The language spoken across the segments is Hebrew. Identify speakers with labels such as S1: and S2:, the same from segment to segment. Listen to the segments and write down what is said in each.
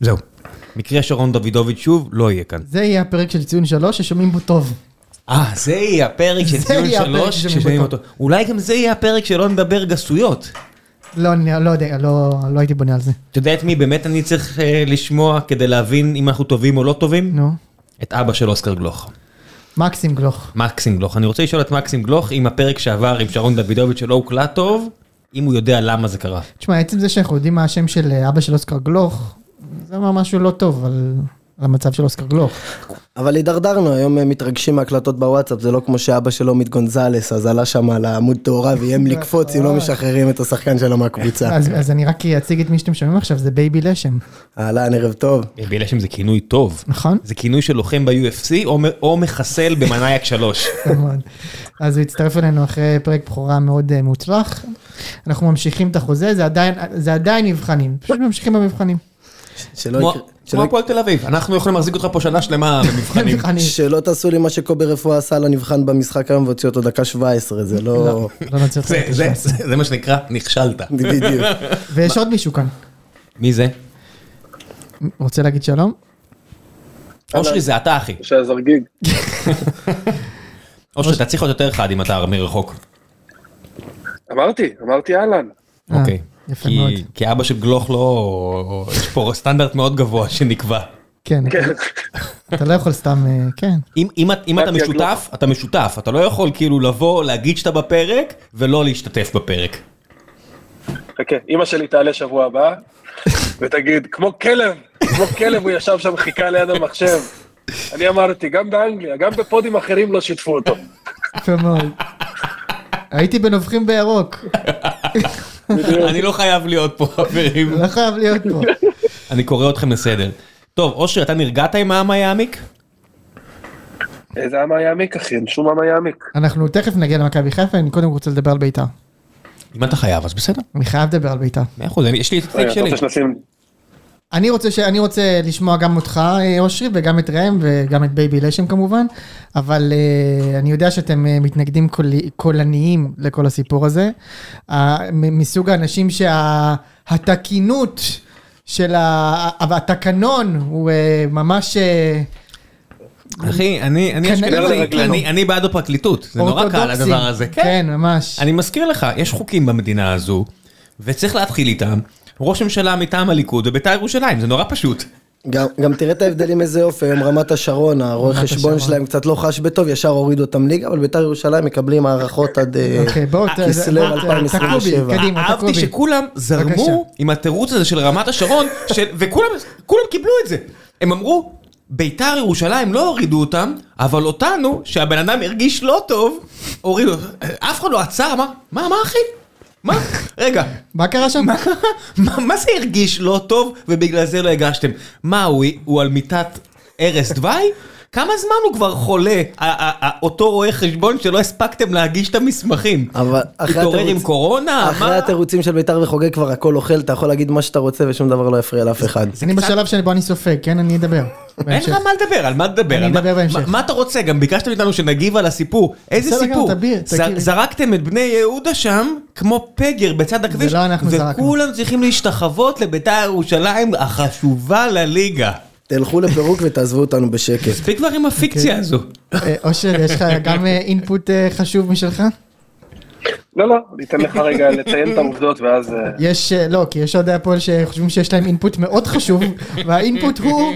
S1: זהו. מקרה שרון דוידוביץ' שוב, לא יהיה כאן.
S2: זה יהיה הפרק של ציון שלוש ששומעים בו טוב.
S1: אה, זה יהיה הפרק של ציון שלוש,
S2: ששומעים אותו.
S1: אותו. אולי גם זה יהיה הפרק שלא נדבר גסויות.
S2: לא, אני לא יודע, לא לא הייתי בונה על זה.
S1: אתה יודע את מי באמת אני צריך אה, לשמוע כדי להבין אם אנחנו טובים או לא טובים?
S2: נו.
S1: את אבא של אוסקר גלוך.
S2: מקסים גלוך.
S1: מקסים גלוך. אני רוצה לשאול את מקסים גלוך אם הפרק שעבר עם שרון דוידוביץ' שלא הוקלט טוב, אם הוא יודע למה זה קרה.
S2: תשמע, עצם זה שאנחנו יודעים מה השם של אה, אבא של אוסקר גלוך, זה אומר משהו לא טוב על על המצב של אוסקר גלוך.
S3: אבל הידרדרנו, היום מתרגשים מהקלטות בוואטסאפ, זה לא כמו שאבא שלו עמית גונזלס, אז עלה שם על העמוד תאורה ואיים לקפוץ אם לא משחררים את השחקן שלו מהקבוצה.
S2: אז אז אני רק אציג את מי שאתם שומעים עכשיו, זה בייבי לשם,
S3: אהלן, ערב טוב.
S1: ביבי לשם זה כינוי טוב.
S2: נכון?
S1: זה כינוי של לוחם ב-UFC או, או מחסל במנאייק 3.
S2: יפה מאוד. אז הוא הצטרף אלינו אחרי פרק בכורה מאוד אה, מוצלח. אנחנו ממשיכים את החוזה, זה עדיין, זה עדיין מבחנים, פשוט ממשיכים במבחנים.
S3: שלא יקרה-
S1: כמו הפועל תל אביב, אנחנו יכולים להחזיק אותך פה שנה שלמה במבחנים.
S2: מבחנים.
S3: שלא תעשו לי מה שקובי רפואה עשה לנבחן במשחק היום והוציא אותו דקה 17, זה לא...
S2: לא אותך
S1: זה- מה שנקרא, נכשלת.
S3: בדיוק.
S2: ויש עוד מישהו כאן.
S1: מי זה?
S2: רוצה להגיד שלום?
S1: אושרי זה אתה אחי.
S4: שהזרגיג.
S1: אושרי אתה צריך להיות יותר חד אם אתה מרחוק.
S4: אמרתי, אמרתי אהלן.
S2: אה,
S1: אוקיי.
S2: יפה
S1: כי-
S2: מאוד.
S1: כי אבא של גלוך לא... יש פה סטנדרט מאוד גבוה שנקבע.
S2: כן,
S4: כן.
S2: אתה לא יכול סתם, אה, כן.
S1: אם, אם, את- אם אתה משותף, אתה משותף, אתה לא יכול כאילו לבוא, להגיד שאתה בפרק, ולא להשתתף בפרק.
S4: חכה, אמא שלי תעלה שבוע הבא, ותגיד, כמו כלב, כמו כלב הוא ישב שם, חיכה ליד המחשב. אני אמרתי, גם באנגליה, גם בפודים אחרים לא שיתפו אותו.
S2: יפה מאוד. הייתי בנובחים בירוק,
S1: אני לא חייב להיות פה, חברים.
S2: לא חייב להיות פה.
S1: אני קורא אתכם לסדר. טוב, אושרי, אתה נרגעת עם העם היעמיק?
S4: איזה עם יעמיק, אחי, אין שום עם יעמיק.
S2: אנחנו תכף נגיע למכבי חיפה, אני קודם רוצה לדבר על בית"ר.
S1: אם אתה חייב, אז בסדר.
S2: אני חייב לדבר על בית"ר.
S1: מאה אחוז, אני- יש לי את ה
S4: take אתה
S1: שלי.
S2: אני רוצה, ש... אני רוצה לשמוע גם אותך, אה, אושרי, וגם את ראם, וגם את בייבי לשם כמובן, אבל אה, אני יודע שאתם אה, מתנגדים קול... קולניים לכל הסיפור הזה. אה, מסוג האנשים שהתקינות של ה... התקנון הוא אה, ממש... אה,
S1: אחי, אני אני אשכנזי. אני- אני בעד הפרקליטות, זה נורא קל. הדבר הזה.
S2: כן, ממש.
S1: אני מזכיר לך, יש חוקים במדינה הזו, וצריך להתחיל איתם. ראש ממשלה מטעם הליכוד ובית"ר ירושלים, זה נורא פשוט.
S3: גם, גם תראה את ההבדלים איזה יופי, היום רמת השרון, הרואה חשבון. שלהם קצת לא חש בטוב, ישר הורידו אותם ליגה, אבל בית"ר ירושלים מקבלים הערכות עד... אה,
S2: אוקיי, בואו, ת-
S3: כסלו
S2: מה-
S3: 2027.
S2: תקעו בי, קדימה, תקעו
S1: אהבתי. שכולם. זרמו עם התירוץ הזה של רמת השרון, וכולם כולם קיבלו את זה. הם אמרו, בית"ר ירושלים לא הורידו אותם, אבל אותנו, שהבן אדם הרגיש לא טוב, הורידו. אף אחד לא עצר, אמר, מה, מה אחי? מה? רגע,
S2: מה קרה שם?
S1: מה זה הרגיש לא טוב ובגלל זה לא הגשתם? מה, הוא על מיטת ערש דווי? כמה זמן הוא כבר חולה, אותו רואה חשבון שלא הספקתם להגיש את המסמכים?
S3: אבל אחרי
S1: התעורר
S3: התירוץ-
S1: עם קורונה?
S3: אחרי? התירוצים של בית"ר וחוגג כבר הכל אוכל, אתה יכול להגיד מה שאתה רוצה ושום דבר לא יפריע לאף אחד.
S2: אני בשלב שבו אני סופג, כן? אני אדבר.
S1: אין. לך מה לדבר, על מה תדבר?
S2: אני אדבר בהמשך.
S1: מה- אתה רוצה? גם ביקשת מאיתנו שנגיב על הסיפור. איזה סיפור? זרקתם את בני יהודה שם, כמו פגר בצד הכביש,
S2: לא.
S1: וכולם צריכים להשתחוות לבית"ר ירושלים החשובה לליגה.
S3: תלכו לפירוק ותעזבו אותנו בשקט.
S1: מספיק כבר עם הפיקציה
S2: אוקיי.
S1: הזו.
S2: אה, אושר, יש לך גם אה, אינפוט אה, חשוב משלך?
S4: לא, לא, אני אתן לך רגע לציין את העובדות ואז... אה,
S2: יש, אה, לא, כי יש אוהדי הפועל שחושבים שיש להם אינפוט מאוד חשוב, והאינפוט הוא,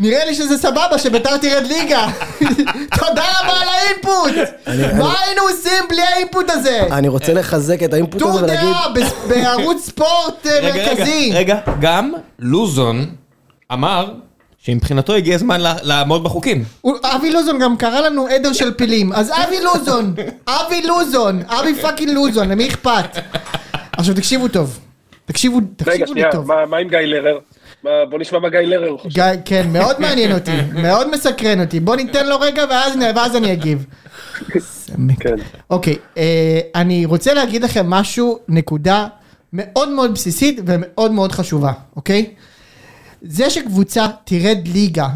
S2: נראה לי שזה סבבה שביתר תרד ליגה. תודה רבה על ה input! מה היינו עושים בלי ה input הזה?
S3: אני רוצה לחזק את ה input
S2: טור
S3: הזה ולהגיד,
S2: דעה בס- בערוץ ספורט אה,
S1: רגע,
S2: מרכזי.
S1: רגע, גם לוזון אמר שמבחינתו הגיע הזמן לעמוד בחוקים.
S2: אבי לוזון גם קרא לנו עדר של פילים, אז אבי לוזון, אבי לוזון, אבי fucking לוזון, למי אכפת? עכשיו תקשיבו טוב, תקשיבו,
S4: רגע,
S2: תקשיבו לי
S4: שנייה,
S2: טוב.
S4: מה מה עם גיא לרר? מה- בוא נשמע מה גיא לרר חושב.
S2: גיא, כן, מאוד מעניין אותי, מאוד מסקרן אותי, בוא ניתן לו רגע ואז, ואז אני אגיב.
S4: כן.
S2: אוקיי, אה, אני רוצה להגיד לכם משהו, נקודה מאוד מאוד בסיסית ומאוד מאוד חשובה, אוקיי? זה שקבוצה תרד ליגה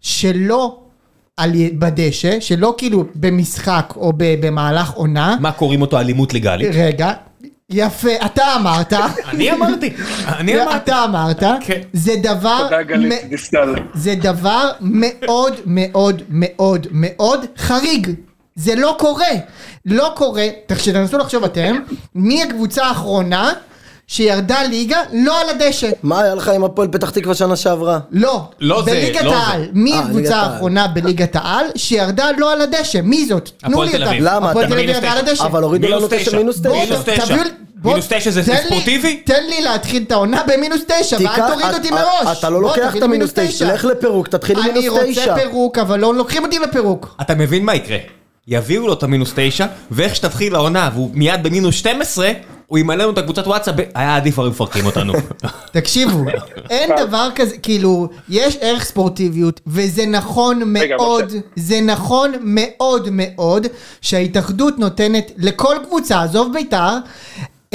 S2: שלא על, בדשא, שלא כאילו במשחק או ב, במהלך עונה,
S1: מה קוראים אותו אלימות לגלית?
S2: רגע, יפה, אתה אמרת.
S1: אני אמרתי, אני אמרתי.
S2: אתה אמרת.
S1: כן.
S2: זה דבר...
S4: תודה גלית
S2: מ-
S4: דיסטל.
S2: זה דבר מאוד מאוד מאוד מאוד חריג. זה לא קורה. לא קורה, תנסו לחשוב אתם, מי הקבוצה האחרונה שירדה ליגה לא על הדשא.
S3: מה היה לך עם הפועל פתח תקווה שנה שעברה?
S2: לא,
S1: לא זה,
S2: בליגת
S1: לא. זה.
S2: מי
S3: אה, ליגת
S2: הקבוצה
S3: העל.
S2: האחרונה בליגת העל שירדה לא על הדשא? מי זאת? תנו לי אותה.
S3: למה?
S2: הפועל תל אביב ירדה על. הדשא.
S3: אבל הורידו לנו תשע. מינוס תשע.
S1: מינוס תשע. זה ספורטיבי?
S2: תן לי להתחיל את העונה במינוס תשע, ואל תוריד אותי
S3: אתה-
S2: מראש.
S3: אתה לא לוקח את המינוס תשע, לך לפירוק, תתחיל עם
S2: אני
S3: מינוס
S2: רוצה
S3: תשע.
S2: פירוק, אבל לא לוקחים אותי לפירוק.
S1: אתה מבין מה יקרה? יביאו לו את המינוס תשע, ואיך שתתחיל העונה והוא מיד במינוס 12, הוא ימלא לנו את הקבוצת וואטסאפ, היה עדיף הרי מפרקים אותנו.
S2: תקשיבו, אין דבר כזה, כאילו, יש ערך ספורטיביות, וזה נכון מאוד. זה נכון מאוד מאוד, שההתאחדות נותנת לכל קבוצה, עזוב בית"ר,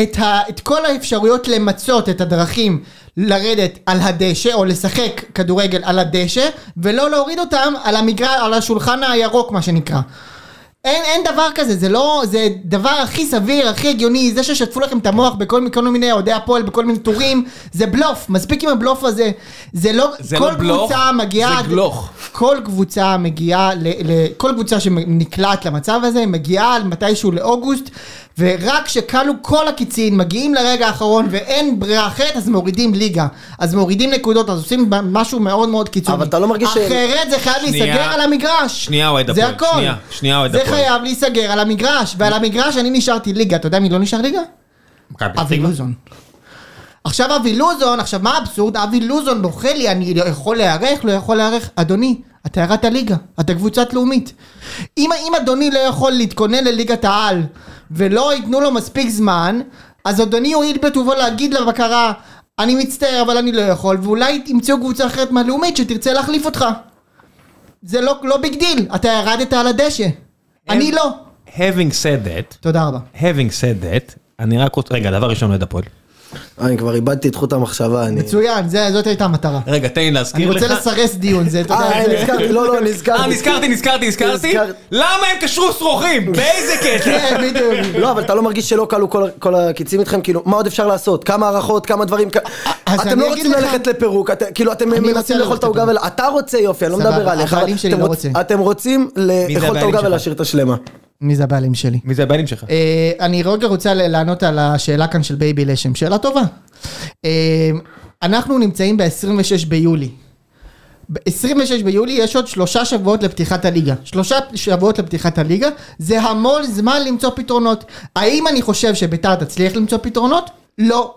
S2: את, ה, את כל האפשרויות למצות את הדרכים לרדת על הדשא, או לשחק כדורגל על הדשא, ולא להוריד אותם על המגרע, על השולחן הירוק, מה שנקרא. אין, אין דבר כזה, זה לא, זה דבר הכי סביר, הכי הגיוני, זה ששטפו לכם את המוח בכל כל מיני אוהדי הפועל, בכל מיני טורים, זה בלוף, מספיק עם הבלוף הזה, זה לא,
S1: זה
S2: כל
S1: לא בלוף,
S2: קבוצה מגיעה,
S1: זה גלוך.
S2: כל קבוצה מגיעה, ל, ל, כל קבוצה שנקלעת למצב הזה, מגיעה מתישהו לאוגוסט, ורק כשכלו כל הקיצין, מגיעים לרגע האחרון ואין ברירה אחרת, אז מורידים ליגה, אז מורידים נקודות, אז עושים משהו מאוד מאוד קיצוני.
S3: אבל אתה לא מרגיש ש-
S2: אחרת זה חייב
S1: שנייה.
S2: להיסגר על המגרש.
S1: שנייה, אוהד
S2: זה
S1: הפועל,
S2: הכל.
S1: שנייה, שנייה, אוהד
S2: זה
S1: הפועל.
S2: חייב להיסגר על המגרש, ועל המגרש אני נשארתי ליגה, אתה יודע מי לא נשאר ליגה? אבי. לוזון. עכשיו אבי לוזון, עכשיו מה האבסורד? אבי לוזון בוכה לי, אני לא יכול להיערך, לא יכול להיערך. אדוני, אתה ירדת ליגה, אתה קבוצת לאומית. אם, אם אדוני לא יכול להתכונן לליגת העל, ולא ייתנו לו מספיק זמן, אז אדוני יועיל בטובו להגיד לבקרה, אני מצטער אבל אני לא יכול, ואולי ימצאו קבוצה אחרת מהלאומית שתרצה להחליף אותך. זה לא, לא big deal, אתה ירדת על הדשא. אני לא.
S1: Having said that,
S2: תודה רבה.
S1: having said that, אני רק רוצה, רגע, דבר ראשון אוהד הפועל.
S3: אני כבר איבדתי את חוט המחשבה, אני...
S2: מצוין, זה- זאת הייתה המטרה.
S1: רגע, תן לי
S2: אני
S1: להזכיר לך.
S2: רוצה לסרס דיון, זה, אתה יודע,
S3: אה,
S2: זה-
S3: נזכרתי, לא, לא, נזכרתי.
S1: אה, נזכרתי, נזכרתי, נזכרתי.
S3: נזכר-
S1: למה הם קשרו שרוכים? באיזה קטע?
S2: כן, בדיוק.
S3: לא, אבל אתה לא מרגיש שלא כלו כל- כל הקיצים איתכם? כאילו, מה עוד אפשר לעשות? כמה הערכות, כמה דברים... כ-
S2: אז
S3: אתם
S2: אני
S3: לא
S2: אגיד
S3: רוצים
S2: לך-
S3: ללכת לפירוק, אתם- כאילו, אתם
S2: אני רוצה
S3: מנסים לאכול
S2: ללכת
S3: את העוגה. ול... אתה רוצה יופי, אני לא
S2: סבבה,
S3: מדבר עליך.
S2: הבעלים
S3: אבל
S2: שלי
S3: אתם
S2: לא
S3: רוצ-
S2: רוצה.
S3: אתם רוצים לאכול את
S1: הבעלים
S3: העוגה
S1: שלך?
S3: ולהשאיר את השלמה.
S2: מי זה הבעלים שלי?
S1: מי זה הבעלים שלך?
S2: אה, אני רגע רוצה לענות על השאלה כאן של בייבי לשם, שאלה טובה. אה, אנחנו נמצאים ב-26 ביולי. ב-26 ביולי יש עוד שלושה שבועות לפתיחת הליגה. שלושה שבועות לפתיחת הליגה, זה המון זמן למצוא פתרונות. האם אני חושב שביתר תצליח למצוא פתרונות? לא.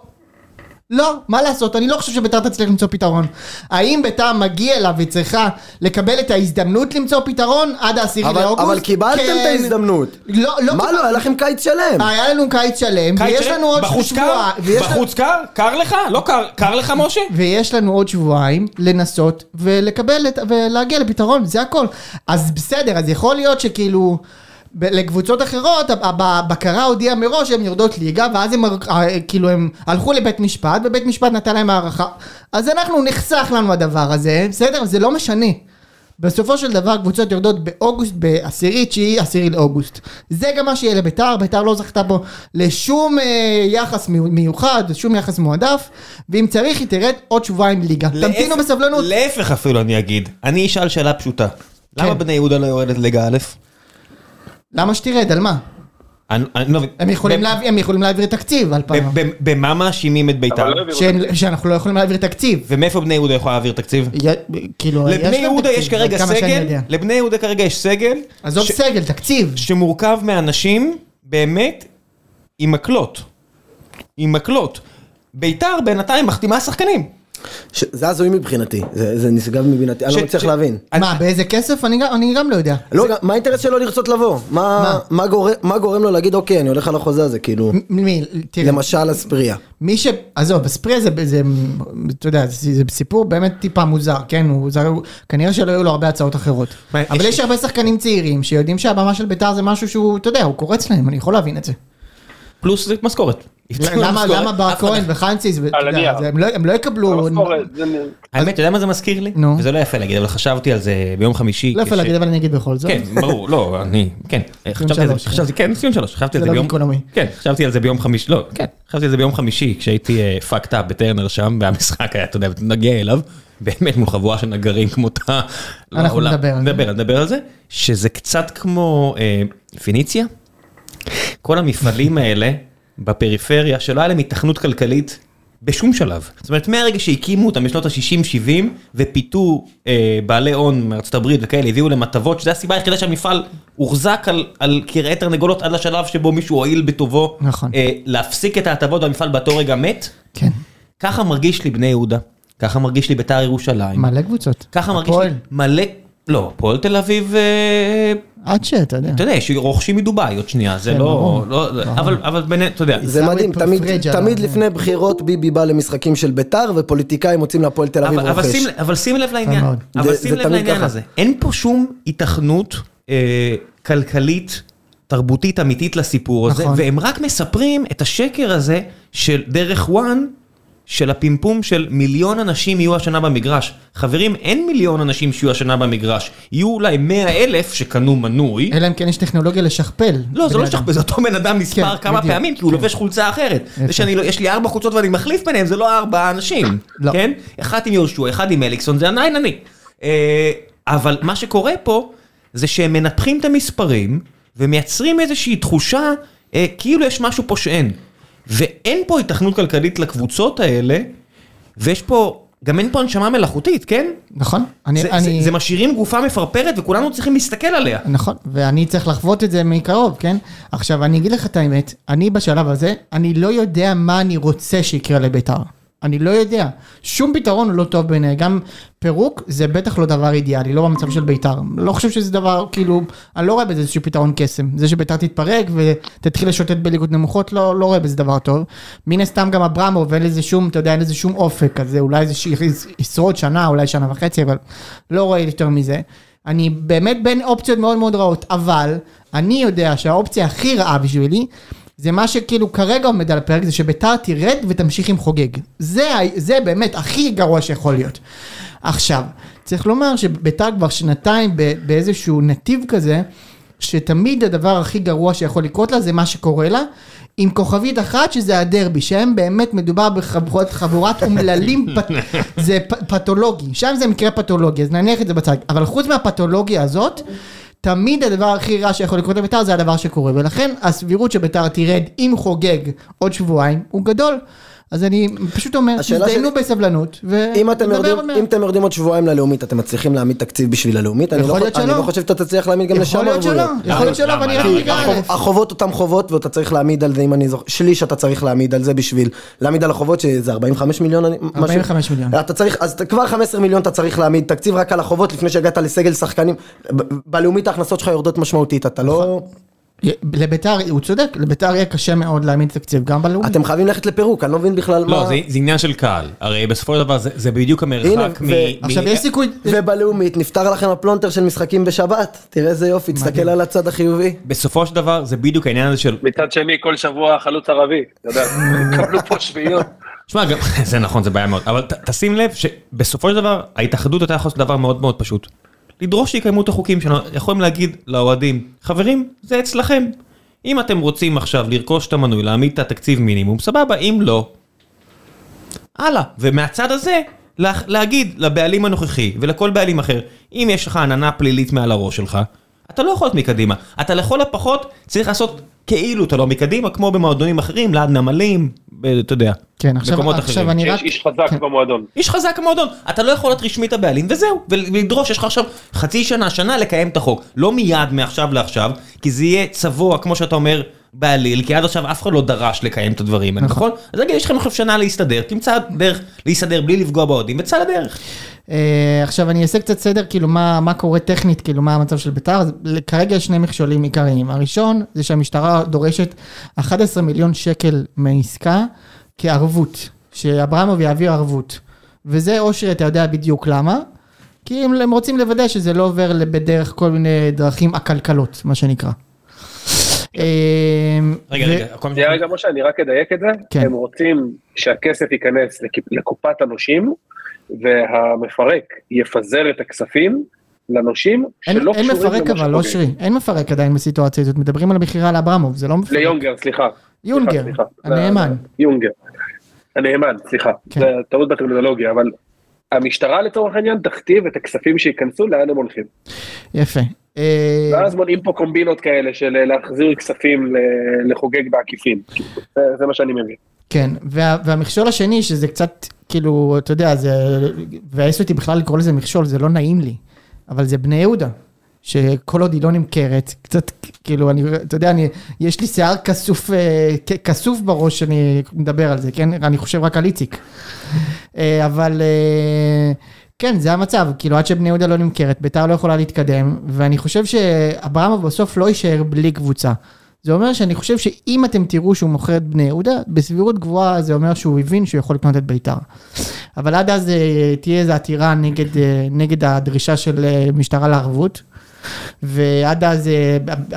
S2: לא, מה לעשות, אני לא חושב שביתר תצליח למצוא פתרון. האם ביתר מגיע לה והיא צריכה לקבל את ההזדמנות למצוא פתרון עד העשירי לאוגוסט?
S3: אבל קיבלתם את ההזדמנות.
S2: לא, לא
S3: מה לא, היה לכם קיץ שלם.
S2: היה לנו קיץ שלם,
S1: קיץ
S2: ויש? לנו עוד
S1: בחוץ קר?
S2: שבוע, ויש לנו-
S1: בחוץ קר? קר לך? לא קר. קר לך, משה?
S2: ויש לנו עוד שבועיים לנסות ולקבל את, ולהגיע לפתרון, זה הכל. אז בסדר, אז יכול להיות שכאילו... לקבוצות אחרות, הב- הבקרה הודיעה מראש שהן יורדות ליגה, ואז הם אה, כאילו הם הלכו לבית משפט, ובית משפט נתן להם הערכה. אז אנחנו נחסך לנו הדבר הזה, בסדר? זה לא משנה. בסופו של דבר קבוצות יורדות באוגוסט, בעשירי, תשיעי, עשירי לאוגוסט. זה גם מה שיהיה לביתר, ביתר לא זכתה בו לשום אה, יחס מיו- מיוחד, שום יחס מועדף, ואם צריך היא תרד עוד שבועיים ליגה. תמתינו
S1: להפך-
S2: בסבלנות.
S1: להפך אפילו אני אגיד. אני אשאל שאלה פשוטה. למה
S2: כן.
S1: בני יהודה לא יורדת ליגה א'?
S2: למה שתרד? על מה?
S1: לא.
S2: הם יכולים להעביר- הם יכולים להעביר תקציב על פעם.
S1: במה מאשימים את בית"ר?
S4: לא
S2: שאנחנו לא יכולים להעביר תקציב.
S1: ומאיפה בני יהודה יכולה להעביר תקציב?
S2: כאילו,
S1: לבני יהודה יש כרגע סגל. לבני יהודה כרגע יש סגל
S2: עזוב סגל, תקציב.
S1: שמורכב מאנשים באמת עם מקלות. עם מקלות. בית"ר בינתיים מחתימה שחקנים.
S3: ש- זה הזוי מבחינתי, זה זה נשגב מבינתי, אני לא מצליח
S1: ש-
S3: להבין.
S1: אני-
S2: מה, באיזה כסף? אני אני גם לא יודע.
S3: לא, גם- מה האינטרס שלו לרצות לבוא? מה-
S2: מה?
S3: מה גורם- מה גורם לו להגיד אוקיי, אני הולך על החוזה הזה, כאילו,
S2: מ- מי? תראה.
S3: למשל אספריה.
S2: מי ש... עזוב, הספרי זה, זה, אתה יודע, זה, זה סיפור באמת טיפה מוזר, כן? הוא, זה, הוא, כנראה שלא היו לו הרבה הצעות אחרות.
S1: מה,
S2: אבל
S1: יש-
S2: יש הרבה שחקנים צעירים שיודעים שהבמה של בית"ר זה משהו שהוא, אתה יודע, הוא קורץ להם, אני יכול להבין את זה.
S1: פלוס זה משכורת.
S2: למה למה בר כהן וחנציס. זה- הם לא- הם לא יקבלו,
S1: האמת, אתה יודע מה זה מזכיר לי?
S2: נו.
S1: וזה לא יפה להגיד, אבל חשבתי על זה ביום חמישי.
S2: לא יפה להגיד אבל אני אגיד בכל זאת.
S1: כן, ברור, לא, אני, כן, חשבתי
S2: כן.
S1: חשבתי, כן, ציון שלוש, חשבתי על
S2: זה לא
S1: ביום. כן, חשבתי על זה ביום חמישי, לא, כן, חשבתי על זה ביום חמישי, כשהייתי פאקד אפ בטרנר שם, והמשחק היה, אתה יודע, נגיע אליו, באמת מול חבורה של נגרים כמותה.
S2: אנחנו. נדבר על זה.
S1: נדבר, נדבר על זה, שזה קצת כמו אה, פיניציה, כל המפעלים האלה בפריפריה, שלא היה להם היתכנות כלכלית בשום שלב. זאת אומרת, מהרגע שהקימו אותם בשנות ה-60-70 ופיתו אה, בעלי הון מארצות הברית וכאלה, הביאו להם הטבות, שזו הסיבה היחידה שהמפעל הוחזק על, על קרעי תרנגולות עד לשלב שבו מישהו הואיל בטובו
S2: נכון.
S1: אה, להפסיק את ההטבות והמפעל באותו רגע מת.
S2: כן,
S1: ככה מרגיש לי בני יהודה, ככה מרגיש לי בית"ר ירושלים,
S2: מלא קבוצות.
S1: ככה מרגיש לי
S2: הפועל.
S1: מלא, לא, הפועל תל אביב אה,
S2: עד שאתה יודע.
S1: אתה יודע, יש רוכשים מדובאי עוד שנייה, זה
S2: כן,
S1: לא. לא, אבל, אבל בינינו, אתה יודע,
S3: זה מדהים, תמיד, לפני בחירות ביבי בא למשחקים של ביתר ופוליטיקאים מוצאים להפועל תל אביב
S1: אבל, אבל,
S3: רוכש.
S1: אבל שים לב לעניין. אבל שים לב לעניין. הזה, אין פה שום היתכנות אה, כלכלית, תרבותית אמיתית לסיפור הזה,
S2: נכון.
S1: והם רק מספרים את השקר הזה של דרך וואן, של הפימפום של מיליון אנשים יהיו השנה במגרש. חברים, אין מיליון אנשים שיהיו השנה במגרש, יהיו אולי מאה אלף שקנו מנוי.
S2: אלא אם כן יש טכנולוגיה לשכפל.
S1: לא, זה לא
S2: אדם.
S1: שכפל, זה אותו בן אדם נספר
S2: כן,
S1: כמה
S2: בדיוק.
S1: פעמים, כי הוא
S2: כן.
S1: לובש חולצה אחרת. זה שאני, לא- יש לי ארבע חולצות ואני מחליף ביניהם, זה לא ארבעה אנשים.
S2: לא.
S1: כן? אחד עם יהושע, אחד עם אליקסון, זה עדיין אני. אה, אבל מה שקורה פה, זה שהם מנפחים את המספרים, ומייצרים איזושהי תחושה, אה, כאילו יש משהו פה שאין. ואין פה היתכנות כלכלית לקבוצות האלה, ויש פה, גם אין פה הנשמה מלאכותית, כן?
S2: נכון. אני-
S1: זה,
S2: אני-
S1: זה, זה משאירים גופה מפרפרת וכולנו צריכים להסתכל עליה.
S2: נכון, ואני צריך לחוות את זה מקרוב, כן? עכשיו, אני אגיד לך את האמת, אני בשלב הזה, אני לא יודע מה אני רוצה שיקרה לביתר. אני לא יודע. שום פתרון הוא לא טוב בעיניי. גם פירוק זה בטח לא דבר אידיאלי, לא במצב של ביתר. לא חושב שזה דבר, כאילו, אני לא רואה בזה איזשהו פתרון קסם. זה שביתר תתפרק ותתחיל לשוטט בליגות נמוכות, לא, לא רואה בזה דבר טוב. מן הסתם גם אברמוב, אין לזה שום, אתה יודע, אין לזה שום אופק, אז זה אולי זה ישרוד שנה, אולי שנה וחצי, אבל לא רואה יותר מזה. אני באמת בין אופציות מאוד מאוד רעות, אבל אני יודע שהאופציה הכי רעה בשבילי, זה מה שכאילו כרגע עומד על הפרק, זה שביתר תרד ותמשיך עם חוגג. זה, זה באמת הכי גרוע שיכול להיות. עכשיו, צריך לומר שביתר כבר שנתיים באיזשהו נתיב כזה, שתמיד הדבר הכי גרוע שיכול לקרות לה זה מה שקורה לה, עם כוכבית אחת שזה הדרבי, שהם באמת מדובר בחבורת חבורת אומללים, פ- זה פ- פתולוגי, שם זה מקרה פתולוגי, אז נניח את זה בצד, אבל חוץ מהפתולוגיה הזאת, תמיד הדבר הכי רע שיכול לקרות לביתר זה הדבר שקורה, ולכן הסבירות שביתר תרד עם חוגג עוד שבועיים הוא גדול. אז אני פשוט אומר, תזדיינו
S3: שלי-
S2: בסבלנות,
S3: אם אתם,
S2: ונדבר
S3: יורדים,
S2: עוד מעט.
S3: אם אתם יורדים עוד שבועיים ללאומית, אתם מצליחים להעמיד תקציב בשביל הלאומית? אני לא. לא חושב שאתה תצליח להעמיד גם לשם
S2: יכול להיות שלא,
S3: ערבויות.
S2: יכול להיות שלא? ואני רק א'.
S3: החובות אותם חובות ואתה צריך להעמיד על זה אם אני זוכר, שליש אתה צריך להעמיד על זה בשביל להעמיד על החובות שזה 45 מיליון. אני- משהו.
S2: 45 מיליון.
S3: אתה צריך, אז אתה- כבר 15 מיליון אתה צריך להעמיד תקציב רק על החובות לפני שהגעת לסגל שחקנים. בלאומית ההכנסות שלך יורדות משמעותית, אתה לא...
S2: לביתר, הוא צודק, לביתר יהיה קשה מאוד להעמיד תקציב גם בלאומי.
S3: אתם חייבים ללכת לפירוק, אני לא מבין בכלל
S1: לא,
S3: מה...
S1: זה, זה עניין של קהל. הרי בסופו של דבר זה, זה בדיוק
S3: הנה,
S1: המרחק מ...
S3: ו-
S1: מ-
S2: עכשיו יש סיכוי,
S3: ובלאומית נפתר לכם הפלונטר של משחקים בשבת, תראה איזה יופי, תסתכל על הצד החיובי.
S1: בסופו של דבר זה בדיוק העניין הזה של...
S4: מצד שני, כל שבוע חלוץ ערבי, אתה יודע, קבלו פה שביעיות.
S1: שמע, גם, זה נכון, זה בעיה מאוד, אבל ת, תשים לב שבסופו של דבר, ההתאחדות הייתה יכולה לעשות דבר מאוד מאוד פשוט. לדרוש שיקיימו את החוקים שלנו, יכולים להגיד לאוהדים, חברים, זה אצלכם. אם אתם רוצים עכשיו לרכוש את המנוי, להעמיד את התקציב מינימום, סבבה, אם לא, הלאה. ומהצד הזה, לה, להגיד לבעלים הנוכחי ולכל בעלים אחר, אם יש לך עננה פלילית מעל הראש שלך, אתה לא יכול להיות מקדימה. אתה לכל הפחות צריך לעשות כאילו אתה לא מקדימה, כמו במועדונים אחרים, ליד נמלים, אתה יודע,
S2: כן, עכשיו,
S1: מקומות
S2: עכשיו
S1: אחרים.
S2: אני
S4: יש
S2: רק,
S4: איש חזק
S2: כן.
S4: במועדון.
S1: איש חזק המועדון, אתה לא יכול להיות רשמית הבעלים, וזהו, ולדרוש, יש לך עכשיו חצי שנה, שנה לקיים את החוק, לא מיד מעכשיו לעכשיו, כי זה יהיה צבוע, כמו שאתה אומר, בעליל, כי עד עכשיו אף אחד לא דרש לקיים את הדברים האלה, נכון? אז רגע, יש לכם עכשיו שנה להסתדר, תמצא דרך להסתדר בלי לפגוע באוהדים, וצא לדרך.
S2: אה, עכשיו אני אעשה קצת סדר, כאילו מה, מה קורה טכנית, כאילו מה המצב של ביתר, כרגע יש שני מכשולים עיקריים, הראשון זה שהמשטרה דורשת 11 מיליון שקל מעסקה כערבות, שאברמוב יעביר ערבות, וזה אושרי אתה יודע בדיוק למה, כי הם, הם רוצים לוודא שזה לא עובר בדרך כל מיני דרכים עקלקלות, מה שנקרא. אה,
S1: רגע, רגע,
S4: רגע משה, אני רק אדייק את זה.
S2: כן.
S4: הם רוצים שהכסף ייכנס לק- לקופת הנושים, והמפרק יפזר את הכספים לנושים
S2: אין
S4: שלא
S2: אין
S4: קשורים
S2: מפרק אבל, לא. שרי, אין מפרק עדיין בסיטואציה הזאת, מדברים על המכירה לאברמוב, זה לא מפרק.
S4: ליונגר, סליחה.
S2: יונגר,
S4: סליחה.
S2: הנאמן.
S4: יונגר. הנאמן, סליחה.
S2: כן.
S4: זה טעות בטרמינולוגיה, אבל המשטרה לצורך העניין תכתיב את הכספים שייכנסו לאן הם הולכים.
S2: יפה. אה,
S4: ואז מונעים פה קומבינות כאלה של אה, להחזיר כספים לחוגג בעקיפין. זה, זה מה שאני מבין.
S2: כן, וה, והמכשול השני, שזה קצת, כאילו, אתה יודע, זה, מבאס אותי בכלל לקרוא לזה מכשול, זה לא נעים לי, אבל זה בני יהודה, שכל עוד היא לא נמכרת, קצת, כאילו, אני, אתה יודע, אני, יש לי שיער כסוף, אה, כסוף בראש שאני מדבר על זה, כן? אני חושב רק על איציק. אה, אבל... אה, כן, זה המצב, כאילו עד שבני יהודה לא נמכרת, ביתר לא יכולה להתקדם, ואני חושב שאברמוב בסוף לא יישאר בלי קבוצה. זה אומר שאני חושב שאם אתם תראו שהוא מוכר את בני יהודה, בסבירות גבוהה זה אומר שהוא הבין שהוא יכול לקנות את ביתר. אבל עד אז אה, תהיה איזו עתירה נגד, אה, נגד הדרישה של אה, משטרה לערבות, ועד אז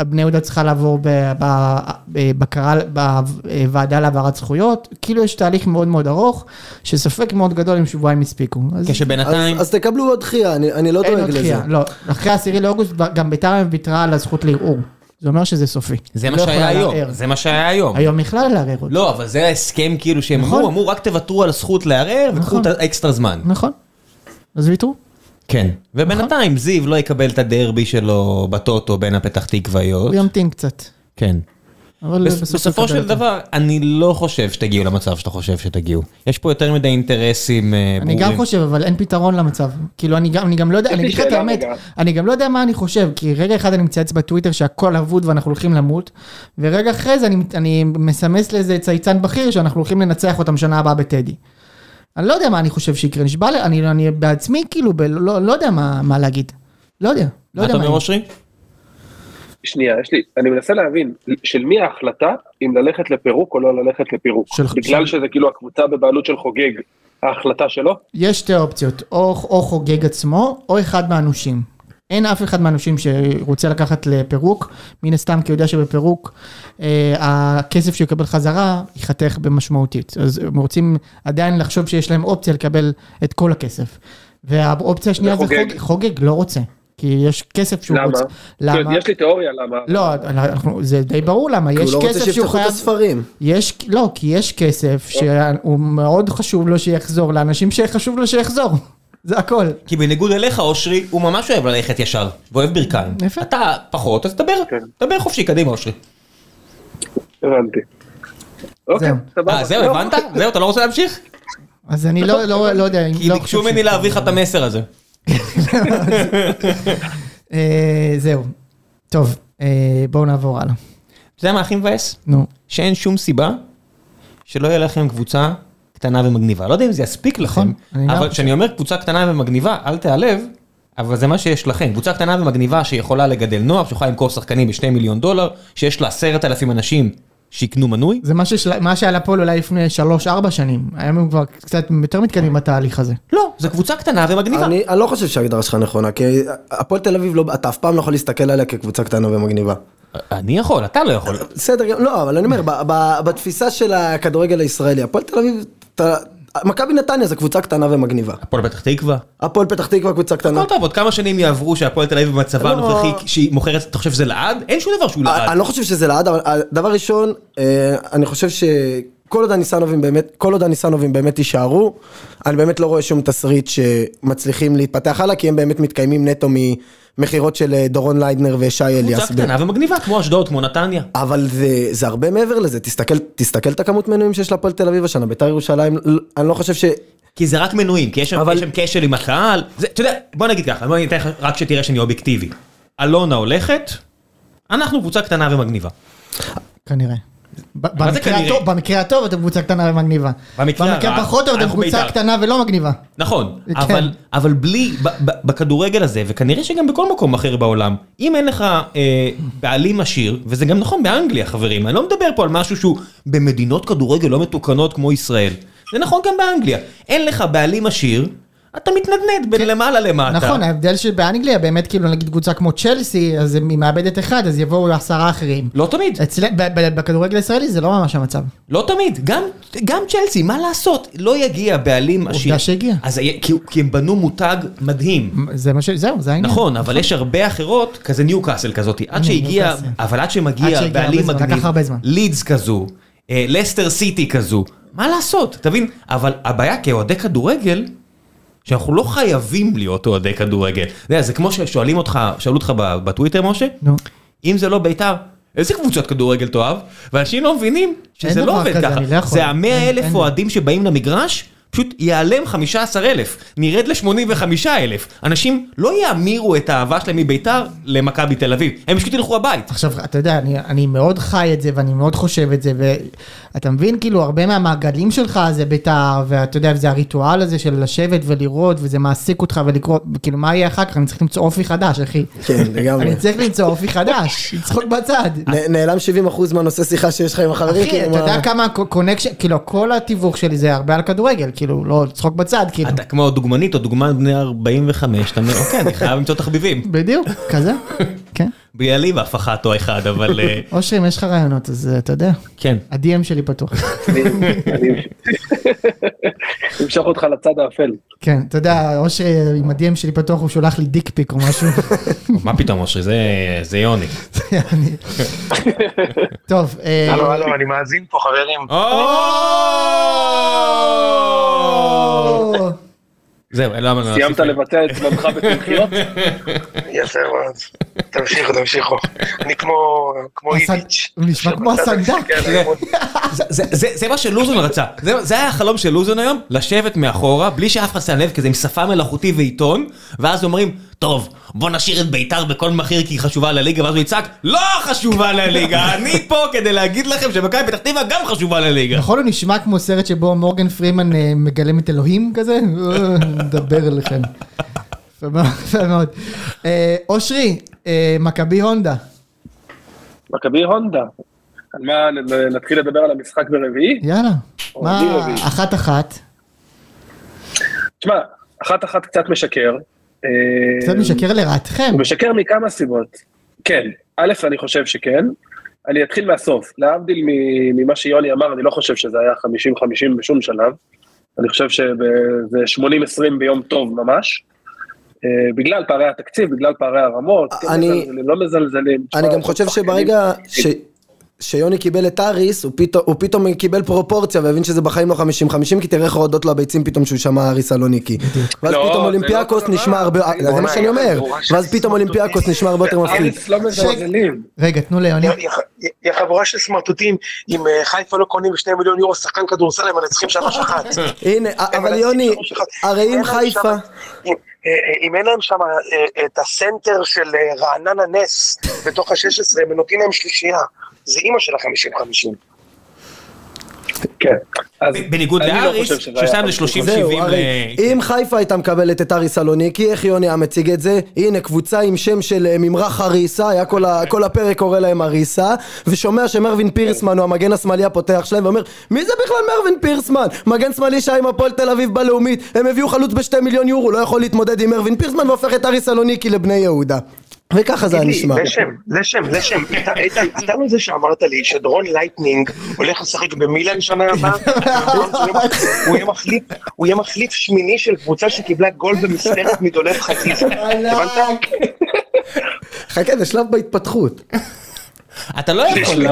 S2: בני יהודה צריכה לעבור ב- ב- בבקרה, בוועדה להעברת זכויות, כאילו יש תהליך מאוד מאוד ארוך, שספק מאוד גדול אם שבועיים הספיקו. אז
S1: כשבינתיים,
S3: אז, אז תקבלו עוד דחייה, אני, אני לא
S2: אין
S3: דואג
S2: עוד
S3: לזה.
S2: דחייה, לא. אחרי העשירי לאוגוסט גם ביתר ויתרה על הזכות לערעור. זה אומר שזה סופי.
S1: זה מה
S2: לא
S1: שהיה היום. זה מה שהיה היום.
S2: היום בכלל לערער עוד.
S1: לא, אבל זה ההסכם כאילו שהם
S2: נכון.
S1: אמרו, אמרו רק תוותרו על הזכות לערער וקחו
S2: נכון.
S1: את האקסטרה זמן.
S2: נכון. אז ויתרו.
S1: כן. ובינתיים זיו לא יקבל את הדרבי שלו בטוטו בין הפתח תקוויות.
S2: הוא ימתין קצת.
S1: כן.
S2: אבל
S1: בסופו של
S2: אותו.
S1: דבר, אני לא חושב שתגיעו למצב שאתה חושב שתגיעו. יש פה יותר מדי אינטרסים אה,
S2: אני
S1: ברורים.
S2: גם חושב, אבל אין פתרון למצב. כאילו, אני גם, אני גם לא יודע, אני אגיד לך את האמת. אני גם לא יודע מה אני חושב, כי רגע אחד אני מצייץ בטוויטר שהכל אבוד ואנחנו הולכים למות, ורגע אחרי זה אני, אני מסמס לאיזה צייצן בכיר שאנחנו הולכים לנצח אותם שנה הבאה בטדי. אני לא יודע מה אני חושב שיקרה, נשבע לי, אני, אני בעצמי כאילו, ב, לא, לא יודע מה, מה להגיד. לא יודע, לא
S1: מה אתה אומר. אושרי?
S4: שנייה, יש לי, אני מנסה להבין, של מי ההחלטה אם ללכת לפירוק או לא ללכת לפירוק?
S2: של-
S4: בגלל שזה כאילו הקבוצה בבעלות של חוגג, ההחלטה שלו?
S2: יש שתי אופציות, או, או חוגג עצמו, או אחד מהנושים. אין אף אחד מהנושים שרוצה לקחת לפירוק, מן הסתם כי הוא יודע שבפירוק אה, הכסף שהוא יקבל חזרה ייחתך במשמעותית. אז הם רוצים עדיין לחשוב שיש להם אופציה לקבל את כל הכסף. והאופציה השנייה זה? חוגג, חוגג לא רוצה. כי יש כסף שהוא
S4: למה?
S2: רוצה. למה?
S4: יש לי תיאוריה למה.
S2: לא, אנחנו, זה די ברור למה,
S3: כי הוא
S2: יש
S3: לא רוצה
S2: כסף שהוא
S3: שיפתחו את
S2: חייב...
S3: הספרים.
S2: יש, לא, כי יש כסף שהוא מאוד חשוב לו שיחזור לאנשים שחשוב לו שיחזור. זה הכל.
S1: כי בניגוד אליך, אושרי, הוא ממש אוהב ללכת ישר, ואוהב ברכיים.
S2: יפה.
S1: אתה פחות, אז דבר,
S4: כן.
S1: דבר חופשי, קדימה, אושרי.
S4: הבנתי. אוקיי,
S2: זהו.
S4: סבבה.
S1: אה, זהו,
S4: לא,
S1: הבנת? זהו, אתה לא רוצה להמשיך?
S2: אז אני לא, לא, לא יודע אם...
S1: כי
S2: לא
S1: ביקשו ממני להעביר לך את המסר הזה.
S2: אה, זהו. טוב, אה, בואו נעבור הלאה.
S1: אתה יודע מה הכי מבאס?
S2: נו.
S1: שאין שום סיבה שלא יהיה לכם קבוצה קטנה ומגניבה. לא יודע אם זה יספיק לכם,
S2: נכון,
S1: אבל. כשאני אומר קבוצה קטנה ומגניבה, אל תיעלב, אבל זה מה שיש לכם. קבוצה קטנה ומגניבה שיכולה לגדל נוער, שיכולה למכור שחקנים בשני מיליון דולר, שיש לה עשרת אלפים אנשים שיקנו מנוי.
S2: זה מה, ששל... מה שהיה לפועל אולי לפני 3-4 שנים. היום הם כבר קצת יותר מתקדמים בתהליך הזה.
S1: לא, זו קבוצה קטנה ומגניבה.
S3: אני, אני לא חושב שההגדרה שלך נכונה, כי הפועל תל אביב, לא, אתה אף פעם לא יכול להסתכל עליה כקבוצה קטנה ומגניבה.
S1: אני יכול, אתה לא יכול.
S3: בסדר, לא, אבל אני אומר, ב, ב, בתפיסה של הכדורגל הישראלי, הפועל תל אביב, אתה- מכבי נתניה זה קבוצה קטנה ומגניבה.
S1: הפועל פתח תקווה.
S3: הפועל פתח תקווה קבוצה קטנה.
S1: הכל טוב, עוד כמה שנים יעברו שהפועל תל אביב במצבה
S3: לא.
S1: הנוכחי, שהיא מוכרת, אתה חושב שזה לעד? אין שום דבר שהוא
S3: אני
S1: לעד.
S3: לא חושב שזה לעד, אבל אה, דבר ראשון, אה, אני חושב שכל עוד הניסנובים באמת, כל עוד הניסנובים באמת יישארו, אני באמת לא רואה שום תסריט שמצליחים להתפתח הלאה, כי הם באמת מתקיימים נטו ממכירות של אה, דורון ליידנר ושי אליאס.
S1: קבוצה קטנה ומגניבה, כמו אשדוד, כמו נתניה.
S3: אבל זה, זה הרבה מעבר לזה, תסתכל, תסתכל את הכמות מנויים שיש להפועל תל אביב השנה, בית"ר ירושלים, אני לא חושב ש...
S1: כי זה רק מנויים, כי יש שם,
S3: אבל-
S1: יש שם קשר עם הקהל. זה, אתה יודע, בוא נגיד ככה, בוא ניתן לך רק שתראה שאני אובייקטיבי. אלונה הולכת, אנחנו קבוצה קטנה ומגניבה.
S2: כנראה. במקרה? הטוב- אתם קבוצה קטנה ומגניבה.
S1: במקרה
S2: הפחות טוב אתם קבוצה
S1: בית"ר.
S2: קטנה ולא מגניבה.
S1: נכון. אבל, אבל בלי, ב, ב, בכדורגל הזה, וכנראה שגם בכל מקום אחר בעולם, אם אין לך אה, בעלים עשיר, וזה גם נכון באנגליה חברים, אני לא מדבר פה על משהו שהוא במדינות כדורגל לא מתוקנות כמו ישראל, זה נכון גם באנגליה, אין לך בעלים עשיר, אתה מתנדנד בין למעלה למטה.
S2: נכון, ההבדל שבאנגליה באמת כאילו נגיד קבוצה כמו צ'לסי, אז היא מאבדת אחד, אז יבואו עשרה אחרים.
S1: לא תמיד,
S2: אצל... ב- ב- בכדורגל הישראלי זה לא ממש המצב.
S1: לא תמיד, גם, גם צ'לסי, מה לעשות? לא יגיע בעלים עשיר.
S2: שהגיע.
S1: אז כי, כי הם בנו מותג מדהים.
S2: זה מה ש... זהו, זה העניין.
S1: נכון, אבל יש הרבה אחרות, כזה ניו קאסל כזאת, עד שהגיע. אבל עד
S2: עד
S1: שמגיע
S2: שהגיע
S1: בעלים מגניב. לידס כזו, אה, לסטר סיטי כזו, מה לעשות, תבין, אבל הבעיה כאוהדי כדורגל, שאנחנו לא חייבים להיות אוהדי כדורגל. אתה יודע, זה כמו ששואלים אותך, שאלו אותך בטוויטר, משה. אם זה לא בית"ר, איזה קבוצות כדורגל תאהב? ואנשים לא מבינים שזה לא עובד ככה.
S2: לא.
S1: זה המאה אלף. אוהדים שבאים למגרש, פשוט ייעלם 15 אלף, נרד ל-85 אלף. אנשים לא יאמירו את האהבה שלהם מבית"ר למכבי תל אביב, הם פשוט ילכו הבית.
S2: עכשיו, אתה יודע, אני, אני מאוד חי את זה ואני מאוד חושב את זה, ואתה מבין, כאילו, הרבה מהמעגלים שלך זה בית"ר, ואתה יודע, זה הריטואל הזה של לשבת ולראות, וזה מעסיק אותך ולקרוא, כאילו, מה יהיה אחר כך? אני צריך למצוא אופי חדש, אחי.
S3: כן, לגמרי.
S2: אני צריך למצוא אופי חדש, לצחוק בצד.
S3: נעלם 70% מהנושא שיחה שיש לך עם החברים.
S2: אחי,
S3: כאילו,
S2: אתה יודע
S3: מה-
S2: כמה קונקשן, כאילו, כל התיווך שלי זה הרבה על כדורגל, כאילו, לא, לצחוק בצד, כאילו.
S1: אתה כמו דוגמנית או דוגמן בני 45, אתה אומר, אוקיי, אני חייב למצוא תחביבים.
S2: בדיוק, כזה, כן.
S1: ואף אחת או אחד, אבל אה,
S2: אושרי, אם יש לך רעיונות, אז אה, אתה יודע,
S1: כן.
S2: ה-DM שלי פתוח.
S4: אני אמשוך אותך לצד האפל.
S2: כן, אתה יודע, אושרי, עם ה-DM שלי פתוח, הוא שולח לי דיק פיק או משהו.
S1: מה פתאום, אושרי, זה- זה יוני.
S2: טוב, אה,
S5: הלו, הלו, אני מאזין פה, חברים.
S1: זהו, למה לא
S4: סיימת לבטא את זמנך בתמחיות?
S5: יפה מאוד. תמשיכו, תמשיכו. אני כמו איביץ'.
S2: הוא נשמע כמו הסנדק.
S5: כן,
S1: זה- זה- זה זה מה שלוזון רצה, זה זה היה החלום של לוזון היום, לשבת מאחורה, בלי שאף אחד שם לב, כזה עם שפה מלאכותי ועיתון, ואז אומרים, טוב, בוא נשאיר את בית"ר בכל מחיר כי היא חשובה לליגה, ואז הוא יצעק, לא חשובה לליגה, אני פה כדי להגיד לכם שמכבי פתח תקווה גם חשובה לליגה.
S2: נכון הוא נשמע כמו סרט שבו מורגן פרימן אה, מגלם את אלוהים כזה? אה, מדבר אליכם. יפה מאוד. אה, אושרי, אה, מכבי הונדה.
S4: מכבי הונדה. על מה, נתחיל לדבר על המשחק ברביעי?
S2: יאללה. מה,
S4: אני רביעי.
S2: אחת אחת.
S4: תשמע, אחת אחת קצת משקר. אה,
S2: קצת משקר לרעתכם.
S4: הוא משקר מכמה סיבות. כן, א', אני חושב שכן. אני אתחיל מהסוף. להבדיל ממה שיוני אמר, אני לא חושב שזה היה 50-50 בשום שלב. אני חושב שזה 80-20 ביום טוב ממש. אה, בגלל פערי התקציב, בגלל פערי הרמות. כן
S3: אני-
S4: מזלזלים, לא מזלזלים.
S3: אני גם חושב שברגע ש... שיוני קיבל את אריס, הוא פתאום, הוא פתאום קיבל פרופורציה והבין שזה בחיים לא 50-50, כי תראה איך רועדות לו הביצים פתאום שהוא שמע אריס סלוניקי. ואז
S4: לא,
S3: פתאום
S4: זה
S3: אולימפיאקוס
S4: לא אותו
S3: נשמע. הרבה, זה מה שאני אומר, ואז פתאום אולימפיאקוס נשמע הרבה יותר מפחיד.
S4: אריס לא מזלזלים.
S2: רגע, תנו ליוני.
S5: יא- יא- יא חבורה של סמרטוטים, אם אה, חיפה לא קונים בשני מיליון יורו שחקן כדורסל, הם מנצחים שלוש אחת.
S3: הנה,
S5: הם
S3: אבל יוני. הרי אם חיפה,
S5: אם- אה, אה, אין להם שם אה, את הסנטר של אה, רעננה נס בתוך ה-16, הם נותנים להם שלישייה. זה אימא של ה-50-50.
S4: כן.
S1: בניגוד
S4: אני לא
S1: לאריס,
S4: חושב שזה היה
S1: ששם
S4: חמישים.
S1: ל-30-70
S3: זהו,
S1: ל...
S3: הרי אם חיפה הייתה מקבלת את אריס סלוניקי, איך יוני היה מציג את זה? הנה, קבוצה עם שם של אה, ממרח אריסה, היה כל הפרק קורא להם אריסה, ושומע שמרווין פירסמן הוא המגן השמאלי הפותח שלהם, ואומר, מי זה בכלל מרווין פירסמן? מגן שמאלי שהיה עם הפועל תל אביב בלאומית, הם הביאו חלוץ בשתי מיליון יורו, לא יכול להתמודד עם מרווין פירסמן, והופך את אריס סלוניקי לבני יהודה. וככה זה היה נשמע.
S5: זה שם, זה שם, זה שם. איתן, אתה לא זה שאמרת לי שדורון ליידנר הולך לשחק במילאן שנה הבאה? הוא יהיה מחליף, שמיני של קבוצה שקיבלה גול במסגרת מדולב חזיזה. הבנת?
S3: חכה, זה שלב בהתפתחות.
S1: אתה לא יכול...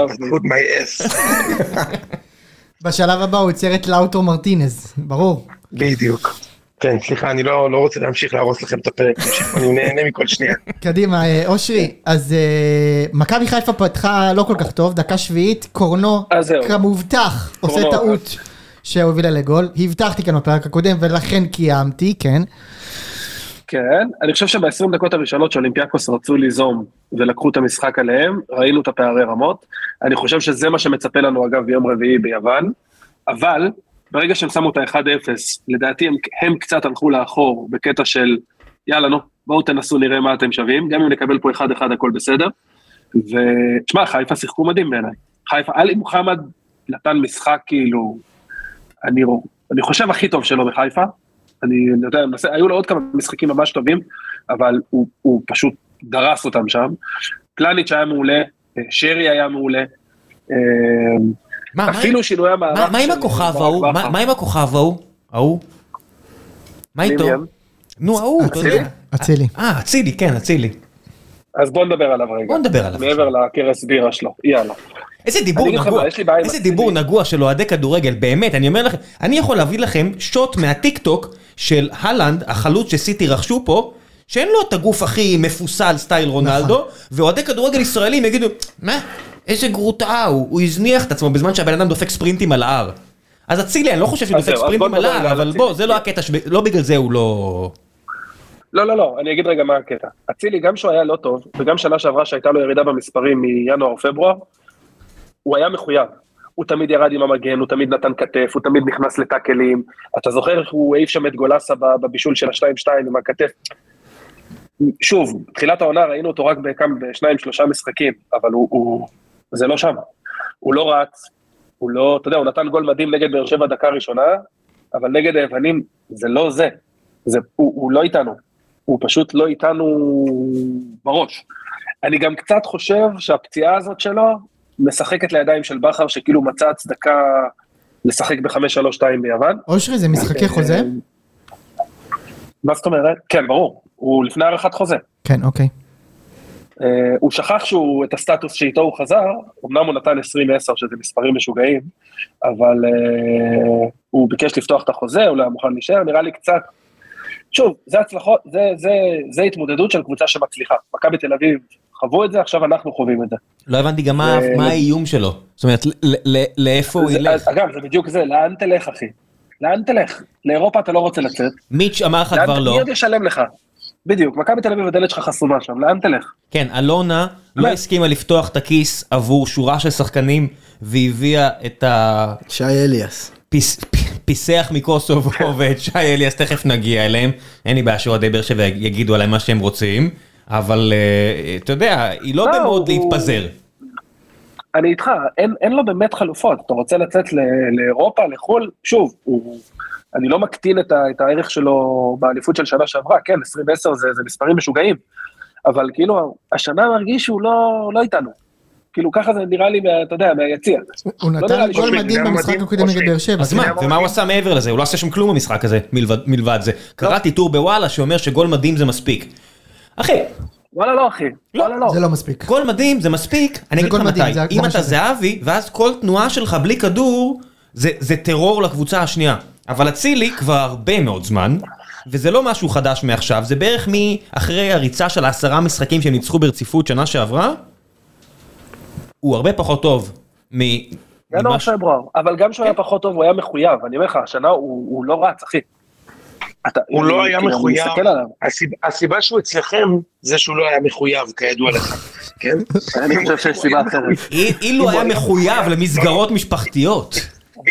S2: בשלב הבא הוא יוצר את לאוטו מרטינז, ברור.
S5: בדיוק. כן, סליחה, אני לא לא רוצה להמשיך להרוס לכם את הפרק, אני נהנה מכל שנייה.
S2: קדימה, אה, אושרי, אז אה, מכבי חיפה פתחה לא כל כך טוב, דקה שביעית, קורנו. כמובטח עושה
S4: קורנו,
S2: טעות שהובילה לגול, הבטחתי כאן בפרק הקודם ולכן קיימתי, כן.
S4: כן, אני חושב שב-20 דקות הראשונות שאולימפיאקוס רצו ליזום ולקחו את המשחק עליהם, ראינו את הפערי רמות. אני חושב שזה מה שמצפה לנו אגב ביום רביעי ביוון, אבל ברגע שהם שמו את ה-1-0, לדעתי הם, הם קצת הלכו לאחור בקטע של יאללה נו, בואו תנסו נראה מה אתם שווים, גם אם נקבל פה 1-1 הכל בסדר. ותשמע, חיפה שיחקו מדהים בעיניי. חיפה, עלי מוחמד נתן משחק כאילו, אני, אני חושב הכי טוב שלו בחיפה. אני יודע, מנסה- היו לו עוד כמה משחקים ממש טובים, אבל הוא, הוא פשוט דרס אותם שם. פלניץ' היה מעולה, אה, שרי היה מעולה.
S1: מה, מה-
S4: אפילו שינוי המערך
S1: מה- מה עם הכוכב ההוא? מה עם הכוכב ההוא? ההוא? מה איתו? נו, ההוא, אתה יודע.
S2: אצילי.
S1: אה, אצילי, כן, אצילי.
S4: אז בוא נדבר עליו רגע.
S1: בוא נדבר עליו.
S4: מעבר לכרס בירה שלו, יאללה.
S1: איזה דיבור נגוע, איזה. דיבור נגוע של אוהדי כדורגל, באמת, אני אומר לכם, אני יכול להביא לכם שוט מהטיק טוק של הלנד, החלוץ שסיטי רכשו פה, שאין לו את הגוף הכי מפוסל סטייל רונלדו,
S4: נכון.
S1: ואוהדי כדורגל ישראלים יגידו, מה, איזה גרוטאה הוא, הוא הזניח את עצמו בזמן שהבן אדם דופק ספרינטים על ההר. אז אצילי, אני לא חושב שהוא דופק ספרינטים על ההר, אבל. בוא, זה לא הקטע, לא בגלל זה הוא לא...
S4: לא, לא, לא, אני אגיד רגע מה הקטע. אצילי, גם שהוא היה לא טוב, וגם שנה שעברה שהייתה לו ירידה במספרים מינואר-פברואר, הוא היה מחויב. הוא תמיד ירד עם המגן, הוא תמיד נתן כתף, הוא תמיד נכנס לטאקלים. אתה זוכר איך הוא העיף שם את גולסה בבישול של ה-2-2 עם הכתף? שוב, תחילת העונה ראינו אותו רק בשניים, שלושה משחקים, אבל הוא, הוא, זה לא שם. הוא לא רץ, הוא לא, אתה יודע, הוא נתן גול מדהים נגד באר שבע דקה ראשונה, אבל נגד היוונים זה לא זה. זה הוא, הוא לא איתנו. הוא פשוט לא איתנו בראש. אני גם קצת חושב שהפציעה הזאת שלו משחקת לידיים של בכר, שכאילו מצא הצדקה לשחק ב-5-3-2 ביוון.
S2: אושרי, זה משחקי חוזה?
S4: מה זאת אומרת? כן, ברור. הוא לפני הארכת חוזה.
S2: כן, אוקיי.
S4: Uh, הוא שכח שהוא, את הסטטוס שאיתו הוא חזר, אמנם הוא נתן 20-10 שזה מספרים משוגעים, אבל uh, הוא ביקש לפתוח את החוזה, הוא לא היה מוכן להישאר, נראה לי קצת... שוב, זה הצלחות, זה, זה, זה התמודדות של קבוצה שמצליחה. מכבי תל אביב חוו את זה, עכשיו אנחנו חווים את זה.
S1: לא הבנתי גם מה
S4: זה-
S1: מה האיום שלו. זאת אומרת, לאיפה הוא
S4: זה,
S1: ילך?
S4: אגב, זה בדיוק זה, לאן תלך אחי? לאן תלך? לאירופה אתה לא רוצה לצאת.
S1: מיץ' אמר לך כבר לא.
S4: מי עוד ישלם לך? בדיוק, מכבי תל אביב הדלת שלך חסומה שם, לאן תלך?
S1: כן, אלונה לא
S4: מה?
S1: הסכימה לפתוח את הכיס עבור שורה של שחקנים והביאה את
S3: שי אליאס.
S1: הפיסח מקוסובו ואת שי אליאס, תכף נגיע אליהם. אין לי בעיה שאוהדי באר שבע יגידו עליהם מה שהם רוצים, אבל אה, אתה יודע, היא לא
S4: לא,
S1: במוד להתפזר.
S4: אני איתך, אין, אין לו באמת חלופות. אתה רוצה לצאת ל- לאירופה, לחו"ל, שוב, הוא, אני לא מקטין את, ה, את הערך שלו באליפות של שנה שעברה, כן, 2010 זה, זה מספרים משוגעים, אבל כאילו, השנה מרגיש שהוא לא, לא איתנו. כאילו, ככה זה נראה לי, מה, אתה יודע, מהיציע.
S2: הוא
S4: לא
S2: נתן גול מדהים במשחק הקודם נגד. באר שבע.
S1: אז מה, ומה הוא? עשה מעבר לזה? הוא לא עשה שם כלום במשחק הזה, מלבד- מלבד זה. קראתי טור בוואלה שאומר שגול מדהים זה מספיק. אחי,
S4: וואלה לא, אחי, וואלה לא.
S2: זה לא מספיק.
S1: גול מדהים זה מספיק, אני אגיד לך מתי, אם אתה. זהבי, ואז כל תנועה שלך בלי כדור, זה זה טרור לקבוצה השנייה. אבל אצילי כבר הרבה מאוד זמן, וזה לא משהו חדש מעכשיו, זה בערך מאחרי הריצה של העשרה משחקים שהם ניצחו ברציפות שנה שעברה, הוא הרבה פחות טוב מ...
S4: ינואר
S1: ממה ש-
S4: פברואר, אבל גם כשהוא היה
S1: כן.
S4: פחות טוב, הוא היה מחויב, אני אומר לך, השנה הוא, הוא לא רץ, אחי. אתה,
S5: הוא לא היה מחויב,
S4: עליו.
S5: הסיבה- שהוא אצלכם זה שהוא לא היה מחויב, כידוע לך, כן?
S4: אני חושב שיש סיבה אחרת.
S1: אי- אילו היה מחויב למסגרות משפחתיות.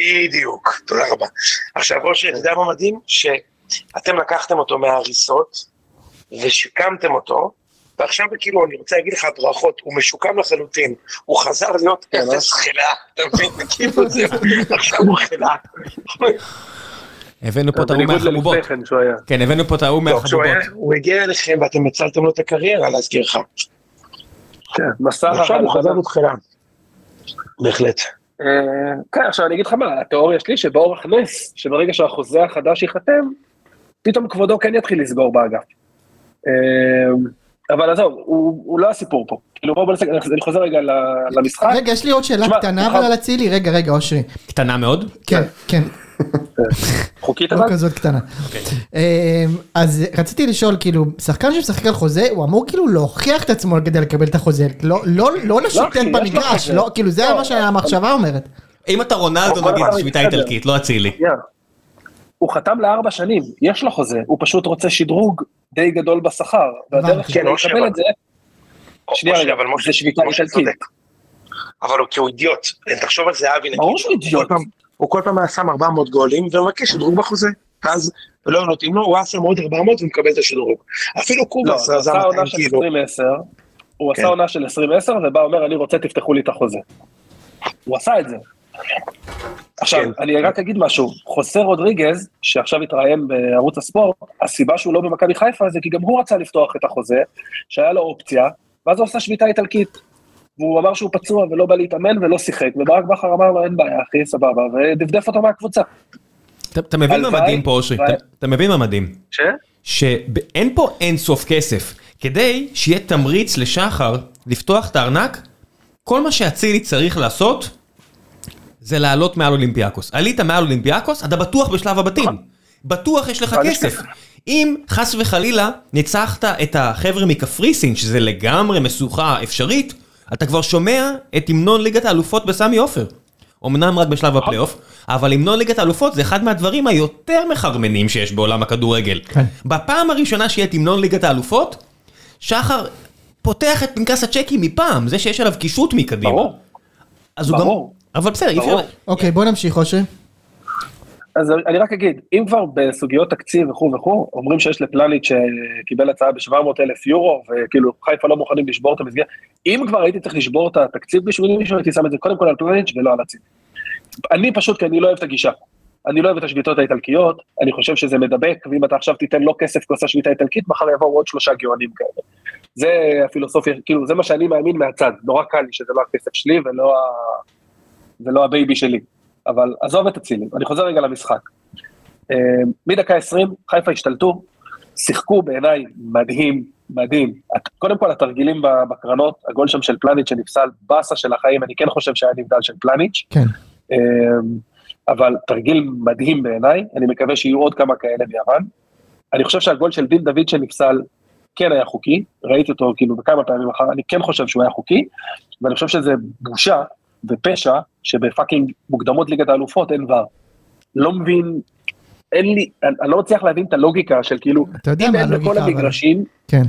S5: בדיוק, תודה רבה. עכשיו, ראש, אתה יודע מה מדהים? שאתם לקחתם אותו מההריסות, ושיקמתם אותו, ועכשיו כאילו, אני רוצה להגיד לך ברכות, הוא משוקם לחלוטין, הוא חזר להיות אפס חלאה, אתה מבין? כאילו זהו, עכשיו הוא חלאה.
S1: הבאנו פה את ההוא מהחבובות.
S4: כן.
S1: כן, הבאנו פה את ההוא
S5: היה-
S1: מהחבובות.
S5: הוא הגיע אליכם ואתם הצלתם לו את הקריירה, להזכיר לך.
S4: כן, מסע
S5: עכשיו הוא. חזר להיות חלאה. בהחלט.
S4: אה, כן, עכשיו אני אגיד לך מה, התיאוריה שלי שבאורח נס, שברגע שהחוזה החדש ייחתם, פתאום כבודו כן יתחיל לסגור באגף. אבל עזוב, הוא הוא לא הסיפור פה. כאילו בואו נעשה, אני חוזר רגע ל- למשחק.
S2: רגע, יש לי עוד שאלה
S4: תשמע,
S2: קטנה. אבל על אצילי. רגע, רגע, אושרי.
S1: קטנה מאוד.
S2: כן, כן.
S4: חוקית
S2: לא
S4: אבל?
S2: כזאת קטנה. אמ, אז רציתי לשאול, כאילו, שחקן שמשחק על חוזה, הוא אמור כאילו להוכיח את עצמו כדי לקבל את החוזה. לא- לא לא לשוטט
S4: יש לו
S2: במגרש. לא, כאילו זה
S4: לא.
S2: מה שהמחשבה אומרת.
S1: אם אתה רונלדו נגיד, שביתה. איטלקית, לא אצילי.
S4: הוא חתם לארבע שנים, יש לו חוזה, הוא פשוט רוצה שדרוג די גדול בשכר. והדרך
S2: הבנתי.
S4: שלו
S5: כן,
S4: לקבל את זה, שנייה רגע,
S5: אבל משה,
S4: זה שביתה איטלקית.
S5: אבל הוא כי הוא אידיוט. תחשוב על זה, אבי, נגיד.
S4: ברור שהוא אידיוט.
S5: הוא כל פעם היה שם 400 גולים ומבקש שדרוג בחוזה. אז לא נותנים לו, הוא היה שם עוד 400 ומקבל את השדרוג. אפילו
S4: לא,
S5: קובאס
S4: הוא
S5: עזר
S4: עשה
S5: 200
S4: עונה של
S5: כאילו.
S4: 2010, הוא
S5: כן.
S4: עשה עונה של 2010 ובא אומר אני רוצה תפתחו לי את החוזה. הוא עשה את זה. עכשיו,
S5: כן.
S4: אני רק אגיד משהו, חוסה רודריגז, שעכשיו התראיין בערוץ הספורט, הסיבה שהוא לא במכבי חיפה זה כי גם הוא רצה לפתוח את החוזה, שהיה לו אופציה, ואז הוא עשה שביתה איטלקית. והוא אמר שהוא פצוע ולא בא להתאמן ולא שיחק, וברק בכר אמר לו אין בעיה אחי, סבבה, ודפדף אותו מהקבוצה.
S1: אתה- מבין מה מדהים פה, אושרי? אתה מבין מה מדהים?
S4: ש?
S1: שאין פה אין סוף כסף. כדי שיהיה תמריץ לשחר לפתוח את הארנק, כל מה שאצילי צריך לעשות זה לעלות מעל אולימפיאקוס. עלית מעל אולימפיאקוס, אתה בטוח בשלב הבתים. בטוח יש לך כסף. אם חס וחלילה ניצחת את החבר'ה מקפריסין, שזה לגמרי משוכה אפשרית, אתה כבר שומע את המנון ליגת האלופות בסמי עופר. אמנם רק בשלב. הפלייאוף, אבל המנון ליגת האלופות זה אחד מהדברים היותר מחרמנים שיש בעולם הכדורגל.
S2: כן.
S1: בפעם הראשונה שיהיה את המנון ליגת האלופות, שחר פותח את פנקס הצ'קים מפעם, זה שיש עליו קישוט מקדימה.
S4: ברור.
S1: אז הוא גם... אבל בסדר, אי אפשר...
S2: אוקיי, בוא נמשיך, אושרי.
S4: אז אני רק אגיד, אם כבר בסוגיות תקציב וכו' וכו', אומרים שיש לפלניץ' שקיבל הצעה ב-700 אלף יורו, וכאילו חיפה לא מוכנים לשבור את המסגרת, אם כבר הייתי צריך לשבור את התקציב בשביל מישהו, הייתי שם את זה קודם כל על פלניץ' ולא על הציב. אני פשוט, כי אני לא אוהב את הגישה. אני לא אוהב את השביתות האיטלקיות, אני חושב שזה מדבק, ואם אתה עכשיו תיתן לו כסף כי עושה שביתה איטלקית, מחר יבואו עוד שלושה גאונים כאלה. זה הפילוסופיה, כאילו, זה מה שאני מאמין מהצד, נורא קל לי שזה לא הכסף שלי ולא, ה... ולא ה baby שלי. אבל עזוב את אצילי, אני חוזר רגע למשחק. אה, מדקה 20, חיפה השתלטו, שיחקו בעיניי מדהים, מדהים. קודם כל התרגילים בקרנות, הגול שם של פלניץ' שנפסל, באסה של החיים, אני כן חושב שהיה נבדל של פלניץ'.
S2: כן.
S4: אה, אבל תרגיל מדהים בעיניי, אני מקווה שיהיו עוד כמה כאלה ביוון. אני חושב שהגול של דין דוד שנפסל כן היה חוקי, ראיתי אותו כאילו בכמה פעמים אחר, אני כן חושב שהוא היה חוקי, ואני חושב שזה בושה ופשע שבפאקינג מוקדמות ליגת האלופות אין ור. לא מבין, אין לי, אני, אני לא מצליח להבין את הלוגיקה של כאילו,
S2: אתה יודע מה הלוגיקה,
S4: בכל
S2: אבל-
S4: המגרשים,
S2: כן,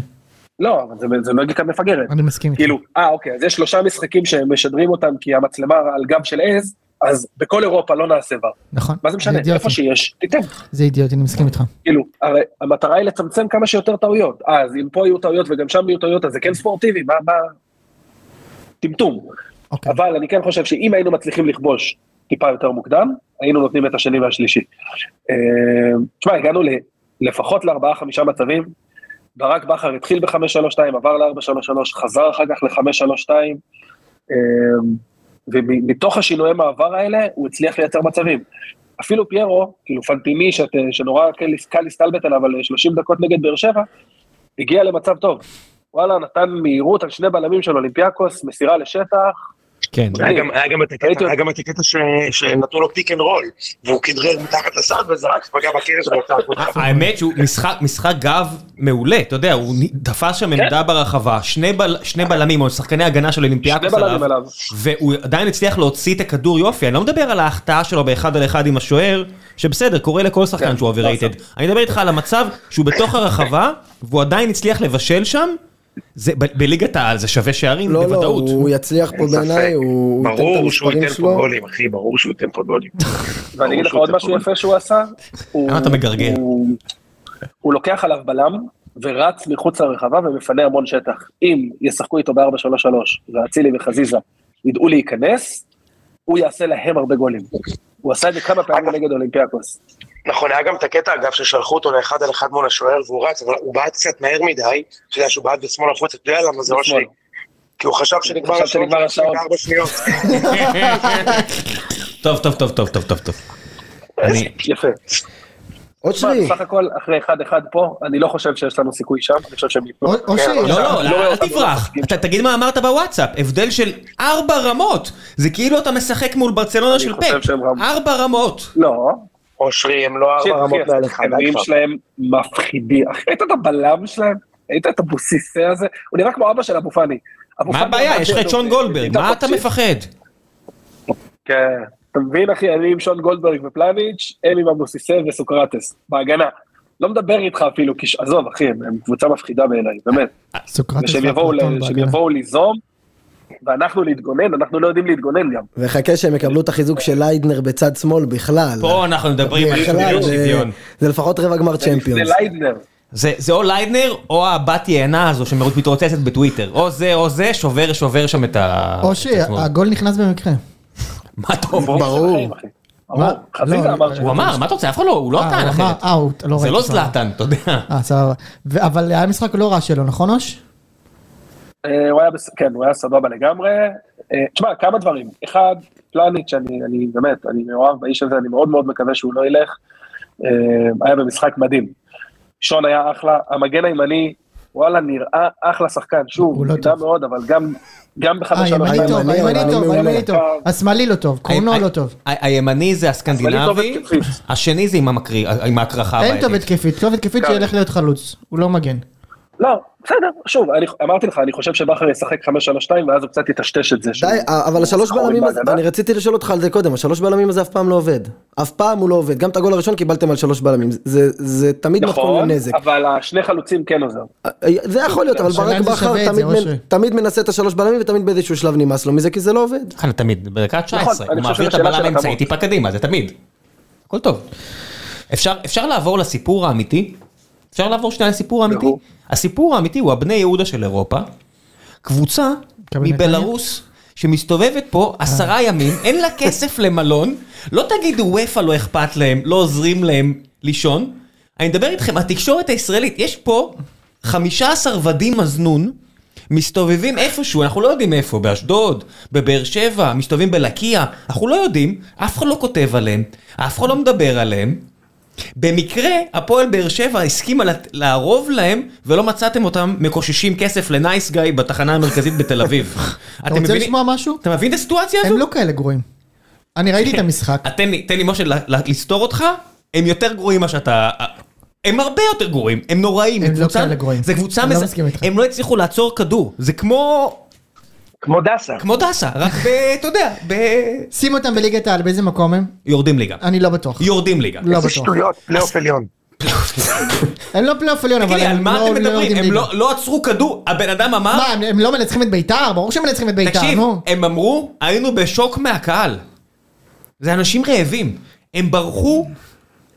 S4: לא, אבל זה, זה לוגיקה מפגרת.
S2: אני מסכים.
S4: כאילו, אה אוקיי, אז יש שלושה משחקים שמשדרים אותם כי המצלמה על גב של עז, אז בכל אירופה לא נעשה ור.
S2: נכון.
S4: מה זה משנה?
S2: אידיוטי.
S4: איפה שיש, תיתן.
S2: זה אידיוטי, אני מסכים איתך.
S4: כאילו, הרי המטרה היא לצמצם כמה שיותר טעויות. אה, אז אם פה יהיו טעויות וגם שם יהיו טעויות, אז זה כן ספורטיבי, מה, מה... טמטום.
S2: אוקיי.
S4: אבל אני כן חושב שאם היינו מצליחים לכבוש טיפה יותר מוקדם, היינו נותנים את השני והשלישי. אה, תשמע, הגענו ל- לפחות לארבעה חמישה מצבים, ברק בכר התחיל ב-532, עבר ל-433, חזר אחר כך ל-532, אה, ומתוך השינויי מעבר האלה, הוא הצליח לייצר מצבים. אפילו פיירו, כאילו פנטיני, שאת, שנורא קל, להסתלבט עליו על 30 דקות נגד באר שבע, הגיע למצב טוב. וואלה, נתן מהירות על שני בלמים של אולימפיאקוס, מסירה לשטח,
S1: כן.
S5: היה גם- את הקטע, שנתנו לו pick and roll, והוא כדרר מתחת לסל וזרק, פגע בקרש ואותה
S1: האמת שהוא משחק, גב מעולה, אתה יודע, הוא תפס שם עמדה ברחבה, שני, בל, שני בלמים או שחקני הגנה של אולימפיאקוס עליו. והוא עדיין הצליח להוציא את הכדור יופי, אני לא מדבר על ההחטאה שלו באחד על אחד עם השוער, שבסדר, קורה לכל שחקן
S4: כן,
S1: שהוא
S4: לא
S1: overrated, אני מדבר איתך על המצב שהוא בתוך הרחבה, והוא עדיין הצליח לבשל שם, בליגת העל זה שווה שערים
S3: לא, לא,
S1: בוודאות.
S3: הוא יצליח פה. בעיניי, הוא ייתן את
S5: ברור שהוא
S3: המספרים
S5: ייתן פה
S3: שלו.
S5: גולים, אחי, ברור שהוא ייתן פה גולים.
S4: ואני אגיד לך עוד משהו יפה שהוא עשה.
S1: למה אתה מגרגר?
S4: הוא- הוא לוקח עליו בלם ורץ מחוץ לרחבה ומפנה המון שטח. אם ישחקו איתו ב-4-3-3 ואצילי וחזיזה ידעו להיכנס, הוא יעשה להם הרבה גולים. הוא עשה את זה כמה פעמים נגד אולימפיאקוס.
S5: נכון, היה גם את הקטע, אגב, ששלחו אותו לאחד על אחד מול השוער והוא רץ, אבל הוא בעט קצת מהר מדי, אתה יודע שהוא בעט בשמאל החוץ, אתה יודע למה זה לא. שלי. כי הוא חשב שנגמר השעון,
S4: השעון.
S5: ארבע שניות.
S1: טוב, טוב, טוב, טוב, טוב, טוב, טוב. אני,
S4: יפה.
S3: אושרי,
S4: תשמע, בסך הכל, אחרי 1-1 פה, אני לא חושב שיש לנו סיכוי שם, אני חושב שהם ייפלו.
S2: או- אושרי,
S5: כן,
S1: לא, לא,
S4: לא
S1: אל תברח, אתה תגיד מה אמרת בוואטסאפ, הבדל של ארבע רמות, זה כאילו אתה משחק מול ברצלונה של
S4: חושב
S1: פפ,
S4: שהם רמות.
S1: ארבע רמות.
S4: לא,
S5: אושרי, הם לא ארבע רמות
S4: אחי,
S5: מעל אחד.
S4: השחקנים
S5: די כבר.
S4: שלהם מפחידים. ראית את הבלם שלהם? ראית את הבוסיסה הזה? הוא נראה כמו אבא של אבו פאני.
S1: מה הבעיה? יש לך את שון גולדברג, מה אתה. מפחד?
S4: כן, אתה מבין אחי, אני עם שון גולדברג ופלניץ', הם עם אבוסיסה וסוקרטס, בהגנה. לא מדבר איתך אפילו, עזוב אחי, הם קבוצה מפחידה בעיניי, באמת.
S2: סוקרטס
S4: ושהם יבואו ל-
S2: ואפלטון
S4: שהם
S2: בהגנה.
S4: יבואו ליזום, ואנחנו להתגונן, אנחנו לא יודעים להתגונן גם.
S3: וחכה שהם יקבלו את החיזוק של ליידנר בצד שמאל בכלל.
S1: פה אנחנו מדברים על שוויון
S3: זה-. זה לפחות רבע גמר
S4: זה
S3: Champions.
S4: ליידנר.
S1: זה זה או ליידנר או הבת יענה הזו שמתרוצצת בטוויטר, או זה או זה, שובר שובר שם את ה...
S2: אושרי,
S1: את עצמו.
S2: הגול נכנס במקרה.
S1: מה אתה אומר?
S3: ברור.
S2: לא,
S4: אמר שהוא...
S1: הוא אמר, מה אתה רוצה? אף אחד לא, הוא לא
S2: אה,
S1: טען אחרת.
S2: אה, הוא- לא
S1: זה לא. זלאטן, אתה יודע.
S2: אה, אבל היה משחק לא רע שלו, נכון אוש?
S4: אה, הוא היה, בס- כן, הוא היה סבבה לגמרי. אה, תשמע, כמה דברים. אחד, פלניץ', אני, אני באמת, אני מאוהב באיש הזה, אני מאוד מאוד מקווה שהוא לא ילך. אה, היה במשחק מדהים. שון היה אחלה, המגן הימני, וואלה, נראה אחלה שחקן. שוב,
S2: הוא לא טוב.
S4: מאוד, אבל גם, גם בחמש שלוש
S2: טוב,
S3: הימני,
S2: טוב. הימני טוב. השמאלי לא טוב, קורנו לא טוב.
S1: הימני זה הסקנדינבי. השני זה עם ההקרחה
S2: אין טוב. התקפית, טוב התקפית
S4: כן.
S2: שילך להיות חלוץ, הוא לא מגן.
S4: לא, בסדר, שוב, אני, אמרתי לך, אני חושב שבכר ישחק 5-3-2 ואז הוא קצת יטשטש את זה.
S3: די, אבל השלוש בלמים, הזה-. אני רציתי לשאול אותך על זה קודם, השלוש בלמים הזה אף פעם לא עובד. אף פעם הוא לא עובד. גם את הגול הראשון קיבלתם על שלוש בלמים. זה- זה תמיד מתכון
S4: נכון,
S3: לנזק.
S4: אבל השני חלוצים כן עוזר.
S3: זה יכול להיות, אבל ברק בכר תמיד מנ-. תמיד מנסה את השלוש בלמים ותמיד באיזשהו שלב נמאס לו מזה כי זה לא עובד.
S1: כן, תמיד, בדקה 19,
S4: אני
S1: הוא מעביר את הבלם האמצעי. טיפה קדימה, זה תמיד. הכל טוב. אפשר אפשר לעבור לסיפור האמיתי? אפשר לעבור שנייה לסיפור האמיתי? הסיפור האמיתי הוא הבני יהודה של אירופה. קבוצה מבלארוס שמסתובבת פה עשרה ימים, אין לה כסף למלון, לא תגידו וופא לא אכפת להם, לא עוזרים להם לישון. אני מדבר איתכם, התקשורת הישראלית, יש פה 15 ודים מזנון, מסתובבים איפשהו, אנחנו לא יודעים איפה, באשדוד, בבאר שבע, מסתובבים בלקיה, אנחנו לא יודעים, אף אחד לא כותב עליהם, אף אחד לא מדבר עליהם. במקרה, הפועל באר שבע הסכימה לערוב להם, ולא מצאתם אותם מקוששים כסף לנייס גיא בתחנה המרכזית בתל אביב.
S2: אתה רוצה לשמוע משהו?
S1: אתה מבין את הסיטואציה הזו?
S2: הם לא כאלה גרועים. אני ראיתי את המשחק.
S1: תן לי, משה לסתור אותך, הם יותר גרועים ממה שאתה... הם הרבה יותר גרועים, הם נוראים.
S2: הם לא כאלה גרועים.
S1: זה קבוצה
S2: לא
S1: מז... הם לא הצליחו לעצור כדור, זה כמו...
S5: כמו דסה.
S1: כמו דסה, רק ב... אתה יודע, ב...
S2: שים אותם בליגת העל, באיזה מקום הם?
S1: יורדים ליגה.
S2: אני לא בטוח.
S1: יורדים ליגה.
S2: לא
S5: איזה
S2: בטוח.
S5: שטויות, פלייאוף עליון.
S2: הם לא פלייאוף עליון, אבל
S1: תגיד לי, על
S2: הם
S1: מה
S2: לא
S1: אתם
S2: לא
S1: מדברים?
S2: יורדים
S1: הם
S2: ליגה.
S1: לא- לא עצרו כדור, הבן אדם אמר...
S2: מה, הם- הם לא מנצחים את ביתר? ברור שהם מנצחים את ביתר,
S1: תקשיב. הם אמרו, היינו בשוק מהקהל. זה אנשים רעבים. הם ברחו,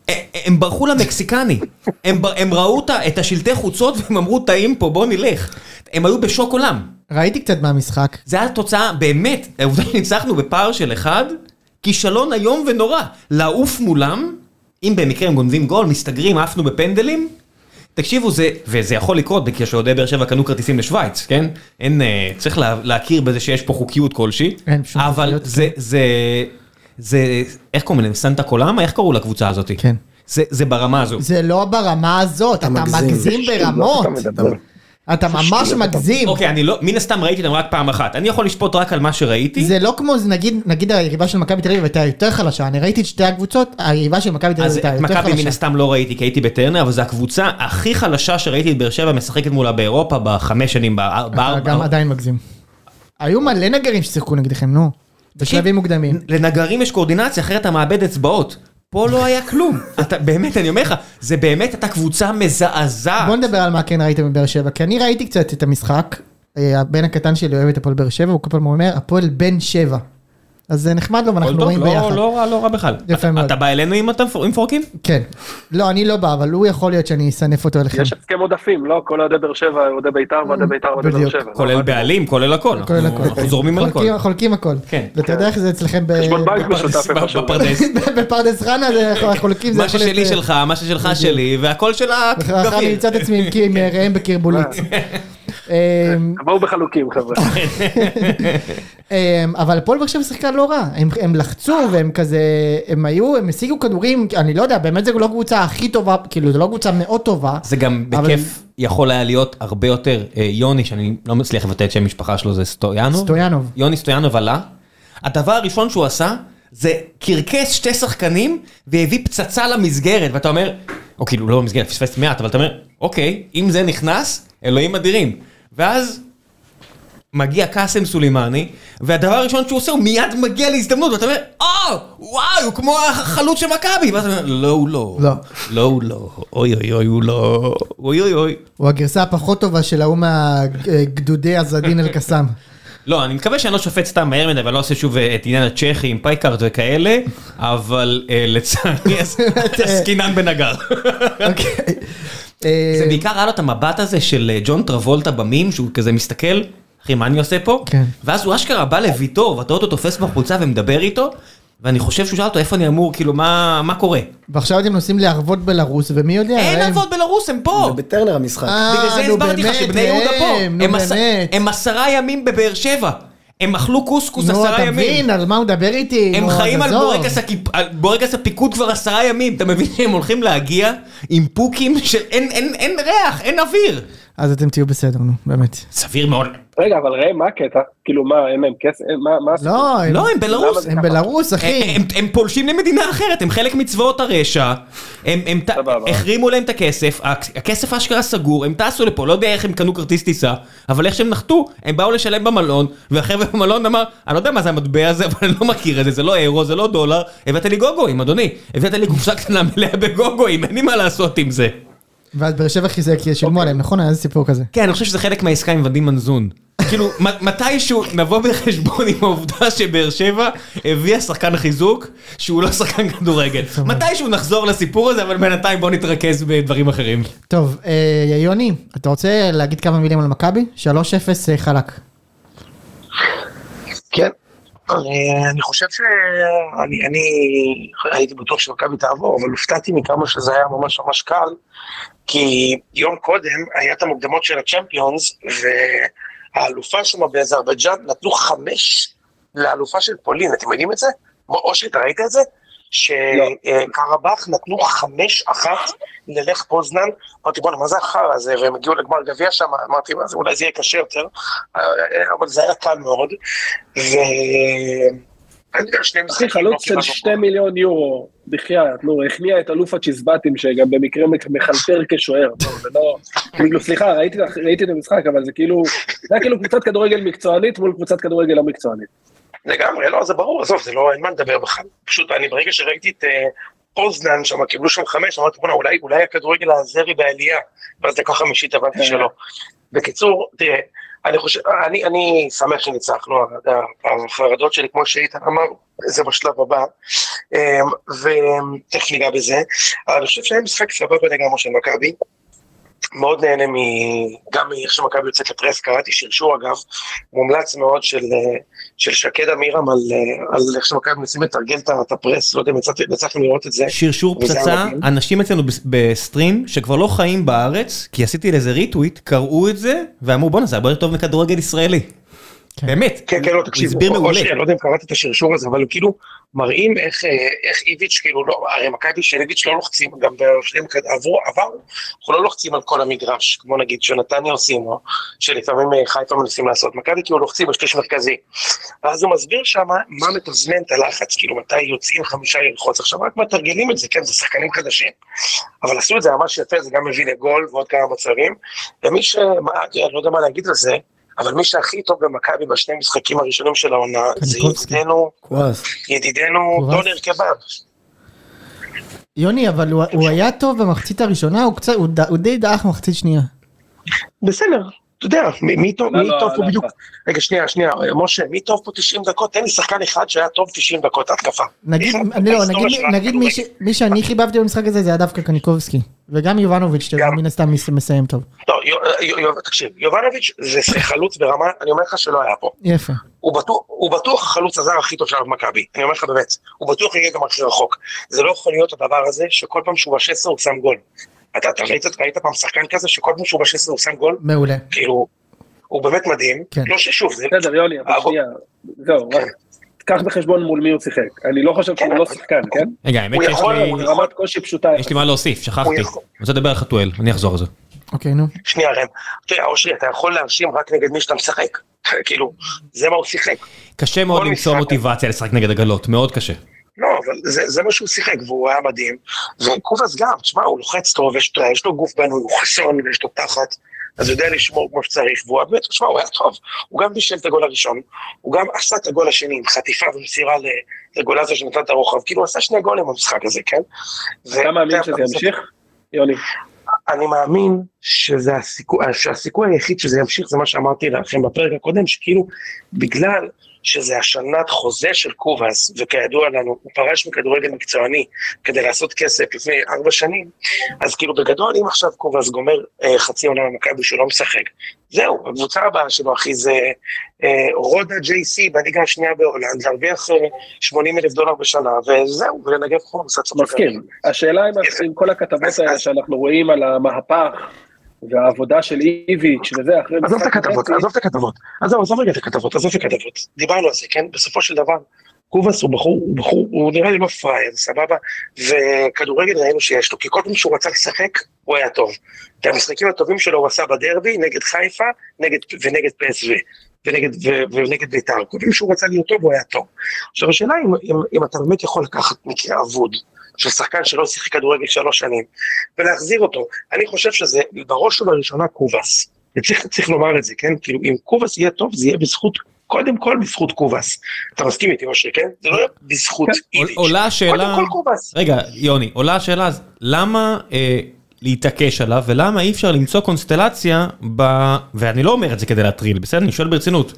S1: אה, הם ברחו למקסיקני. הם בר- הם ראו את השלטי חוצות והם אמרו, טעים פה, בוא נלך. הם היו בשוק עולם.
S2: ראיתי קצת מהמשחק.
S1: זה היה תוצאה, באמת, העובדה שניצחנו בפער של אחד, כישלון איום ונורא. לעוף מולם, אם במקרה הם גונבים גול, מסתגרים, עפנו בפנדלים, תקשיבו, זה, וזה יכול לקרות, בגלל שאוהדי באר שבע קנו כרטיסים לשוויץ, כן? אין, אה, צריך לה, להכיר בזה שיש פה חוקיות כלשהי.
S2: אין שום
S1: אבל
S2: חוקיות,
S1: זה, זה, זה, איך קוראים להם? סנטה קולאמה? איך קראו לקבוצה הזאת?
S2: כן.
S1: זה, זה ברמה הזו.
S2: זה לא ברמה הזאת, אתה
S3: מגזים.
S2: מגזים ברמות.
S5: אתה.
S2: אתה ממש מגזים.
S1: אוקיי, אני לא, מן הסתם ראיתי אותם רק פעם אחת. אני יכול לשפוט רק על מה שראיתי.
S2: זה לא כמו, נגיד, נגיד היריבה של מכבי תל אביב הייתה יותר חלשה, אני ראיתי את שתי הקבוצות, היריבה של מכבי תל אביב
S1: אז
S2: הייתה
S1: את
S2: יותר
S1: מכבי מן
S2: חלשה.
S1: הסתם לא ראיתי כי הייתי בטרנר, אבל זו הקבוצה הכי חלשה שראיתי את באר שבע משחקת מולה באירופה בחמש שנים, באר-
S2: אתה
S1: בארבע.
S2: גם עדיין מגזים. היו מלא נגרים ששיחקו נגדכם, נו. בשלבים מוקדמים.
S1: לנגרים יש קואורדינציה, אחרת אתה מאבד אצבעות. פה לא היה כלום. אתה, באמת, אני אומר לך, זה באמת הייתה קבוצה מזעזעת.
S2: בוא נדבר על מה כן ראיתם בבאר שבע, כי אני ראיתי קצת את המשחק. אה, הבן הקטן שלי אוהב את הפועל באר שבע, הוא כל פעם אומר, הפועל בן שבע. אז זה נחמד לו ואנחנו רואים
S1: לא-
S2: ביחד.
S1: לא רע, לא רע בכלל.
S2: יפה
S1: אתה-
S2: מאוד.
S1: אתה בא אלינו עם פורקים?
S2: כן. לא, אני לא בא, אבל הוא יכול להיות שאני אסנף אותו אליכם.
S4: יש הסכם עודפים, לא? כל אוהדי באר שבע, אוהדי בית"ר ואוהדי בית"ר ואוהדי באר. שבע.
S1: כולל בעלים, כולל הכל.
S2: כולל
S1: אנחנו-
S2: הכל.
S1: אנחנו זורמים על הכל.
S2: חולקים- הכל.
S1: כן.
S2: ואתה יודע איך זה אצלכם
S1: בפרדס-. בפרדס.
S2: חנה, זה חולקים, זה
S1: מה ששלי
S2: אה,
S1: שלך, מה ששלך שלי, והכל של
S2: אחר כך אני
S1: הגביל.
S2: אמצא את עצמי עם עם ראם בקרבולית. אמ,
S4: תבואו בחלוקים חבר'ה.
S2: אמ, אבל הפועל באר שבע שיחקה לא רע, הם, הם לחצו והם כזה, הם היו, הם השיגו כדורים, אני לא יודע, באמת זה לא קבוצה הכי טובה, כאילו זה לא קבוצה מאוד טובה.
S1: זה גם בכיף יכול היה להיות הרבה יותר, אה, יוני, שאני לא מצליח לבטא את שם המשפחה שלו, זה סטויאנוב.
S2: סטויאנוב.
S1: יוני סטויאנוב עלה. הדבר הראשון שהוא עשה, זה קרקס שתי שחקנים והביא פצצה למסגרת, ואתה אומר, או כאילו לא למסגרת, פספס מעט, אבל אתה אומר, אוקיי, אם זה נכנס, אלוהים אדירים. ואז מגיע קאסם סולימני, והדבר הראשון שהוא עושה, הוא מיד מגיע להזדמנות, ואתה אומר, או, וואי, הוא כמו החלוץ של מכבי, ואז אתה אומר, לא, הוא לא.
S2: לא.
S1: לא, הוא לא. אוי אוי אוי, הוא לא. אוי אוי אוי.
S2: הוא הגרסה הפחות טובה של ההוא מהגדודי עזדין אל קסאם.
S1: לא, אני מקווה שאני לא שופט סתם מהר מדי, ואני לא עושה שוב אה, את עניין הצ'כי עם פייקארט וכאלה, אבל אה, לצערי עסקינן בנגר.
S2: אוקיי.
S1: זה
S2: אה,
S1: בעיקר היה לו את המבט הזה של אה, ג'ון טרבולטה במים, שהוא כזה מסתכל, אחי, מה אני עושה פה?
S2: כן.
S1: ואז הוא אשכרה בא לוויטור, ואתה רואה אותו תופס בחולצה ומדבר איתו, ואני חושב שהוא שאל אותו איפה אני אמור, כאילו, מה מה קורה?
S2: ועכשיו אתם נוסעים להרוות בלרוס, ומי יודע,
S1: אין
S2: ראם.
S1: אבות בלרוס, הם פה!
S3: זה בטרנר המשחק.
S2: אה,
S1: בגלל זה
S2: נו
S1: הסברתי לך
S2: באמת,
S1: שבני יהודה פה. הם. הם עשרה ימים בבאר שבע. הם אכלו קוסקוס
S2: נו,
S1: עשרה
S2: אתה
S1: ימים.
S2: מבין על מה הוא מדבר איתי?
S1: הם
S2: נו,
S1: חיים על. בורקס הפיקוד כבר עשרה ימים. אתה מבין שהם הולכים להגיע עם פוקים של אין ריח, אין אוויר.
S2: אז אתם תהיו בסדר, נו, באמת.
S1: סביר מאוד.
S4: רגע, אבל ראם, מה הקטע? כאילו, מה, אין להם כסף? אין- מה, מה הסיפור?
S2: לא, הם-
S1: לא, הם בלרוס.
S2: הם בלרוס, אחי.
S1: הם, הם, הם פולשים למדינה אחרת, הם חלק מצבאות הרשע, הם. החרימו להם את הכסף, הכ- הכסף אשכרה סגור, הם טסו לפה, לא יודע איך הם קנו כרטיס טיסה, אבל איך שהם נחתו, הם באו לשלם במלון, והחבר'ה במלון אמר, אני לא יודע מה זה המטבע הזה, אבל אני לא מכיר את זה, זה לא אירו, זה לא דולר, הבאת לי גוגואים, אדוני, הבאת לי קופסה קטנה מלאה בגוגואים, אין לי מה לעשות עם זה.
S2: ואז באר שבע חיזק, כי שילמו עליהם, נכון? היה איזה סיפור כזה.
S1: כן, אני חושב שזה חלק מהעסקה עם ודים מנזון. כאילו, מתישהו נבוא בחשבון עם העובדה שבאר שבע הביאה שחקן חיזוק שהוא לא שחקן כדורגל. מתישהו נחזור לסיפור הזה, אבל בינתיים בוא נתרכז בדברים אחרים.
S2: טוב, אה, יוני, אתה רוצה להגיד כמה מילים על מכבי? 3-0 אה, חלק.
S5: כן. אה, אני חושב שאני אני הייתי בטוח שמכבי תעבור, אבל הופתעתי מכמה שזה היה ממש ממש קל, כי יום קודם היה את המוקדמות של הצ'מפיונס, והאלופה שם באזרבייג'אן נתנו חמש לאלופה של פולין, אתם יודעים את זה? אושרי, אתה ראית את זה? שקרבאח נתנו חמש אחת ללך פוזנן, אמרתי בואנה מה זה החרא הזה, והם הגיעו לגמר גביע שם, אמרתי מה זה, אולי זה יהיה קשה יותר, אבל זה היה קל מאוד, ו... אני יודע, שני
S4: אחי,
S5: משחקים
S4: חלוץ
S5: לא
S4: של שתי. מיליון יורו, בחייאת, נו, הכניע את אלוף הצ'יזבטים, שגם במקרה מחלטר כשוער, נו, זה לא... כאילו, סליחה, ראיתי את המשחק, אבל זה כאילו, זה היה כאילו קבוצת כדורגל מקצוענית מול קבוצת כדורגל לא מקצוענית.
S5: לגמרי, לא, זה ברור, עזוב, זה לא, אין מה לדבר בכלל. פשוט אני ברגע שראיתי את אה, פוזנן שם, קיבלו שם חמש, אמרתי, בוא'נה, אולי, אולי הכדורגל האזרי בעלייה, ואז דקה חמישית הבנתי
S4: כן.
S5: שלא. בקיצור, תראה, אני חושב, אני, אני שמח שניצחנו, החרדות שלי, כמו שאיתן אמר, זה בשלב הבא, אמ, ותכף ניגע בזה, אני חושב שהיה משחק סבבה לגמרי של מכבי, מאוד נהנה מ... גם מאיך שמכבי יוצאת לפרס, קראתי שרשור אגב, מומלץ מאוד של, אה, של שקד אמירם על, אה, על איך שמכבי מנסים לתרגל את הפרס, לא יודע אם יצאתם לראות את זה.
S1: שרשור פצצה. אנשים אצלנו בס- בסטרים שכבר לא חיים בארץ, כי עשיתי לזה ריטוויט, קראו את זה, ואמרו בואנה זה הרבה יותר טוב מכדורגל ישראלי. באמת,
S5: כן, כן, לא,
S1: הוא
S5: תקשיב,
S1: הסביר מעולה.
S5: אני לא יודע אם קראת את השרשור הזה, אבל הם כאילו מראים איך, אה, איך איביץ', כאילו, לא, הרי מכבי של איביץ' לא לוחצים, גם בשנים עברו, עברו, אנחנו לא לוחצים על כל המגרש, כמו נגיד שנתניה עושים, או שלפעמים אה, חיפה מנסים לעשות, מכבי כאילו לוחצים בשליש מרכזי. ואז הוא מסביר שם מה מתזמן את הלחץ, כאילו מתי יוצאים חמישה ללחוץ, עכשיו רק מתרגלים את זה, כן, זה שחקנים חדשים. אבל עשו את זה ממש יפה, זה גם מביא לגול ועוד כמה מצבים, ומי ש... מה, אני לא יודע מה להגיד על זה, אבל מי שהכי טוב במכבי בשני משחקים הראשונים של העונה זה. ידידנו. ידידנו. דונר קבב.
S2: יוני, אבל הוא- הוא היה טוב במחצית הראשונה, הוא קצת, הוא ד- הוא די דעך במחצית שנייה.
S5: בסדר, אתה יודע, מי טוב,
S4: לא,
S5: מי
S4: לא,
S5: טוב פה
S4: לא,
S5: בדיוק. רגע שנייה, שנייה, משה, מי טוב פה 90 דקות? תן לי שחקן אחד שהיה טוב 90 דקות התקפה.
S2: נגיד, מי, שאני חיבבתי במשחק הזה זה היה דווקא קניקובסקי. וגם יובנוביץ',
S5: גם.
S2: מן הסתם מס- מסיים טוב.
S5: לא, יו- תקשיב, יובנוביץ' זה חלוץ ברמה, אני אומר לך שלא היה פה.
S2: יפה.
S5: הוא בטוח, החלוץ הזר הכי טוב שלנו במכבי, אני אומר לך באמת, הוא בטוח יגיע גם הכי רחוק. זה לא יכול להיות הדבר הזה שכל פעם שהוא בשסר הוא שם גול. אתה, אתה ראית, ראית פעם שחקן כזה שכל פעם שהוא בשסר הוא שם גול?
S2: מעולה.
S5: כאילו, הוא באמת מדהים.
S2: כן.
S5: לא ששוב, זה...
S4: בסדר, יוני, אבל שנייה, זהו, רק קח בחשבון מול מי הוא שיחק. אני לא חושב שהוא
S5: כן,
S4: לא שחקן, כן?
S1: רגע, האמת שיש לי...
S4: רמת קושי פשוטה.
S1: יש לי מה להוסיף, שכחתי. אני רוצה לדבר על חתואל, אני אחזור על זה.
S2: אוקיי, נו.
S5: שנייה ראם, תראה אושרי אתה יכול להרשים רק נגד מי שאתה משחק, כאילו, זה מה הוא שיחק.
S1: קשה מאוד למצוא. מוטיבציה לשחק נגד עגלות, מאוד קשה.
S5: לא, אבל זה, זה מה שהוא שיחק והוא היה מדהים. וקובס גם, תשמע, הוא לוחץ טוב, יש, יש לו גוף בנוי, הוא חסון ויש לו תחת, אז הוא יודע לשמור כמו שצריך, והוא באמת, תשמע, הוא היה טוב. הוא גם בישל את הגול הראשון, הוא גם עשה את הגול השני עם חטיפה ומסירה ל- לגולזיה שנתן את הרוחב, כאילו הוא עשה שני גולים במשחק הזה, כן?
S4: אתה מאמין שזה ימשיך? יוני.
S5: אני מאמין שזה הסיכוי, שהסיכוי היחיד שזה ימשיך זה מה שאמרתי לכם בפרק הקודם, שכאילו בגלל שזה השנת חוזה של קובאס, וכידוע לנו, הוא פרש מכדורגל מקצועני כדי לעשות כסף לפני ארבע שנים, אז כאילו בגדול, אם עכשיו קובאס גומר אה, חצי עונה במכבי שהוא לא משחק, זהו, הקבוצה הבאה שלו, אחי, זה אה, רודה סי בליגה השנייה בהולנד, להרוויח אה, 80 אלף דולר בשנה, וזהו, ולנגב חומוס עד סוף
S4: מסכים. השאלה אם עם כל הכתבות האלה שאנחנו רואים על המהפך והעבודה של איביץ' וזה, אחרי
S5: עזוב את הכתבות, עזוב את הכתבות, עזוב, עזוב רגע את הכתבות, עזוב את הכתבות, דיברנו על זה, כן? בסופו של דבר, קובאס הוא בחור, הוא בחור, הוא נראה לי לא פראייר, סבבה? וכדורגל ראינו שיש לו, כי כל פעם שהוא רצה לשחק, הוא היה טוב. את המשחקים הטובים שלו הוא עשה בדרבי, נגד חיפה, נגד, ונגד פסו. ונגד, ו, ונגד בית"ר, כל פעם שהוא רצה להיות טוב, הוא היה טוב. עכשיו השאלה אם, אם, אם אתה באמת יכול לקחת מקרה אבוד, של שחקן שלא שיחק כדורגל שלוש שנים, ולהחזיר אותו, אני חושב שזה בראש ובראשונה קובאס. וצריך צריך לומר את זה, כן? כאילו, אם קובאס יהיה טוב, זה יהיה בזכות, קודם כל בזכות קובאס. אתה מסכים איתי, משה, כן? זה לא יהיה בזכות איביץ'.
S1: עולה השאלה,
S5: קודם כל קובאס.
S1: רגע, יוני, עולה השאלה, אז למה אה, להתעקש עליו, ולמה אי אפשר למצוא קונסטלציה ב... ואני לא אומר את זה כדי להטריל, בסדר? אני שואל ברצינות.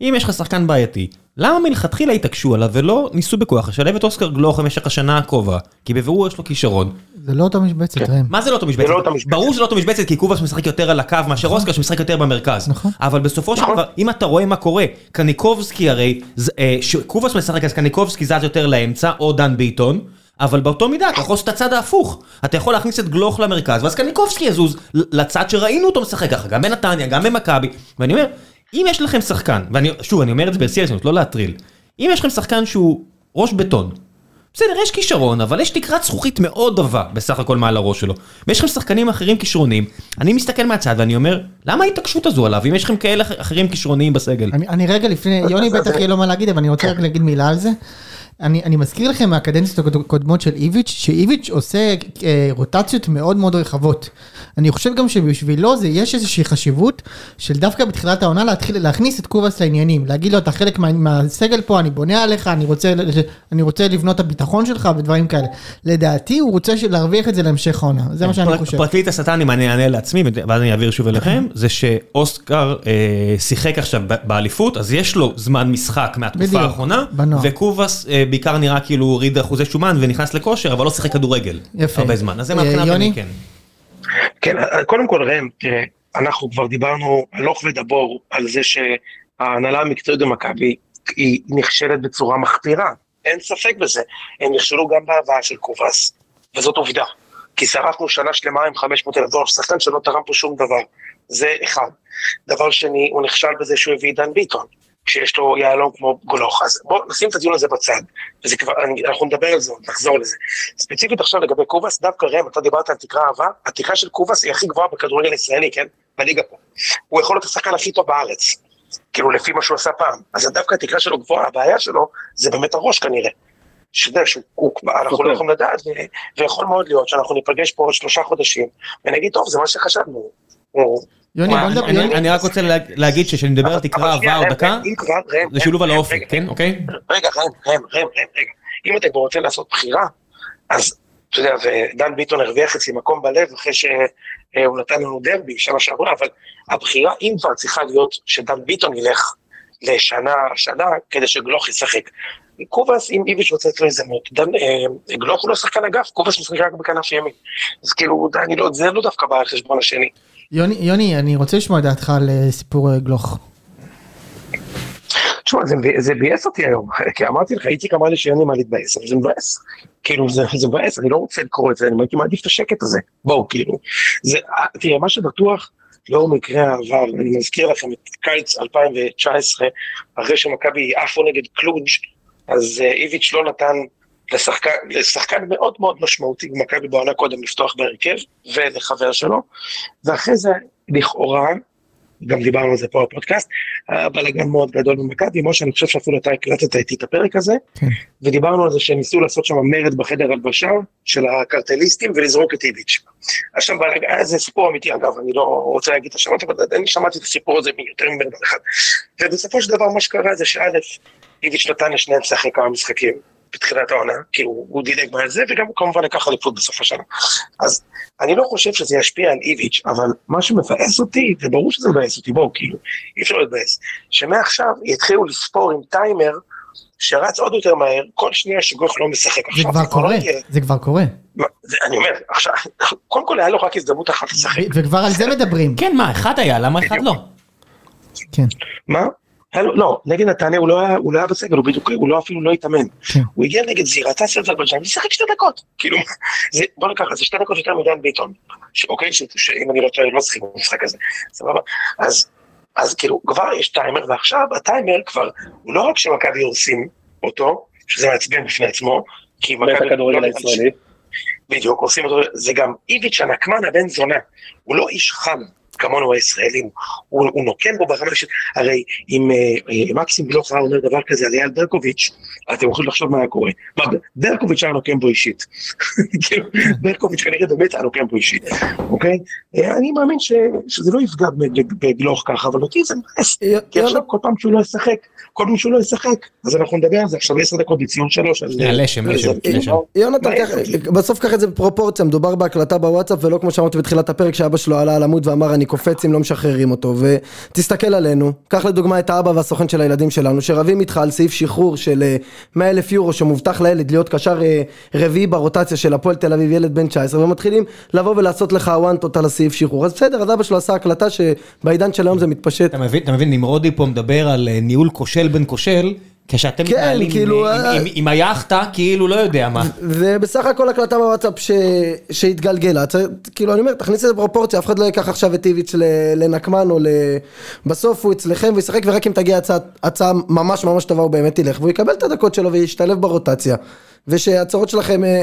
S1: אם יש לך שחקן בעייתי, למה מלכתחילה התעקשו עליו ולא ניסו בכוח לשלב את אוסקר גלוך במשך השנה הקרובה? כי בבירור יש לו כישרון.
S2: זה לא אותו משבצת, ראם.
S1: מה זה לא אותו משבצת?
S5: לא אותו משבצת.
S1: ברור שזה לא אותו משבצת, כי קובאס משחק יותר על הקו מאשר אוסקר שמשחק יותר במרכז.
S2: נכון.
S1: אבל בסופו של דבר, אם אתה רואה מה קורה, קניקובסקי הרי, ז- אה, משחק אז קניקובסקי זז יותר לאמצע, או דן ביטון. אבל באותו מידה אתה יכול לעשות את הצד ההפוך, אתה יכול להכניס את גלוך למרכז ואז קניקובסקי יזוז לצד שראינו אותו משחק ככה, גם בנתניה, גם במכבי, ואני אומר, אם יש לכם שחקן, ואני, שוב, אני אומר את זה בשיא הרצינות, לא להטריל, אם יש לכם שחקן שהוא ראש בטון, בסדר, יש כישרון, אבל יש תקרת זכוכית מאוד עבה בסך הכל מעל הראש שלו. ויש לכם שחקנים אחרים כישרונים, אני מסתכל מהצד ואני אומר, למה ההתעקשות הזו עליו, אם יש לכם כאלה אח- אחרים כישרוניים בסגל?
S2: אני, אני רגע לפני, יוני בטח יהיה לו מה להגיד, אבל אני רוצה רק להגיד מילה על זה. אני, אני מזכיר לכם מהקדנציות הקודמות של איביץ', שאיביץ' עושה אה, רוטציות מאוד מאוד רחבות. אני חושב גם שבשבילו זה, יש איזושהי חשיבות של דווקא בתחילת העונה להתחיל להכניס את קובאס לעניינים. להגיד לו, אתה חלק מה, מהסגל פה, אני בונה עליך, אני רוצה, אני רוצה לבנות את הביטחון שלך ודברים כאלה. לדעתי הוא רוצה להרוויח את זה להמשך העונה, זה מה שאני
S1: פרק-
S2: חושב.
S1: פרקליט השטן, אם אני אענה לעצמי, ואז אני אעביר שוב אליכם, זה שאוסקר אה, שיחק עכשיו באליפות, אז יש לו זמן משחק מהתקופה
S2: בדיוק,
S1: האחרונה. וקובאס אה, בעיקר נראה כאילו הוריד אחוזי שומן ונכנס לכושר, אבל לא שיחק כדורגל
S2: יפה.
S1: הרבה זמן. אז זה
S2: אה,
S1: מהבחינה
S2: יוני?
S1: אני כן.
S5: כן, קודם כל ראם, תראה, אנחנו כבר דיברנו הלוך ודבור על זה שההנהלה המקצועית במכבי היא נכשלת בצורה מחפירה, אין ספק בזה. הם נכשלו גם בהבאה של קובאס, וזאת עובדה. כי שרפנו שנה שלמה עם 500 אלף דולר, שחקן שלא תרם פה שום דבר. זה אחד. דבר שני, הוא נכשל בזה שהוא הביא את דן ביטון, שיש לו יהלום כמו גולוך. אז בואו נשים את הדיון הזה בצד, וזה כבר, אני, אנחנו נדבר על זה נחזור לזה. ספציפית עכשיו לגבי קובאס, דווקא ראם, אתה דיברת על תקרה אהבה, התקרה של קובאס היא הכי גבוהה בכדורגל הישראלי, כן? בליגה פה. הוא יכול להיות השחקן הכי טוב בארץ, כאילו לפי מה שהוא עשה פעם. אז דווקא התקרה שלו גבוהה, הבעיה שלו זה באמת הראש כנראה. יודע, שהוא, הוא- אנחנו לא יכולים לדעת, ויכול מאוד להיות שאנחנו ניפגש פה עוד שלושה חודשים, ונגיד, טוב, זה מה שחשבנו. הוא-
S2: יוני, בוא נדבר,
S1: אני- רק רוצה לה- להגיד שכשאני מדבר על תקרה
S5: ראם,
S1: דקה, זה שילוב על האופי,
S5: רגע,
S1: כן? אוקיי?
S5: רגע, ראם, ראם, ראם, רגע. אם אתה כבר רוצה לעשות בחירה, אז אתה יודע, ודן ביטון הרוויח אצלי מקום בלב אחרי שהוא נתן לנו דרבי שנה שעברה, אבל הבחירה, אם כבר צריכה להיות שדן ביטון ילך לשנה, שנה, כדי שגלוך ישחק. קובאס, אם איביץ' רוצה לתת לו הזדמנות, אה, גלוך הוא לא שחקן אגף, קובאס משחק רק בכנף ימין. אז כאילו, אני לא, זה לא דווקא בא על חשבון השני.
S2: יוני, יוני, אני רוצה לשמוע את דעתך על אה, סיפור אה, גלוך.
S5: תשמע, זה, זה ביאס אותי היום, כי אמרתי לך, איציק אמר לי שאין לי מה להתבאס, אבל זה מבאס. כאילו, זה, זה מבאס, אני לא רוצה לקרוא את זה, אני הייתי מעדיף את השקט הזה. בואו, כאילו. זה, תראה, מה שבטוח, לאור מקרה העבר, אני מזכיר לכם את קיץ 2019, אחרי שמכבי עפו נגד קלוג', אז אה, איביץ' לא נתן לשחקן, לשחקן מאוד מאוד משמעותי במכבי בעונה קודם לפתוח בהרכב, ולחבר שלו, ואחרי זה, לכאורה, גם דיברנו על זה פה בפודקאסט, היה בלאגן מאוד גדול במכבי, משה, אני חושב שאפילו אתה הקלטת איתי את הפרק הזה,
S2: כן.
S5: ודיברנו על זה שהם ניסו לעשות שם מרד בחדר הלבשה של הקרטליסטים ולזרוק את איביץ'. עכשיו בלאגן, היה איזה סיפור אמיתי אגב, אני לא רוצה להגיד את השמות, אבל אני שמעתי את הסיפור הזה מיותר מבן אחד. ובסופו של דבר מה שקרה זה שא', איביץ' נתן לשניהם לשחק כמה משחקים, בתחילת העונה, כי הוא, הוא דילג מעל זה, וגם הוא כמובן לקח אליפות בסוף השנה. אז אני לא חושב שזה ישפיע על איביץ', אבל מה שמבאס אותי, וברור שזה מבאס אותי, בואו, כאילו, אי אפשר להתבאס, שמעכשיו יתחילו לספור עם טיימר, שרץ עוד יותר מהר, כל שנייה שגוך לא משחק
S2: זה
S5: עכשיו.
S2: כבר
S5: לא
S2: קורה,
S5: יהיה-
S2: זה כבר קורה.
S5: זה- אני אומר, עכשיו, קודם כל היה לו רק הזדמנות אחת לשחק.
S2: וכבר על זה מדברים.
S1: כן, מה, אחד היה, למה אחד לא?
S2: כן.
S5: מה? לא, נגד נתניה הוא לא היה, הוא לא היה בסגל, הוא בדיוק, הוא לא אפילו לא התאמן.
S2: כן.
S5: הוא הגיע נגד זירתה של זלבנשן, ושיחק שתי דקות. כאילו, זה, בוא נקרא, זה שתי דקות יותר מדן ביטון. אוקיי, שאם אני לא טועה, לא שיחק במשחק הזה. סבבה? אז, אז כאילו, כבר יש טיימר, ועכשיו הטיימר כבר, הוא לא רק שמכבי הורסים אותו, שזה מעצבן בפני עצמו, כי מכבי... לא-. בדיוק, עושים אותו, זה גם איביץ' הנקמן הבן זונה, הוא לא איש חם כמונו הישראלים, הוא, הוא נוקם בו ברמה של, הרי אם אה, אה, מקסים גלוך היה אומר דבר כזה על אייל ברקוביץ', אתם יכולים לחשוב מה היה קורה. מה, ברקוביץ' היה נוקם בו אישית. כאילו, ברקוביץ' כנראה באמת היה נוקם בו אישית, אוקיי? אה, אני מאמין ש, שזה לא יפגע ב- בגלוך ככה, אבל אותי זה מבאס, כי עכשיו כל פעם שהוא לא ישחק, כל פעם שהוא לא ישחק, אז אנחנו נדבר על זה עכשיו עשר דקות בציון שלוש.
S1: לשם, לשם.
S3: יונתן? בסוף קח את זה בפרופורציה, מדובר בהקלטה בוואטסאפ ולא כמו שאמרתי בתחילת הפרק שאבא שלו עלה על עמוד ואמר אני קופץ אם לא משחררים אותו ותסתכל עלינו, קח לדוגמה את האבא והסוכן של הילדים שלנו שרבים איתך על סעיף שחרור של אה, 100 אלף יורו שמובטח לילד להיות קשר אה, רביעי ברוטציה של הפועל תל אביב ילד בן 19 ומתחילים לבוא ולעשות לך וואנטות על הסעיף שחרור. אז בסדר אז אבא שלו עשה הקלטה שבעידן של היום זה מתפשט.
S1: אתה מבין, אתה מבין, נמרודי פה מדבר על אה, ניהול כושל בן כושל, כשאתם
S3: כן,
S1: מתנהלים
S3: כאילו,
S1: עם-
S3: אה,
S1: עם- עם- עם היאכטה, כאילו לא יודע מה.
S3: ובסך הכל הקלטה בוואטסאפ ש... שהתגלגלה, צריך- כאילו אני אומר, תכניס את זה בפרופורציה, אף אחד לא ייקח עכשיו את איביץ' ל... לנקמן או ל... בסוף הוא אצלכם וישחק ורק אם תגיע הצעה, הצעה ממש ממש טובה הוא באמת ילך והוא יקבל את הדקות שלו וישתלב ברוטציה ושהצהרות שלכם אה,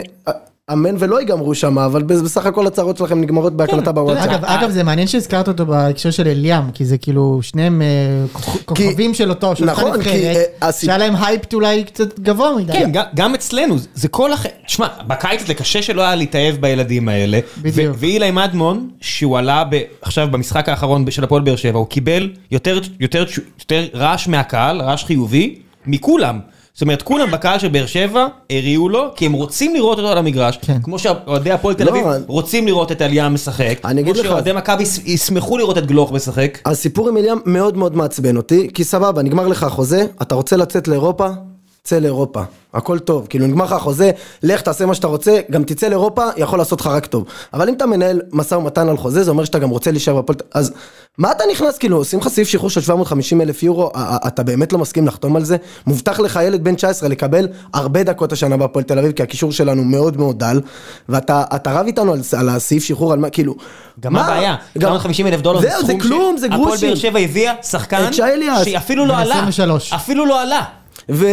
S3: אמן ולא ייגמרו שם, אבל בסך הכל הצהרות שלכם נגמרות בהקלטה בוואטסאפ.
S2: אגב, אגב זה מעניין שהזכרת אותו בהקשר של אליאם, כי זה כאילו שניהם אה, כוכ- כוכבים של אותו, של אותה
S3: נכון, כי,
S2: נבחרת,
S3: אה,
S2: שהיה להם הייפ אולי קצת גבוה מדי.
S1: כן, גם- גם אצלנו, זה כל הח... תשמע, בקיץ זה קשה שלא היה להתאהב בילדים האלה.
S2: בדיוק.
S1: ואילי מדמון, שהוא עלה ב- עכשיו במשחק האחרון של הפועל באר שבע, הוא קיבל יותר- יותר יותר רעש מהקהל, רעש חיובי, מכולם. זאת אומרת, כולם בקהל של באר שבע הריעו לו, כי הם רוצים לראות אותו על המגרש.
S2: כן.
S1: כמו שאוהדי הפועל תל
S3: לא,
S1: אביב
S3: אני-
S1: רוצים לראות את עלייה משחק.
S3: אני אגיד
S1: כמו
S3: לך-
S1: שאוהדי מכבי ישמחו לראות את גלוך משחק.
S3: הסיפור עם אליאם מאוד מאוד מעצבן אותי, כי סבבה, נגמר לך החוזה, אתה רוצה לצאת לאירופה, צא לאירופה, הכל טוב, כאילו נגמר לך החוזה, לך תעשה מה שאתה רוצה, גם תצא לאירופה, יכול לעשות לך רק טוב. אבל אם אתה מנהל משא ומתן על חוזה, זה אומר שאתה גם רוצה להישאר בפועל, אז מה אתה נכנס, כאילו, עושים לך סעיף שחרור של 750 אלף יורו, אתה באמת לא מסכים לחתום על זה? מובטח לך ילד בן 19 לקבל הרבה דקות השנה בהפועל תל אביב, כי הקישור שלנו מאוד מאוד דל, ואתה אתה רב איתנו על, על הסעיף שחרור, על מה, כאילו,
S1: גם מה הבעיה?
S3: גם-
S1: 750 אלף דולר
S3: זהו, זה
S1: סכום
S3: כלום, זה
S1: הפועל
S3: גרושים.
S1: באר שבע הביאה שחקן
S3: את שי אליאס.
S1: שאפילו לא
S2: בן
S1: עלה.
S2: 23.
S1: אפילו לא עלה.
S3: ו,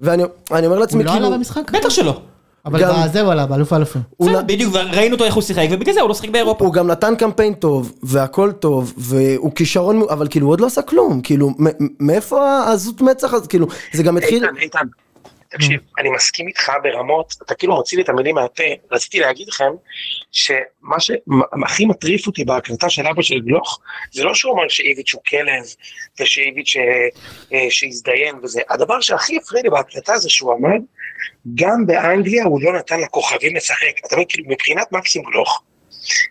S3: ואני אני אומר לעצמי,
S2: הוא לא
S3: כאילו,
S2: עלה במשחק?
S1: בטח שלא.
S2: אבל
S3: גם-
S2: בזה הוא עלה, באלוף האלופים.
S3: הוא
S1: בסדר,
S3: נ-
S1: בדיוק, וראינו אותו איך הוא שיחק, ובגלל זה הוא לא שיחק באירופה.
S3: הוא גם נתן קמפיין טוב, והכל טוב, והוא כישרון, אבל כאילו הוא עוד לא עשה כלום, כאילו, מאיפה העזות מצח הזאת, כאילו, זה גם התחיל,
S5: איתן, איתן, תקשיב, אני מסכים איתך ברמות, אתה כאילו מוציא לי את המילים מהפה, רציתי להגיד לכם שמה שהכי מטריף אותי בהקלטה של אבא של גלוך, זה לא שהוא אמר שאיביץ' הוא כלב, ושאיביץ' אה, אה, שהזדיין וזה, הדבר שהכי הפריע לי בהקלטה זה שהוא אמר, גם באנגליה הוא לא נתן לכוכבים לשחק, אתה מבין, כאילו מבחינת מקסים גלוך,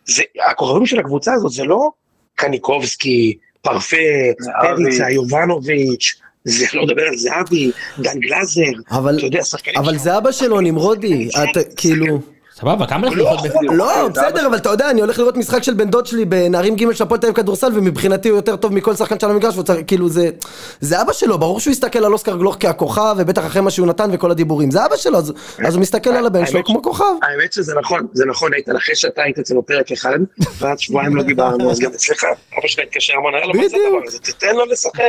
S5: זה, הכוכבים של הקבוצה הזאת זה לא קניקובסקי, פרפה,
S4: זהבי.
S5: פריצה, יובנוביץ', זה לא לדבר על זהבי, דן גלאזר,
S3: אבל-
S5: אתה יודע, שחקנים
S3: אבל. זה אבא שלו, נמרודי, אתה, כאילו,
S1: סבבה, כמה לך
S5: לא,
S1: לראות בפנים?
S3: לא, בסדר, אבל אתה יודע, אני הולך לראות משחק של בן דוד שלי בנערים ג' של הפועל תל אביב כדורסל, ומבחינתי הוא יותר טוב מכל שחקן של המגרש, כאילו זה, זה אבא שלו, ברור שהוא יסתכל על אוסקר גלוך כהכוכב, ובטח אחרי מה שהוא נתן וכל הדיבורים, זה אבא שלו, אז הוא מסתכל על הבן שלו כמו כוכב.
S5: האמת שזה נכון, זה נכון, איתן, אחרי שאתה היית אצלו פרק אחד, ועד שבועיים לא דיברנו, אז גם אצלך, אבא שלך התקשר המון, היה לו מה זה. הדבר הזה, תתן לו לשחק.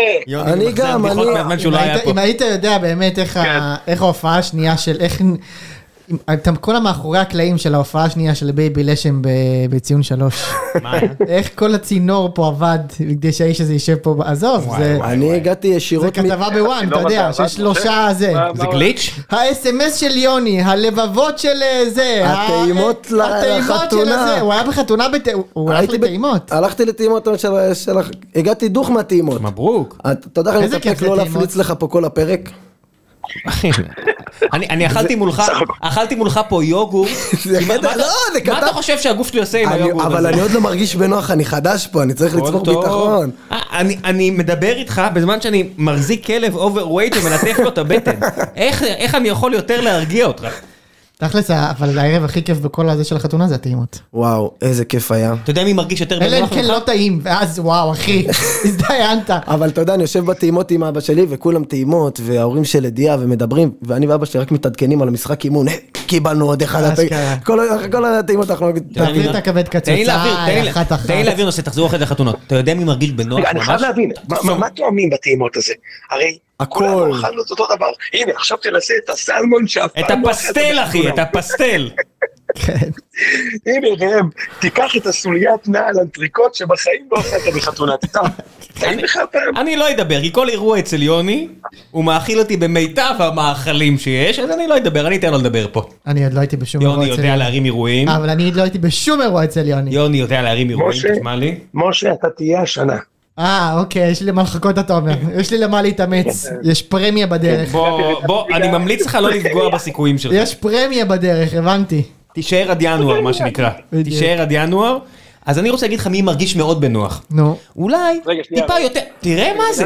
S3: אני גם, אני-
S2: אם
S1: לא
S2: היית-. אם היית יודע באמת איך איך ההופעה השנייה של איך... אתה- כל המאחורי הקלעים של ההופעה השנייה של בייבי לשם ב- בציון שלוש.
S1: מה היה?
S2: איך כל הצינור פה עבד כדי שהאיש הזה יישב פה, עזוב, זה.
S3: אני הגעתי
S2: זה
S3: ישירות, מ-
S2: כתבה בוואן, אתה
S4: הצינור
S2: יודע, שיש שלושה
S4: משה?
S2: זה.
S1: זה גליץ'?
S2: ה-SMS של יוני, הלבבות של אה, זה,
S3: הטעימות
S2: ה- הטעימות של
S3: לחתונה.
S2: הוא היה בחתונה, בת- הוא- הלך לטעימות.
S3: הלכתי לטעימות של- של... הגעתי דוך מהטעימות.
S1: מברוק.
S3: אתה יודע איך אני מתאפק
S2: זה
S3: לא. להפליץ לך פה כל הפרק?
S1: אני אני אכלתי מולך. אכלתי מולך פה יוגורט. מה- אתה-
S3: לא, זה
S1: מה
S3: קטן.
S1: אתה חושב שהגוף שלי עושה עם היוגורט הזה?
S3: אבל אני עוד לא מרגיש בנוח, אני חדש פה, אני צריך לצבור. ביטחון.
S1: אה, אני, אני מדבר איתך בזמן שאני מחזיק כלב overweight ומלטף לו את הבטן. איך, איך אני יכול יותר להרגיע אותך?
S2: תכלס, אבל הערב הכי כיף בכל הזה של החתונה זה הטעימות.
S3: וואו, איזה כיף היה.
S1: אתה יודע מי מרגיש יותר
S2: אלא אם
S1: בנוח
S2: כן
S1: ממך?
S2: לא טעים, ואז וואו, אחי, הזדיינת.
S3: אבל אתה יודע, אני יושב בטעימות עם אבא שלי, וכולם טעימות, וההורים של ידיעה, ומדברים, ואני ואבא שלי רק מתעדכנים על המשחק אימון, "אה, קיבלנו עוד אחד. כל הטעימות אנחנו
S2: תעביר את הכבד קצוצה,
S1: תן לי-
S2: אחת אחת.
S1: תן לי להעביר נושא, תחזור אחרי זה לחתונות. אתה יודע מי מרגיש בנוח
S5: רגע, אני חייב
S1: ממש?
S5: להבין, מה- מה- מה טועמים בטעימות הזה? הרי
S3: הכל.
S5: כולנו אכלנו את אותו דבר. הנה, עכשיו תנסה את הסלמון שאף
S1: את
S5: פעם לא
S1: הפסטל אחי. את הפסטל.
S2: כן.
S5: הנה ראם, תיקח את הסוליית נעל אנטריקוט שבחיים לא אכלת בחתונה, תטעם.
S1: אני לא אדבר, כי כל אירוע אצל יוני, הוא מאכיל אותי במיטב המאכלים שיש, אז אני לא אדבר, אני אתן לו לדבר פה.
S2: אני עוד לא הייתי בשום אירוע
S1: יוני
S2: אצל
S1: יודע
S2: יוני.
S1: להרים אירועים,
S2: אבל אני עוד לא הייתי בשום אירוע אצל יוני.
S1: יוני יודע להרים אירועים,
S5: משה.
S1: תשמע לי.
S5: משה, אתה תהיה השנה.
S2: אה, אוקיי, יש לי למה לחכות, אתה אומר. יש לי למה להתאמץ. יש פרמיה בדרך.
S1: בוא, בוא, אני ממליץ לך לא לפגוע בסיכויים שלך.
S2: יש פרמיה בדרך, הבנתי.
S1: תישאר עד ינואר, מה שנקרא. תישאר עד ינואר. אז אני רוצה להגיד לך מי מרגיש מאוד בנוח.
S2: נו.
S1: אולי טיפה. יותר, תראה מה זה.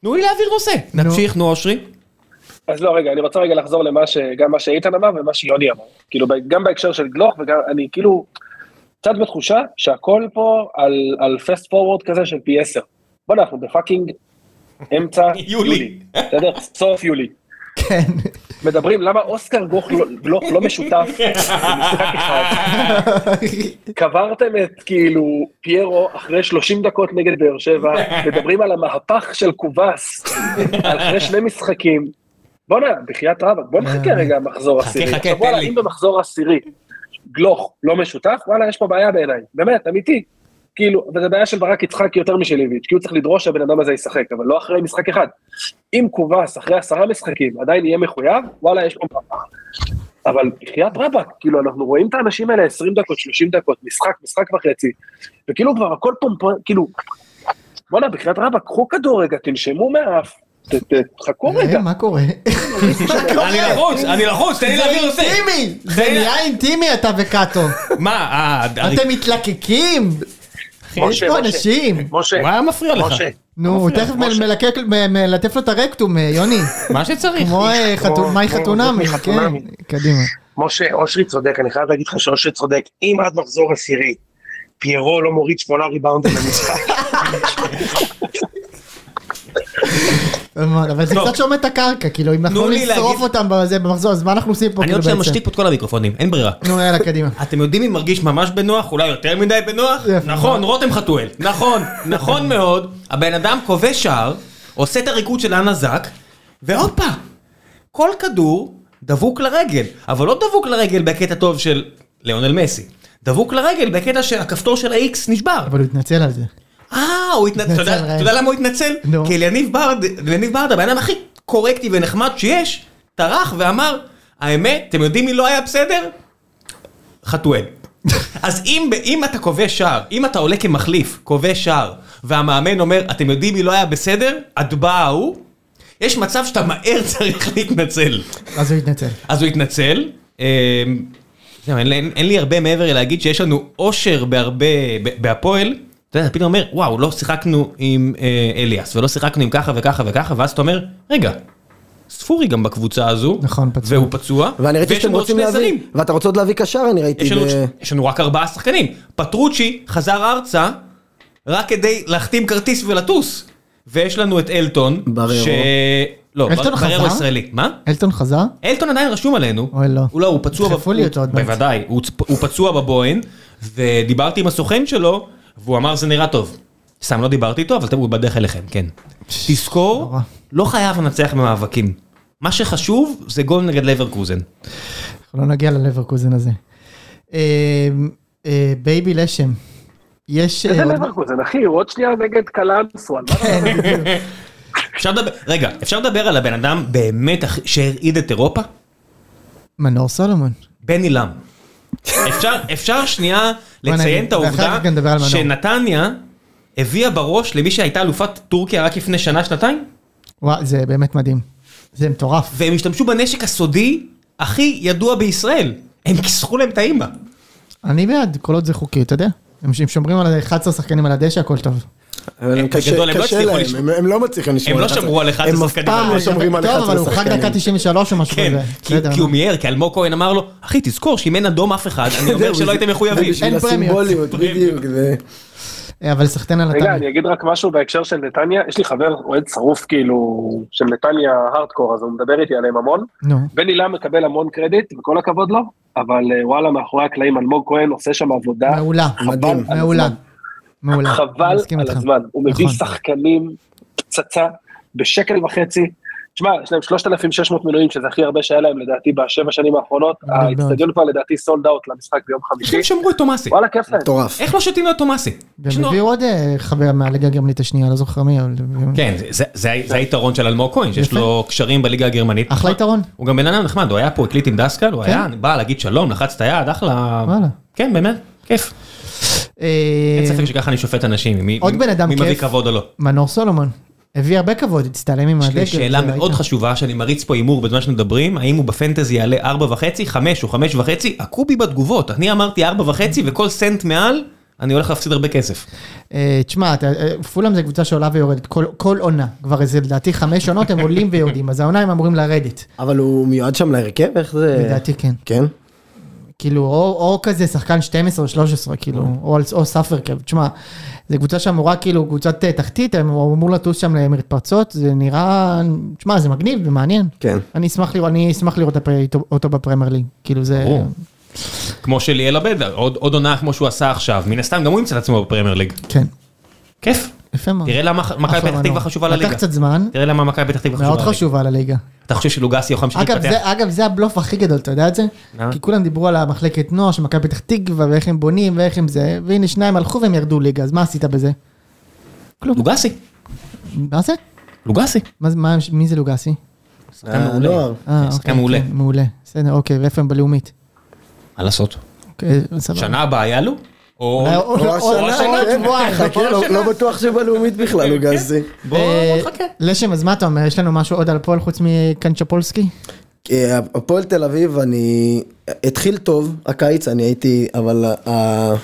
S1: תנו לי להעביר נושא. נמשיך, נו אושרי.
S4: אז לא, רגע, אני רוצה רגע לחזור למה ש... גם מה שאיתן אמר ומה שיוני אמר. כאילו, ב- גם בהקשר של גלוך וגם, אני כאילו, קצת בתחושה שהכל פה על, על פסט פורוורד כזה של פי 10. בוא'נה, אנחנו בפאקינג אמצע
S1: יולי.
S4: בסדר? סוף יולי.
S2: כן.
S4: מדברים למה אוסקר גלוך לא, גלוך לא משותף במשחק אחד. קברתם את כאילו פיירו אחרי 30 דקות נגד באר שבע, מדברים על המהפך של קובאס על אחרי שני משחקים. בואנה, בחייאת רבאק, בוא נחכה רגע מחזור
S1: חכה,
S4: עשירי.
S1: חכה,
S4: עכשיו
S1: תן לי.
S4: אם במחזור עשירי גלוך לא משותף, וואלה, יש פה בעיה בעיניי. באמת, אמיתי. כאילו, וזו בעיה של ברק יצחקי יותר משל איביץ', כי הוא צריך לדרוש שהבן אדם הזה ישחק, אבל לא אחרי משחק אחד. אם קובאס אחרי עשרה משחקים עדיין יהיה מחויב, וואלה, יש פה מהפך. אבל בחייאת רבאק, כאילו, אנחנו רואים את האנשים האלה 20 דקות, 30 דקות, משחק, משחק וחצי, וכאילו כבר הכל פומפון, כאילו, בואנה, בחייאת רבאק, קחו כדור רגע, תנשמו מהאף, תחכו רגע.
S2: אה, מה קורה?
S1: אני לחוץ, אני לחוץ, תן לי להעביר נושא.
S2: אינטימי! זה
S1: תן לי-
S2: נהיה אינטימי אתה וקאטו.
S1: מה, אה,
S2: אתם מתלקקים! יש פה. אנשים.
S5: משה,
S1: מה מפריע לך?
S2: נו, תכף מלטף לו את הרקטום, אה, יוני.
S1: מה שצריך.
S2: כמו מאי חתונמי, כן. קדימה.
S5: משה, אושרי צודק, אני חייב להגיד לך שאושרי צודק, אם עד מחזור עשירי, פיירו לא מוריד שמונה ריבאונדים למשחק,
S2: אבל זה
S1: טוב.
S2: קצת שומט את הקרקע, כאילו אם אנחנו
S1: להגיד-
S2: אותם במחזור, אז מה אנחנו עושים פה
S1: אני
S2: כאילו
S1: עוד
S2: בעצם?
S1: משתיק פה את כל המיקרופונים, אין ברירה.
S2: נו יאללה קדימה.
S1: אתם יודעים מי מרגיש ממש בנוח? אולי יותר מדי בנוח? נכון, רותם חתואל. נכון, נכון מאוד. הבן אדם כובש שער, עושה את הריקוד של אנה זק, והופה, כל כדור דבוק לרגל. אבל לא דבוק לרגל בקטע טוב של ליאונל מסי. דבוק לרגל בקטע שהכפתור של ה-X נשבר.
S2: אבל הוא התנצל על זה.
S1: אה, הוא
S2: התנצל,
S1: אתה יודע- למה הוא התנצל? כי אליניב ברד, אליניב ברד, הבן אדם הכי קורקטי ונחמד שיש, טרח ואמר, האמת, אתם יודעים מי לא היה בסדר? חתואל. אז אם, אם אתה כובש שער, אם אתה עולה כמחליף, כובש שער, והמאמן אומר, אתם יודעים מי לא היה בסדר? הטבע ההוא, יש מצב שאתה מהר צריך להתנצל.
S2: אז הוא התנצל.
S1: אז הוא התנצל. זהו, אין, אין, אין לי הרבה מעבר להגיד שיש לנו אושר בהרבה, בהפועל. אתה יודע, פתאום אומר, וואו, לא שיחקנו עם אה, אליאס, ולא שיחקנו עם ככה וככה וככה, ואז אתה אומר, רגע, ספורי גם בקבוצה הזו,
S2: נכון, פצוע.
S1: והוא פצוע,
S3: ואני ראיתי שאתם רוצים להביא,
S1: זרים.
S3: ואתה רוצה עוד להביא קשר, אני ראיתי.
S1: יש לנו,
S3: ב-
S1: יש לנו רק ארבעה שחקנים. פטרוצ'י חזר ארצה רק כדי להחתים כרטיס ולטוס. ויש לנו את אלטון,
S3: בררו.
S1: ש... לא,
S2: אלטון
S1: בר- בררו
S2: חזר?
S1: ישראלי. מה?
S2: אלטון חזר?
S1: אלטון עדיין רשום עלינו.
S2: אוי, לא.
S1: הוא לא, הוא פצוע.
S2: דחפו לי אותו עוד מעט.
S1: בוודאי, הוא צ- הוא פצוע בבוהן, ודיברתי עם הסוכן שלו, והוא אמר זה נראה טוב. סתם לא דיברתי איתו, אבל הוא בדרך אליכם, כן. תזכור. לא חייב לנצח במאבקים. מה שחשוב זה גול נגד לברקוזן.
S2: אנחנו לא נגיע ללברקוזן הזה. אה, אה, בייבי לשם. יש...
S4: איזה
S2: אה, עוד-
S4: לברקוזן, אחי, הוא עוד שנייה נגד קלנסואל.
S2: כן.
S1: אפשר לדבר, רגע, אפשר לדבר על הבן אדם באמת שהרעיד את אירופה?
S2: מנור סולומון.
S1: בני לם. אפשר, אפשר שנייה לציין את העובדה. שנתניה הביאה בראש למי שהייתה אלופת טורקיה רק לפני שנה-שנתיים?
S2: וואו, זה באמת מדהים. זה מטורף.
S1: והם השתמשו בנשק הסודי הכי ידוע בישראל. הם כיסחו להם את האימא.
S2: אני בעד, כל עוד זה חוקי, אתה יודע. הם שומרים על 11 שחקנים על הדשא, הכל טוב.
S1: בגדול הם לא הצליחו לשמור.
S3: הם- לא מצליחים לשמור.
S1: הם לא
S3: על 11.
S1: שמרו על 11
S3: הם אף
S1: שחקנים
S3: פעם לא שומרים על
S2: טוב,
S3: 11
S2: אבל הוא חג
S3: שחקנים.
S2: דקה 93 או משהו
S1: כן,
S2: כזה.
S1: כי-
S2: בסדר,
S1: כי הוא. מיהר, כי אלמוג כהן אמר לו, אחי תזכור שאם אין אדום אף אחד, אני אומר שלא הייתם מחויבים.
S2: אין פרמיות.
S3: בדיוק. זה-
S2: אה, אבל סחטיין על
S4: רגע,
S2: נתניה.
S4: אני אגיד רק משהו בהקשר של נתניה, יש לי חבר אוהד שרוף כאילו של נתניה הארדקור, אז הוא מדבר איתי עליהם המון.
S2: נו.
S4: בן הילה מקבל המון קרדיט, וכל הכבוד לו, אבל אה, וואלה, מאחורי הקלעים אלמוג כהן עושה שם עבודה,
S2: מעולה.
S3: מדהים.
S2: מעולה. מעולה.
S4: חבל על. הזמן, הוא מביא
S2: נכון.
S4: שחקנים פצצה בשקל וחצי. תשמע, יש להם 3,600 מנויים, שזה הכי הרבה שהיה להם לדעתי בשבע שנים האחרונות. האיצטדיון כבר לדעתי סולד אאוט למשחק ביום
S1: איך
S4: חמישי.
S1: הם שמרו את תומאסי?
S4: וואלה, כיף להם.
S3: מטורף.
S1: איך לא שתינו את תומאסי?
S2: והם הביאו עוד אה, חבר מהליגה הגרמנית השנייה, לא זוכר מי.
S1: כן, זה- זה זה היתרון של אלמוג כהן, שיש. לו קשרים בליגה הגרמנית.
S2: אחלה יתרון.
S1: הוא גם בן אדם נחמד, הוא היה פה, הקליט עם דסקל, הוא
S2: כן.
S1: היה בא להגיד שלום, לחץ את היד, אחלה.
S2: וואלה.
S1: כן, באמת, כיף.
S2: אה,
S1: אין ספק שככה אני שופט אנשים, מי-
S2: עוד
S1: מי-
S2: בן אדם
S1: מי מביא. כבוד או לא.
S2: מנור סולומון. הביא הרבה כבוד, הצטלם עם
S1: יש
S2: הדגל.
S1: לי שאלה מאוד? חשובה שאני מריץ פה הימור בזמן שמדברים, האם הוא בפנטזי יעלה 4.5, 5 או 5.5, עקו בי בתגובות, אני אמרתי 4.5 וכל סנט מעל, אני הולך להפסיד הרבה כסף.
S2: אה, תשמע, אה, פולאם זה קבוצה שעולה ויורדת כל- כל עונה. כבר איזה, לדעתי, חמש עונות הם עולים ויורדים, אז העונה הם אמורים לרדת.
S3: אבל הוא מיועד שם להרכב? איך זה?
S2: לדעתי כן.
S3: כן?
S2: כאילו, או, או כזה שחקן 12 או 13, כאילו, או, על- או סף הרכב. תשמע, זו קבוצה שאמורה, כאילו, קבוצת אה, תחתית, הם- הוא אמור לטוס שם למתפרצות, זה נראה, תשמע, זה מגניב ומעניין.
S3: כן.
S2: אני אשמח לראות, אני אשמח לראות אותו- אותו בפרמייר ליג. כאילו, זה...
S1: ברור. כמו שליאל עבד, עוד עוד עונה כמו שהוא עשה עכשיו, מן הסתם גם הוא ימצא את עצמו בפרמייר ליג.
S2: כן.
S1: כיף.
S2: יפה מאוד.
S1: תראה למה מכבי פתח תקווה. חשובה
S2: לקח
S1: לליגה.
S2: קצת זמן,
S1: תראה למה מכבי פתח תקווה חשובה
S2: מאוד
S1: לליגה.
S2: חשובה לליגה.
S1: אתה חושב שלוגסי יוכל להמשיך
S2: אגב,
S1: להתפתח?
S2: זה, אגב, זה הבלוף הכי גדול, אתה יודע את זה? כי כולם דיברו על המחלקת נוער של מכבי פתח תקווה, ואיך הם בונים, ואיך הם זה, והנה שניים הלכו והם ירדו ליגה, אז מה עשית בזה?
S1: לוגסי.
S2: מה זה?
S1: לוגסי.
S2: מה זה, מה, מי זה לוגסי?
S1: שחקן מעולה.
S3: הנוער.
S2: אה,
S1: שחקן
S2: אוקיי,
S1: מעולה.
S2: כן, מעולה. בסדר, אוקיי, ואיפה הם בלאומית?
S1: מה לעשות?
S2: אוקיי.
S1: שנה הבאה יעלו? או...
S3: השנה, כן. לא- לא בטוח שבלאומית בכלל הוא גזי.
S1: בוא
S2: אה,
S1: נחכה.
S2: לשם, אז מה אתה אומר? יש לנו משהו עוד על הפועל חוץ מקנצ'פולסקי?
S3: אה, הפועל תל אביב, אני... התחיל טוב, הקיץ, אני הייתי, אבל אה,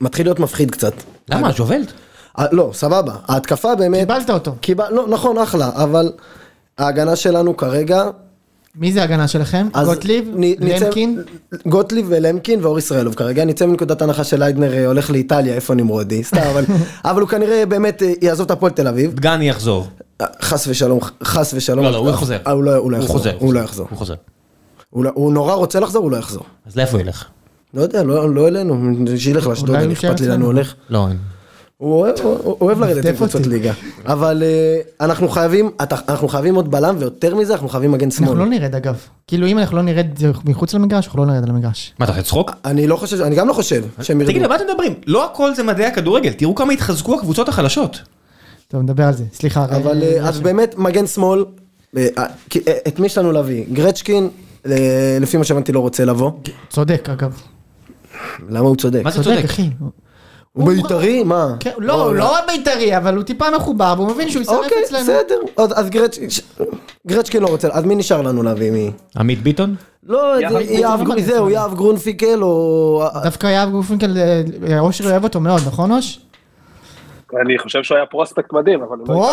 S3: מתחיל להיות מפחיד קצת.
S1: למה?
S3: אה, לא, סבבה. ההתקפה באמת...
S2: קיבלת אותו.
S3: קיבל... לא, נכון, אחלה, אבל ההגנה שלנו כרגע...
S2: מי זה ההגנה שלכם? גוטליב? למקין?
S3: גוטליב ולמקין ואור ישראלוב כרגע נצא מנקודת הנחה שליידנר אה, הולך לאיטליה איפה נמרודי סתם אבל אבל הוא כנראה באמת אה, יעזוב את הפועל תל אביב
S1: דגני יחזור.
S3: אה, חס ושלום חס ושלום
S1: לא, לא, הוא חוזר.
S3: הוא לא הוא לא
S1: הוא
S3: יחזור
S1: חוזר.
S3: הוא לא יחזור
S1: הוא חוזר.
S3: הוא לא- הוא נורא רוצה לחזור הוא לא יחזור
S1: אז לאיפה הוא ילך?
S3: לא יודע לא לא אלינו שילך לאשדוד אכפת לי. הוא הולך
S1: לא, אין.
S3: הוא אוהב- לרדת לקבוצות. ליגה אבל אה, אנחנו חייבים אנחנו חייבים עוד בלם ויותר מזה אנחנו חייבים מגן
S2: אנחנו
S3: שמאל
S2: לא נרד אגב. כאילו אם אנחנו לא נרד מחוץ למגרש, אנחנו לא נרד על המגרש.
S1: מה, אתה רוצה צחוק?
S3: אני לא חושב אני גם לא חושב שהם ירדו
S1: תגיד, על מה אתם מדברים? לא הכל זה מדעי הכדורגל, תראו כמה התחזקו הקבוצות החלשות.
S2: טוב, נדבר על זה. סליחה.
S3: אבל
S2: אה,
S3: אז באמת מגן שמאל, אה, את מי יש לנו להביא? גרצ'קין, לפי מה שהבנתי לא רוצה לבוא.
S2: צודק אגב.
S3: למה הוא צודק?
S1: מה זה
S2: צודק? אחי.
S3: הוא בית"רי? מה?
S2: כן, לא, הוא לא בית"רי, אבל הוא טיפה מחובר, והוא מבין שהוא יסרב
S3: אוקיי,
S2: אצלנו.
S3: בסדר. אז גרצ'קין לא רוצה, אז מי נשאר לנו להביא? מי?
S1: עמית ביטון?
S3: לא, זהו, יהב גרונפיקל או...
S2: דווקא יהב גופנקל, אה, אושר אוהב אותו מאוד, נכון אוש?
S4: אני חושב שהוא היה פרוספקט מדהים, אבל... הוא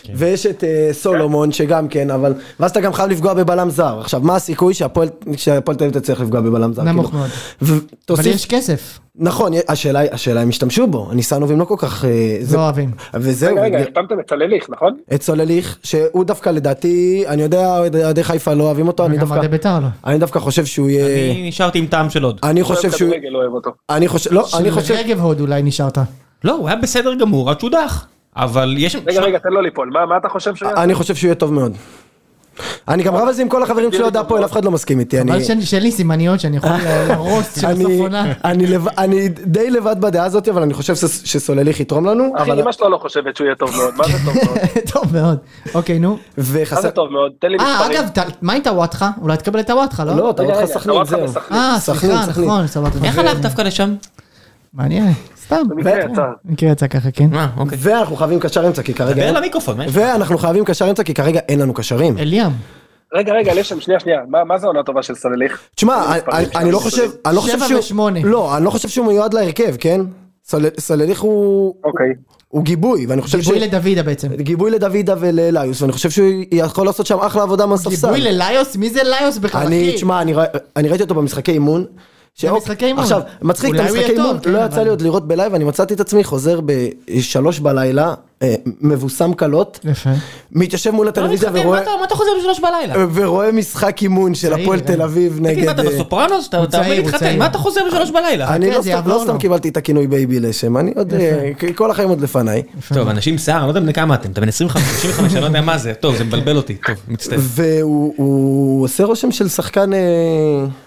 S2: פרוספקט!
S3: ויש את אה, סולומון שגם כן, אבל... ואז אתה גם חייב לפגוע בבלם זר. עכשיו, מה הסיכוי שהפועל שהפועל תל אביב תצליח לפגוע בבלם זר?
S2: נמוך
S3: כאילו?
S2: מאוד. אבל יש כסף,
S3: נכון, השאלה היא, השאלה אם השתמשו בו, הניסנובים לא כל כך... אה, זה-
S2: לא אוהבים.
S3: וזהו,
S4: רגע, רגע, החתמתם את צלליך, נכון?
S3: את סולליך, שהוא דווקא לדעתי, אני יודע, אוהדי חיפה לא אוהבים אותו, אני
S2: וגם
S3: דווקא,
S2: אוהדי בית"ר לא.
S3: אני דווקא חושב שהוא יהיה,
S1: אני נשארתי עם טעם של עוד.
S3: אני חושב שהוא,
S4: לא.
S3: אני חושב, לא, אני חושב,
S2: של רגב הוד אולי נשארת.
S1: לא, הוא היה בסדר גמור, עד שהודח. אבל יש...
S4: רגע, רגע, תן לו ליפול. מה מה אתה חושב שהוא יעשה?
S3: אני חושב שהוא יהיה טוב מאוד. אני גם רב על זה עם כל החברים שלי אוהדי הפועל, אף אחד לא מסכים איתי, אני,
S2: אבל שאין- לי סימניות שאני יכול לרוץ של עונה.
S3: אני די לבד בדעה הזאת, אבל אני חושב ש- שסולליך יתרום לנו,
S4: אחי,
S3: אבל,
S4: אמא שלו לא חושבת שהוא יהיה טוב מאוד, מה זה טוב מאוד?
S2: טוב מאוד. אוקיי, נו.
S4: מה זה טוב מאוד? תן לי
S2: אה,
S4: מספרים.
S2: אגב, ת- מה עם טוואטחה? אולי תקבל את טוואטחה, לא?
S3: לא, לך סכנין,
S4: טוואטחה
S3: זהו.
S2: אה, סליחה. נכון, סבבה.
S1: איך הלכת דווקא לשם?
S2: מעניין. סתם.
S4: במקרה יצא.
S2: מקרה יצא ככה, כן.
S1: אה, אוקיי.
S3: ואנחנו חייבים קשר אמצע כי כרגע...
S1: דבר למיקרופון, מה יש?
S3: ואנחנו חייבים קשר אמצע כי כרגע אין לנו קשרים.
S2: אליאם.
S4: רגע, רגע, לשם, שנייה, שנייה. מה מה זה העונה הטובה של סלליך?
S3: תשמע, אני-
S4: שם
S3: לא. חושב, אני לא חושב
S2: שבע
S3: שהוא...
S2: ושמונה.
S3: לא, אני לא חושב שהוא מיועד להרכב, כן? סל- סלליך הוא...
S4: אוקיי.
S3: הוא גיבוי, ואני חושב ש...
S2: גיבוי לדוידה בעצם.
S3: גיבוי לדוידה ולאליוס, ואני חושב שהוא יכול לעשות שם אחלה עבודה מהספסל.
S2: גיבוי לליוס? מי זה ליוס בכלל,
S3: אני,
S2: אחי?
S3: תשמע, אני ראיתי אותו במשחקי אימון.
S2: במשחקי אימון.
S3: עכשיו, מצחיק, את המשחקי אימון, לא יצא לי עוד לראות ב live, אני מצאתי את עצמי חוזר בשלוש בלילה, מבוסם קלות,
S2: יפה.
S3: מתיישב מול הטלוויזיה ורואה...
S1: מה אתה- מה אתה חוזר בשלוש בלילה?
S3: ורואה משחק אימון של הפועל
S2: אה.
S3: תל אביב
S1: תגיד, מה
S3: נגד...
S1: אתה
S3: אה,
S1: בסופרנוס? אתה
S2: הוא
S1: להתחתן. מה אתה חוזר בשלוש בלילה?
S3: אני לא סתם- לא סתם. קיבלתי את הכינוי בייבי לשם, אני עוד... אה, כל החיים עוד לפניי.
S1: טוב, אנשים עם שיער, אני לא יודע בני כמה אתם, אתה בן 25, 35, אני לא יודע מה זה, טוב, זה מבלבל אותי, טוב, מצטער.
S3: והוא הוא עושה רושם של שחקן אה,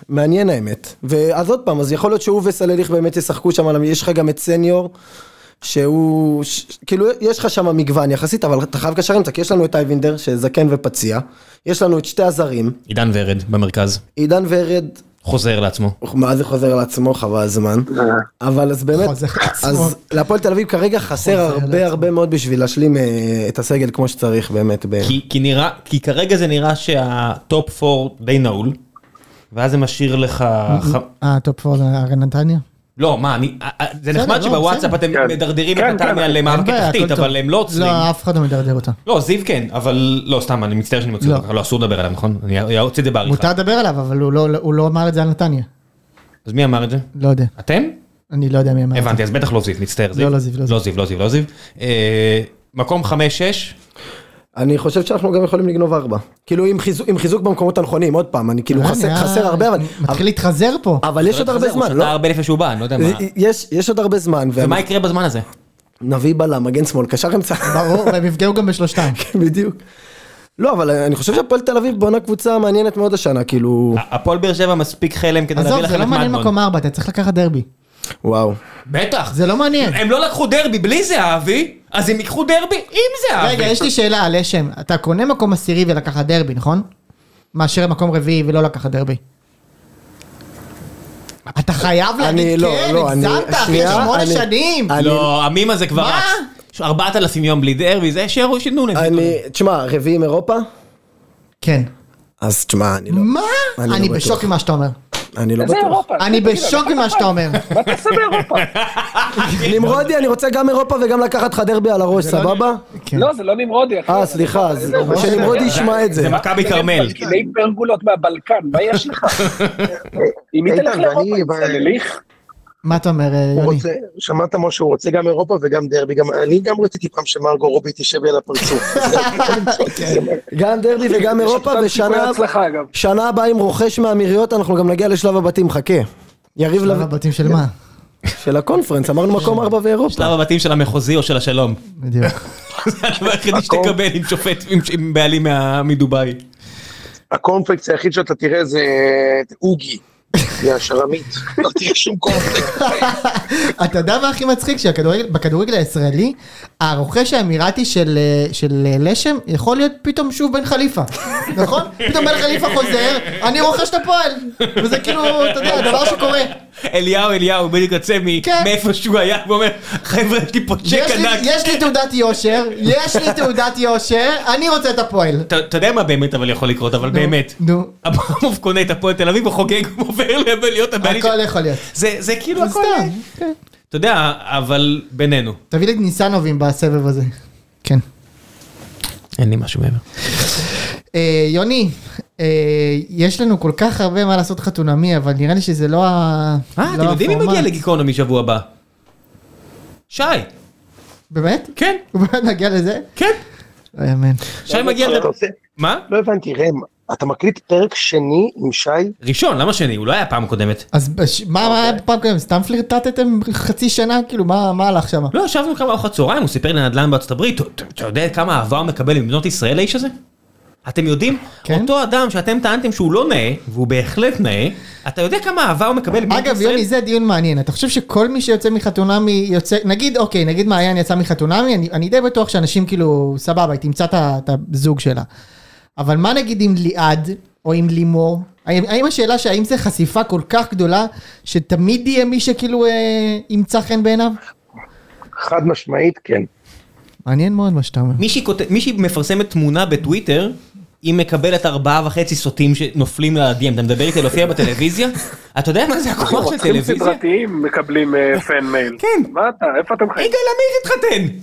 S3: מעניין האמת. ואז עוד פעם, אז יכול להיות שהוא וסלליך באמת ישחקו שם, יש לך גם את סניור, שהוא, ש, כאילו יש לך שם מגוון יחסית, אבל אתה חייב קשר אמצע, כי יש לנו את אייבינדר שזקן ופציע, יש לנו את שתי הזרים,
S1: עידן ורד במרכז,
S3: עידן ורד,
S1: חוזר לעצמו.
S3: מה זה חוזר לעצמו חבל הזמן, אבל אז באמת. אז להפועל תל אביב כרגע חסר הרבה הרבה מאוד בשביל להשלים אה, את הסגל כמו שצריך באמת.
S1: כי, נראה, כי כרגע זה נראה שה top 4 די נעול, ואז זה משאיר לך... ח...
S2: אה, top four זה הרי נתניה?
S1: לא, מה, אני, אה, אה, זה נחמד
S2: לא,
S1: שבוואטסאפ. אתם
S4: כן.
S1: מדרדרים
S4: כן,
S1: את נתניה
S4: כן,
S1: למאבק תחתית. אבל הם לא עוצרים.
S2: לא, אף אחד לא מדרדר אותה.
S1: לא, זיו כן, אבל לא, סתם, אני מצטער שאני מוציא
S2: לא.
S1: אותך, לא, אסור לדבר עליו, נכון? אני אוציא את זה בעריכה.
S2: מותר לדבר עליו, אבל הוא לא- הוא לא אמר את זה על נתניה.
S1: אז מי אמר את זה?
S2: לא יודע.
S1: אתם?
S2: אני לא יודע מי אמר את זה.
S1: הבנתי, אז בטח לא זיו, מצטער.
S2: לא, לא זיו, לא זיו.
S1: לא זיו, לא זיו, לא זיו. אה, מקום 5-6,
S3: אני חושב שאנחנו גם יכולים לגנוב ארבע. כאילו עם חיזוק, עם חיזוק במקומות הנכונים, עוד פעם, אני כאילו
S2: אה,
S3: חסר,
S2: נהיה-
S3: חסר הרבה, אבל,
S2: מתחיל להתחזר פה.
S3: אבל יש עוד הרבה
S1: הוא
S3: זמן,
S1: שתה
S3: לא?
S1: הרבה לפני שהוא בא, אני לא יודע מה.
S3: יש, יש עוד הרבה זמן,
S1: ומה יקרה בזמן הזה?
S3: נביא בלם, מגן שמאל, קשר אמצע,
S2: ברור, והם יפגעו גם בשלושתם.
S3: בדיוק. לא, אבל אני חושב שהפועל תל אביב בונה קבוצה מעניינת מאוד השנה, כאילו,
S1: הפועל באר שבע מספיק חלם כדי להביא
S2: עזוב,
S1: לכם
S2: זה
S1: את
S2: לא מעניין. מקום ארבע, אתה צריך לקחת דרבי.
S3: וואו.
S1: בטח.
S2: זה לא מעניין.
S1: הם לא לקחו דרבי בלי זהבי, אז הם ייקחו דרבי עם זהבי.
S2: רגע, יש לי שאלה על לשם. אתה קונה מקום עשירי ולקחת דרבי, נכון? מאשר מקום רביעי ולא לקחת דרבי. אתה חייב
S3: אני
S2: להגיד
S3: לא,
S2: כן,
S3: לא, אני-
S2: הגזמת,
S3: שנייה,
S2: שמונה
S3: אני-
S2: שנים.
S3: אני-
S1: לא, המים הזה כבר
S2: מה?
S1: רץ. 4,000 יום בלי דרבי, זה שרו שינו להם.
S3: אני, תשמע, רביעי עם אירופה?
S2: כן.
S3: אז תשמע, אני לא,
S2: מה?
S3: אני לא
S2: אני
S3: בטוח.
S2: בשוק ממה שאתה אומר.
S3: אני לא בטוח.
S2: אני בשוק
S4: מה
S2: ממה שאתה אומר.
S4: מה אתה עושה באירופה?
S3: נמרודי, אני רוצה גם אירופה וגם לקחת לך דרבי על הראש, סבבה?
S2: כן.
S4: לא, זה לא נמרודי, אחי.
S3: אה, סליחה? שנמרודי ישמע את
S1: זה
S3: זה.
S1: מכבי כרמל.
S4: שני פרגולות מהבלקן, מה יש לך? אם היא תלך לאירופה, עם סלליך?
S2: מה אתה אומר, אה, יוני?
S5: רוצה, שמעת משה, הוא רוצה גם אירופה וגם דרבי, גם אני גם רציתי פעם שמרגו רובי תשב על הפרצוף.
S3: גם דרבי וגם אירופה, ושנה הבאה עם רוכש מהאמירויות, אנחנו גם נגיע לשלב הבתים, חכה. יריב
S2: שלב
S3: לב...
S2: הבתים של מה?
S3: של הקונפרנס, אמרנו מקום ארבע ואירופה.
S1: שלב הבתים של המחוזי או של השלום.
S2: בדיוק.
S1: זה הדבר היחידי שתקבל עם שופט, עם- בעלים מה- מדובאי.
S5: הקורנפלקס היחיד שאתה תראה זה אוגי, זה השרמית, לא תראה שום קורנפלקס.
S2: אתה יודע מה הכי מצחיק? שבכדורגל הישראלי, הרוכש האמירתי של, אה, של אה, לשם יכול להיות פתאום שוב בן חליפה, נכון? פתאום בן חליפה חוזר, אני רוכש את הפועל. וזה כאילו, אתה יודע, דבר שקורה.
S1: אליהו אליהו בדיוק יוצא
S2: כן.
S1: מאיפה שהוא היה, הוא אומר, חבר'ה יש לי פה צ'ק ענק.
S2: יש לי תעודת יושר, יש לי תעודת יושר, אני רוצה את הפועל.
S1: אתה יודע מה באמת אבל יכול לקרות, אבל באמת.
S2: נו,
S1: אברמוב קונה את הפועל תל אביב וחוגג, הוא עובר להיות הבעלים.
S2: הכל יכול להיות.
S1: זה זה כאילו הכל...
S2: כן.
S1: אתה יודע, אבל בינינו.
S2: תביא לי את ניסנובים בסבב הזה. כן.
S1: אין לי משהו מעבר.
S2: אה, יוני, אה, יש לנו כל כך הרבה מה לעשות חתונמי, אבל נראה לי שזה לא ה...
S1: אה,
S2: לא
S1: אתם יודעים מי. מגיע לגיקונומי שבוע הבא? שי.
S2: באמת?
S1: כן,
S2: הוא באמת נגיע לזה?
S1: כן.
S2: לא יאמן.
S1: שי מגיע
S5: אתה
S1: לדבר...
S5: עושה-
S1: מה?
S5: לא הבנתי, ראם, אתה מקליט פרק שני עם שי?
S1: ראשון, למה שני? הוא לא היה פעם קודמת.
S2: אז בש- מה מה היה בפעם קודם? סתם פלירטטתם חצי שנה? כאילו, מה מה הלך שם?
S1: לא, ישבנו כמה ארוחת צהריים, הוא סיפר לי נדל"ן בארצות הברית. אתה- יודע כמה אהבה הוא מקבל ממדינות ישראל האיש הזה? אתם יודעים?
S2: כן.
S1: אותו אדם שאתם טענתם שהוא לא נאה, והוא בהחלט נאה, אתה יודע כמה אהבה הוא מקבל
S2: אגב,
S1: ישראל?
S2: יוני, זה דיון מעניין. אתה חושב שכל מי שיוצא מחתונמי יוצא, נגיד, אוקיי, נגיד מעיין יצא מחתונמי, אני, אני די בטוח שאנשים כאילו, סבבה, היא תמצא את הזוג שלה. אבל מה נגיד עם ליעד, או עם לימור, האם האם השאלה שהאם זה חשיפה כל כך גדולה, שתמיד יהיה מי שכאילו אה, ימצא חן בעיניו?
S5: חד משמעית, כן.
S2: מעניין מאוד מה שאתה אומר.
S1: מישהי מפרסמת תמונה בטוויטר, היא מקבלת ארבעה וחצי סוטים שנופלים לה ל-DM, אתה מדבר איתי על להופיע בטלוויזיה? אתה יודע מה זה הכוח של
S4: רוצחים
S1: טלוויזיה?
S4: סדרתיים מקבלים אה, פן מייל.
S1: כן.
S4: מה אתה, איפה אתם חיים?
S1: יגאל עמיר התחתן!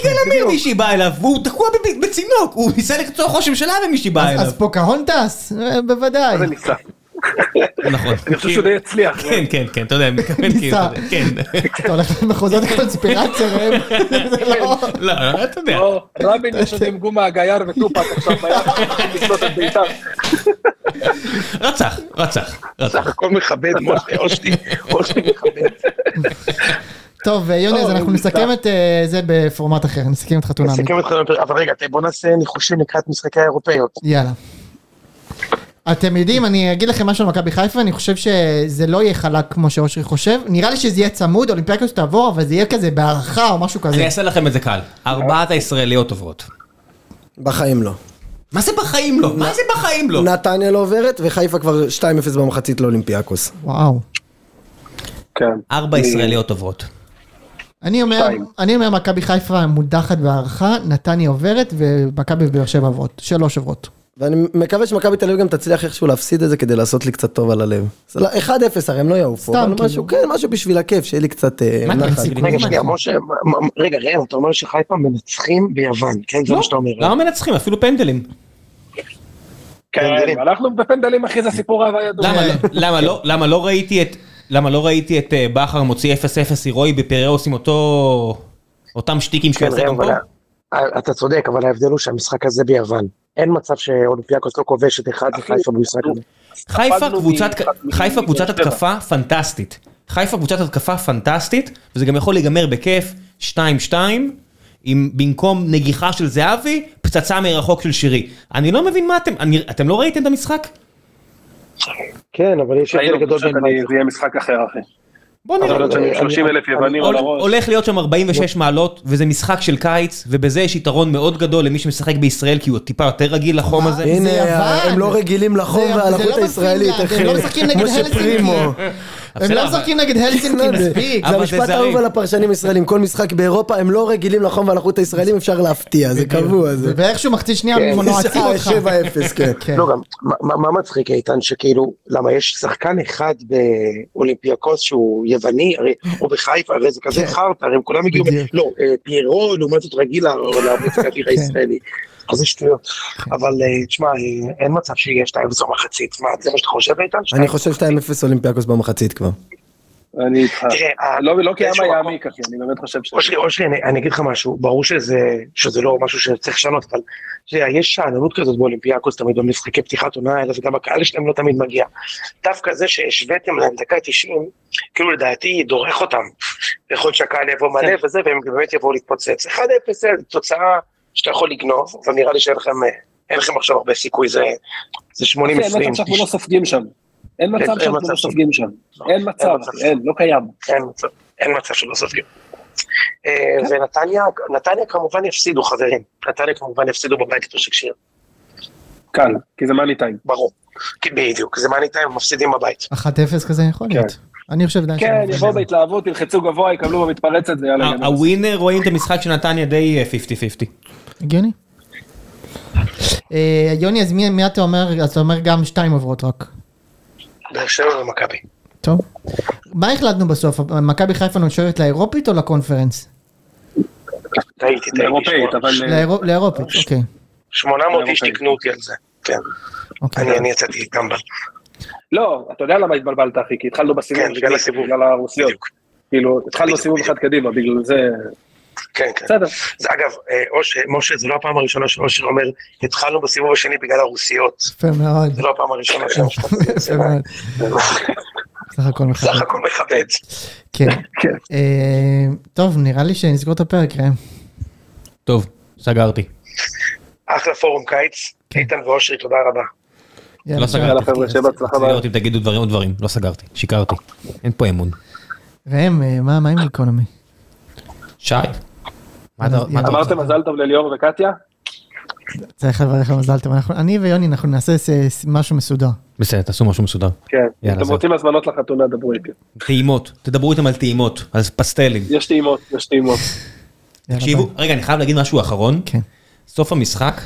S1: יגאל עמיר מישהי באה אליו, והוא תקוע בצינוק, הוא ניסה לרצוח ראש ממשלה ומישהי באה
S2: אז
S1: אליו.
S2: פוקהונטס? אה, בוודאי.
S1: נכון.
S4: אני חושב שהוא די הצליח.
S1: כן, כן, כן, אתה יודע, אני מתכוון כאילו, כן.
S2: אתה הולך למחוזות הקונספירציה, ראם. לא...
S1: לא, לא, אתה יודע.
S4: לא, רבין יושב עם גומה הגייר וטופק עכשיו ביד, את בית"ר.
S1: רצח, רצח, רצח.
S5: סך הכל מכבד, משה, אושרי, אושרי מכבד.
S2: טוב, אה, יוני, אז אנחנו נסכם את אה, זה בפורמט אחר, נסכם את חתונה.
S5: נסכם את חלום אבל רגע, בוא נעשה ניחושים לקראת משחקי האירופאיות.
S2: יאללה. אתם יודעים, אני אגיד לכם משהו על מכבי חיפה, אני חושב שזה לא יהיה חלק כמו שאושרי חושב. נראה לי שזה יהיה צמוד, אולימפיאקוס תעבור, אבל זה יהיה כזה בהערכה או משהו
S1: אני
S2: כזה.
S1: אעשה לכם את זה קל. ארבעת הישראליות עוברות.
S3: בחיים לא.
S1: מה זה בחיים לא? מה זה בחיים לא?
S3: נתניה לא עוברת, וחיפה כבר 2-0 במחצית לאולימפיאקוס.
S2: וואו.
S4: כן.
S1: ארבע ישראליות עוברות.
S2: אני אומר. אני אומר מכבי חיפה מודחת בהערכה, נתניה עוברת ומכבי באר שבע עוברות. שלוש עוברות.
S3: ואני מקווה שמכבי תל אביב גם תצליח איכשהו להפסיד את זה כדי לעשות לי קצת טוב על הלב. זה לא- 1-0 הרי הם לא יעופו, אבל
S2: כאילו.
S3: משהו, כן, משהו בשביל הכיף, שיהיה לי קצת אה, נחת.
S5: רגע, שנייה? משה, רגע, ראם, אתה אומר שחיפה מנצחים ביוון, כן? זה
S1: לא,
S5: מה שאתה אומר.
S1: למה מנצחים? אפילו פנדלים.
S5: כן,
S4: כן, הלכנו בפנדלים אחי זה סיפור אהבה ידוע.
S1: למה לא- למה לא- לא ראיתי את... למה לא ראיתי את אה, בכר מוציא 0-0 הירואי בפיראוס עם אותו... אותם שטיקים שהוא
S5: כן,
S1: עושה
S5: ראם,
S1: גם פה?
S5: אתה צודק, אבל ההבדל הוא שהמשחק הזה ביוון. אין מצב שאולימפיאקוס לא כובשת אחד לחיפה במשחק הזה.
S1: חיפה קבוצת. התקפה פנטסטית. חיפה קבוצת התקפה פנטסטית, וזה גם יכול להיגמר בכיף, 2-2, עם במקום נגיחה של זהבי, פצצה מרחוק של שירי. אני לא מבין מה אתם, אני, אתם לא ראיתם את המשחק?
S5: כן, אבל יש
S4: ראינו,
S5: הבדל גדול
S4: פשוט
S5: בין...
S4: אני- זה יהיה משחק אחר אחי.
S1: בוא
S4: יכול
S1: נראה.
S4: להיות שם
S5: אני-
S4: 30 אלף יוונים על הראש.
S1: הולך להיות שם 46 מעלות, וזה משחק של קיץ, ובזה יש יתרון מאוד גדול למי שמשחק בישראל, כי הוא טיפה יותר רגיל לחום הזה.
S2: זה
S3: הנה. הם לא רגילים לחום והלחות
S2: לא
S3: הישראלית,
S2: בפינלנד,
S3: איך-
S2: הם הם לא משחקים נגד הלסינקי, מספיק.
S3: זה המשפט. האהוב על הפרשנים הישראלים, כל משחק באירופה הם לא רגילים לחום והלחות הישראלים, אפשר להפתיע, זה קבוע זה.
S2: ואיכשהו מחצי שנייה
S5: כן.
S2: מנועצים
S3: אה,
S2: אותך.
S3: 7-0, כן.
S2: כן.
S5: לא, גם, מה- מצחיק איתן, שכאילו, למה יש שחקן אחד באולימפיאקוס שהוא יווני, הרי, או בחיפה, הרי זה כזה חרטא, הרי הם כולם הגיעו. לא, אה, פיירו, לעומת זאת רגיל האוויר הישראלי. אז זה שטויות. אבל אה, תשמע, אה, אין מצב שיהיה שתיים בסוף מחצית. מה, זה מה שאתה חושב איתן?
S3: אני חושב 2-0 אולימפיאקוס במחצית כבר.
S4: אני איתך.
S5: תראה, אה,
S4: לא לא כי אמה
S5: מקום-
S4: יעמיק אחי, אני באמת חושב ש...
S5: אושרי, אושרי, אני, אני אגיד לך משהו, ברור שזה, שזה לא משהו שצריך לשנות, אבל יש שאננות כזאת באולימפיאקוס תמיד במשחקי פתיחת עונה האלה, וגם הקהל שלהם לא תמיד מגיע. דווקא זה שהשוויתם להם דקה 90, כאילו לדעתי דורך אותם. יכול להיות שהקהל יבוא מלא וזה, והם באמת יבואו להתפוצץ. 1-0 זה תוצאה שאתה יכול לגנוב, אבל נראה לי שאין לכם, אה, אין לכם עכשיו הרבה סיכוי, זה, זה 80-20.
S4: אחי, אין מצב שאנחנו לא סופגים שם. אין מצב שאנחנו לא סופגים שם. אין מצב,
S5: אין
S4: לא קיים.
S5: אין מצב, אין מצב שלא סופגים. אה, ונתניה, נתניה כמובן יפסידו חברים, נתניה כמובן יפסידו בבית לתושק שיר,
S4: קל, כי זה מאני טיים.
S5: ברור, כי בדיוק, זה מאני טיים, מפסידים בבית.
S2: 1-0 כזה יכול להיות. אני חושב עדיין
S4: כן, יבואו בהתלהבות, ילחצו גבוה, יקבלו במתפרצת, זה יאללה. יאללה.
S1: הווינר רואים את המשחק של נתניה די אה, 50-50.
S2: הגיוני. אה, יוני, אז מי מי אתה אומר? אז אתה אומר גם שתיים עוברות רק.
S5: באר שבע ומכבי.
S2: טוב. מה החלטנו בסוף? מכבי חיפה נושרת לאירופית או לקונפרנס?
S5: טעיתי, טעיתי.
S4: אירופאית, אבל... אה,
S2: לאירופית, אוקיי.
S5: 800 איש. תיקנו אותי על זה, כן.
S2: אוקיי.
S5: אני יצאתי טמבל.
S4: לא, אתה יודע למה התבלבלת, אחי? כי התחלנו בסיבוב
S5: כן, בגלל הסיבוב.
S4: בגלל הרוסיות. כאילו, התחלנו סיבוב. אחד קדימה, בגלל זה...
S5: כן, כן.
S4: בסדר.
S5: זה אגב, אה, אושר, משה, זה לא הפעם הראשונה שאושר אומר, התחלנו בסיבוב השני בגלל הרוסיות.
S2: יפה מאוד.
S5: זה לא הפעם הראשונה הזה.
S2: יפה מאוד. סך הכל מכבד.
S5: סך הכל מכבד.
S2: כן.
S4: כן.
S2: אה, טוב, נראה לי שנסגור את הפרק, ראם.
S1: טוב, סגרתי.
S5: אחלה פורום קיץ. איתן ואושרי, תודה רבה.
S1: לא. סגרתי. אם תגידו דברים או דברים, לא סגרתי, שיקרתי. אין פה אמון.
S2: ראם, אה, מה מה עם גיקונומי?
S1: שי.
S4: אמרתם? מזל טוב לליאור וקטיה?
S2: צריך לברך על מזל טוב. אני ויוני, אנחנו נעשה משהו מסודר.
S1: בסדר, תעשו משהו מסודר.
S4: כן, אתם. רוצים הזמנות לחתונה, דברו איתי.
S1: טעימות, תדברו איתם על טעימות, על פסטלים.
S4: יש טעימות, יש טעימות.
S1: תקשיבו. רגע, אני חייב להגיד משהו אחרון.
S2: כן.
S1: סוף המשחק,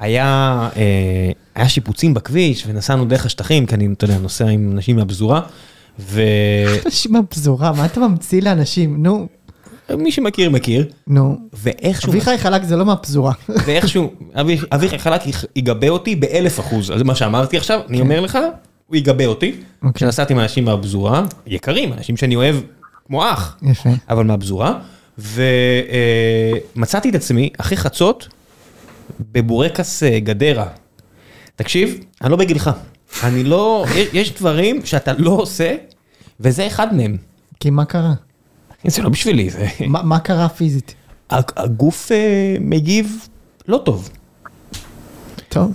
S1: היה, אה, היה שיפוצים בכביש, ונסענו דרך השטחים, כי אני, אתה יודע, נוסע עם אנשים מהפזורה, ומי
S2: אנשים מהפזורה, מה אתה ממציא לאנשים? נו,
S1: שמכיר מכיר,
S2: נו.
S1: ואיכשהו,
S2: אביחי חלק זה לא מהפזורה.
S1: ואיכשהו, אבי- אביחי חלק יגבה אותי באלף אחוז, אז זה מה שאמרתי עכשיו, אני אומר לך, הוא יגבה אותי,
S2: אוקיי.
S1: כשנסעתי עם אנשים מהפזורה, יקרים, אנשים שאני אוהב כמו אח,
S2: יפה.
S1: אבל מהפזורה, ומצאתי את עצמי אחרי חצות בבורקס אה, גדרה. תקשיב, אני לא בגילך, אני לא, יש דברים שאתה לא עושה, וזה אחד מהם.
S2: כי מה קרה?
S1: זה לא בשבילי, זה...
S2: מה מה קרה פיזית?
S1: הג- הגוף אה, מגיב לא טוב.
S2: טוב,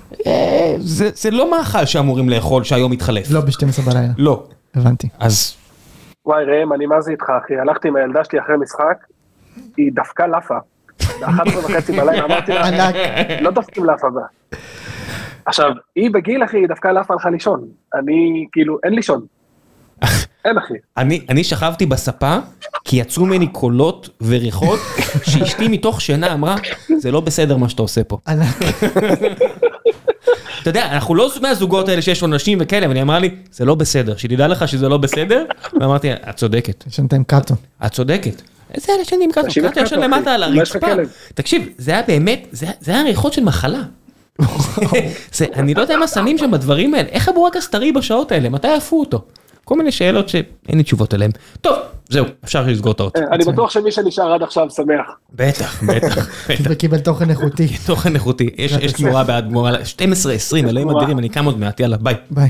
S1: זה זה לא מאכל שאמורים לאכול שהיום מתחלף.
S2: לא ב-12 בלילה.
S1: לא.
S2: הבנתי.
S1: אז
S4: וואי ראם, אני מה זה איתך אחי, הלכתי עם הילדה שלי אחרי משחק, היא דפקה לאפה. ב-11 וחצי בלילה אמרתי לה,
S2: ענק.
S4: לא דופקים לאפה בה. עכשיו, היא בגיל אחי, היא דפקה לאפה הלכה לישון. אני כאילו, אין לישון. אין אחי.
S1: אני, אני שכבתי בספה, כי יצאו ממני קולות וריחות, שאשתי מתוך שינה אמרה, זה לא בסדר מה שאתה עושה פה. אתה יודע, אנחנו לא מהזוגות האלה שיש עונשים וכאלה, אבל היא אמרה לי, זה לא בסדר, שתדע לך שזה לא בסדר, ואמרתי, את צודקת,
S2: ישנת עם קאטו.
S1: את צודקת. איזה אלה שאני קטו,
S4: תקשיב
S1: קטו ישן למטה. על הרצפה. תקשיב, זה היה באמת, זה זה היה ריחות של מחלה. אני לא יודע מה שמים שם בדברים האלה, איך הבורקס טרי בשעות האלה, מתי אפו אותו? כל מיני שאלות שאין לי תשובות עליהן. טוב, זהו, אפשר לסגור את האוטו.
S4: אה, אני בטוח שמי שנשאר עד עכשיו שמח.
S1: בטח, בטח.
S2: וקיבל תוכן איכותי.
S1: תוכן איכותי, יש יש תמורה בעד תמורה, 12-20, אלוהים אדירים, אני קם עוד מעט, יאללה, ביי.
S2: ביי.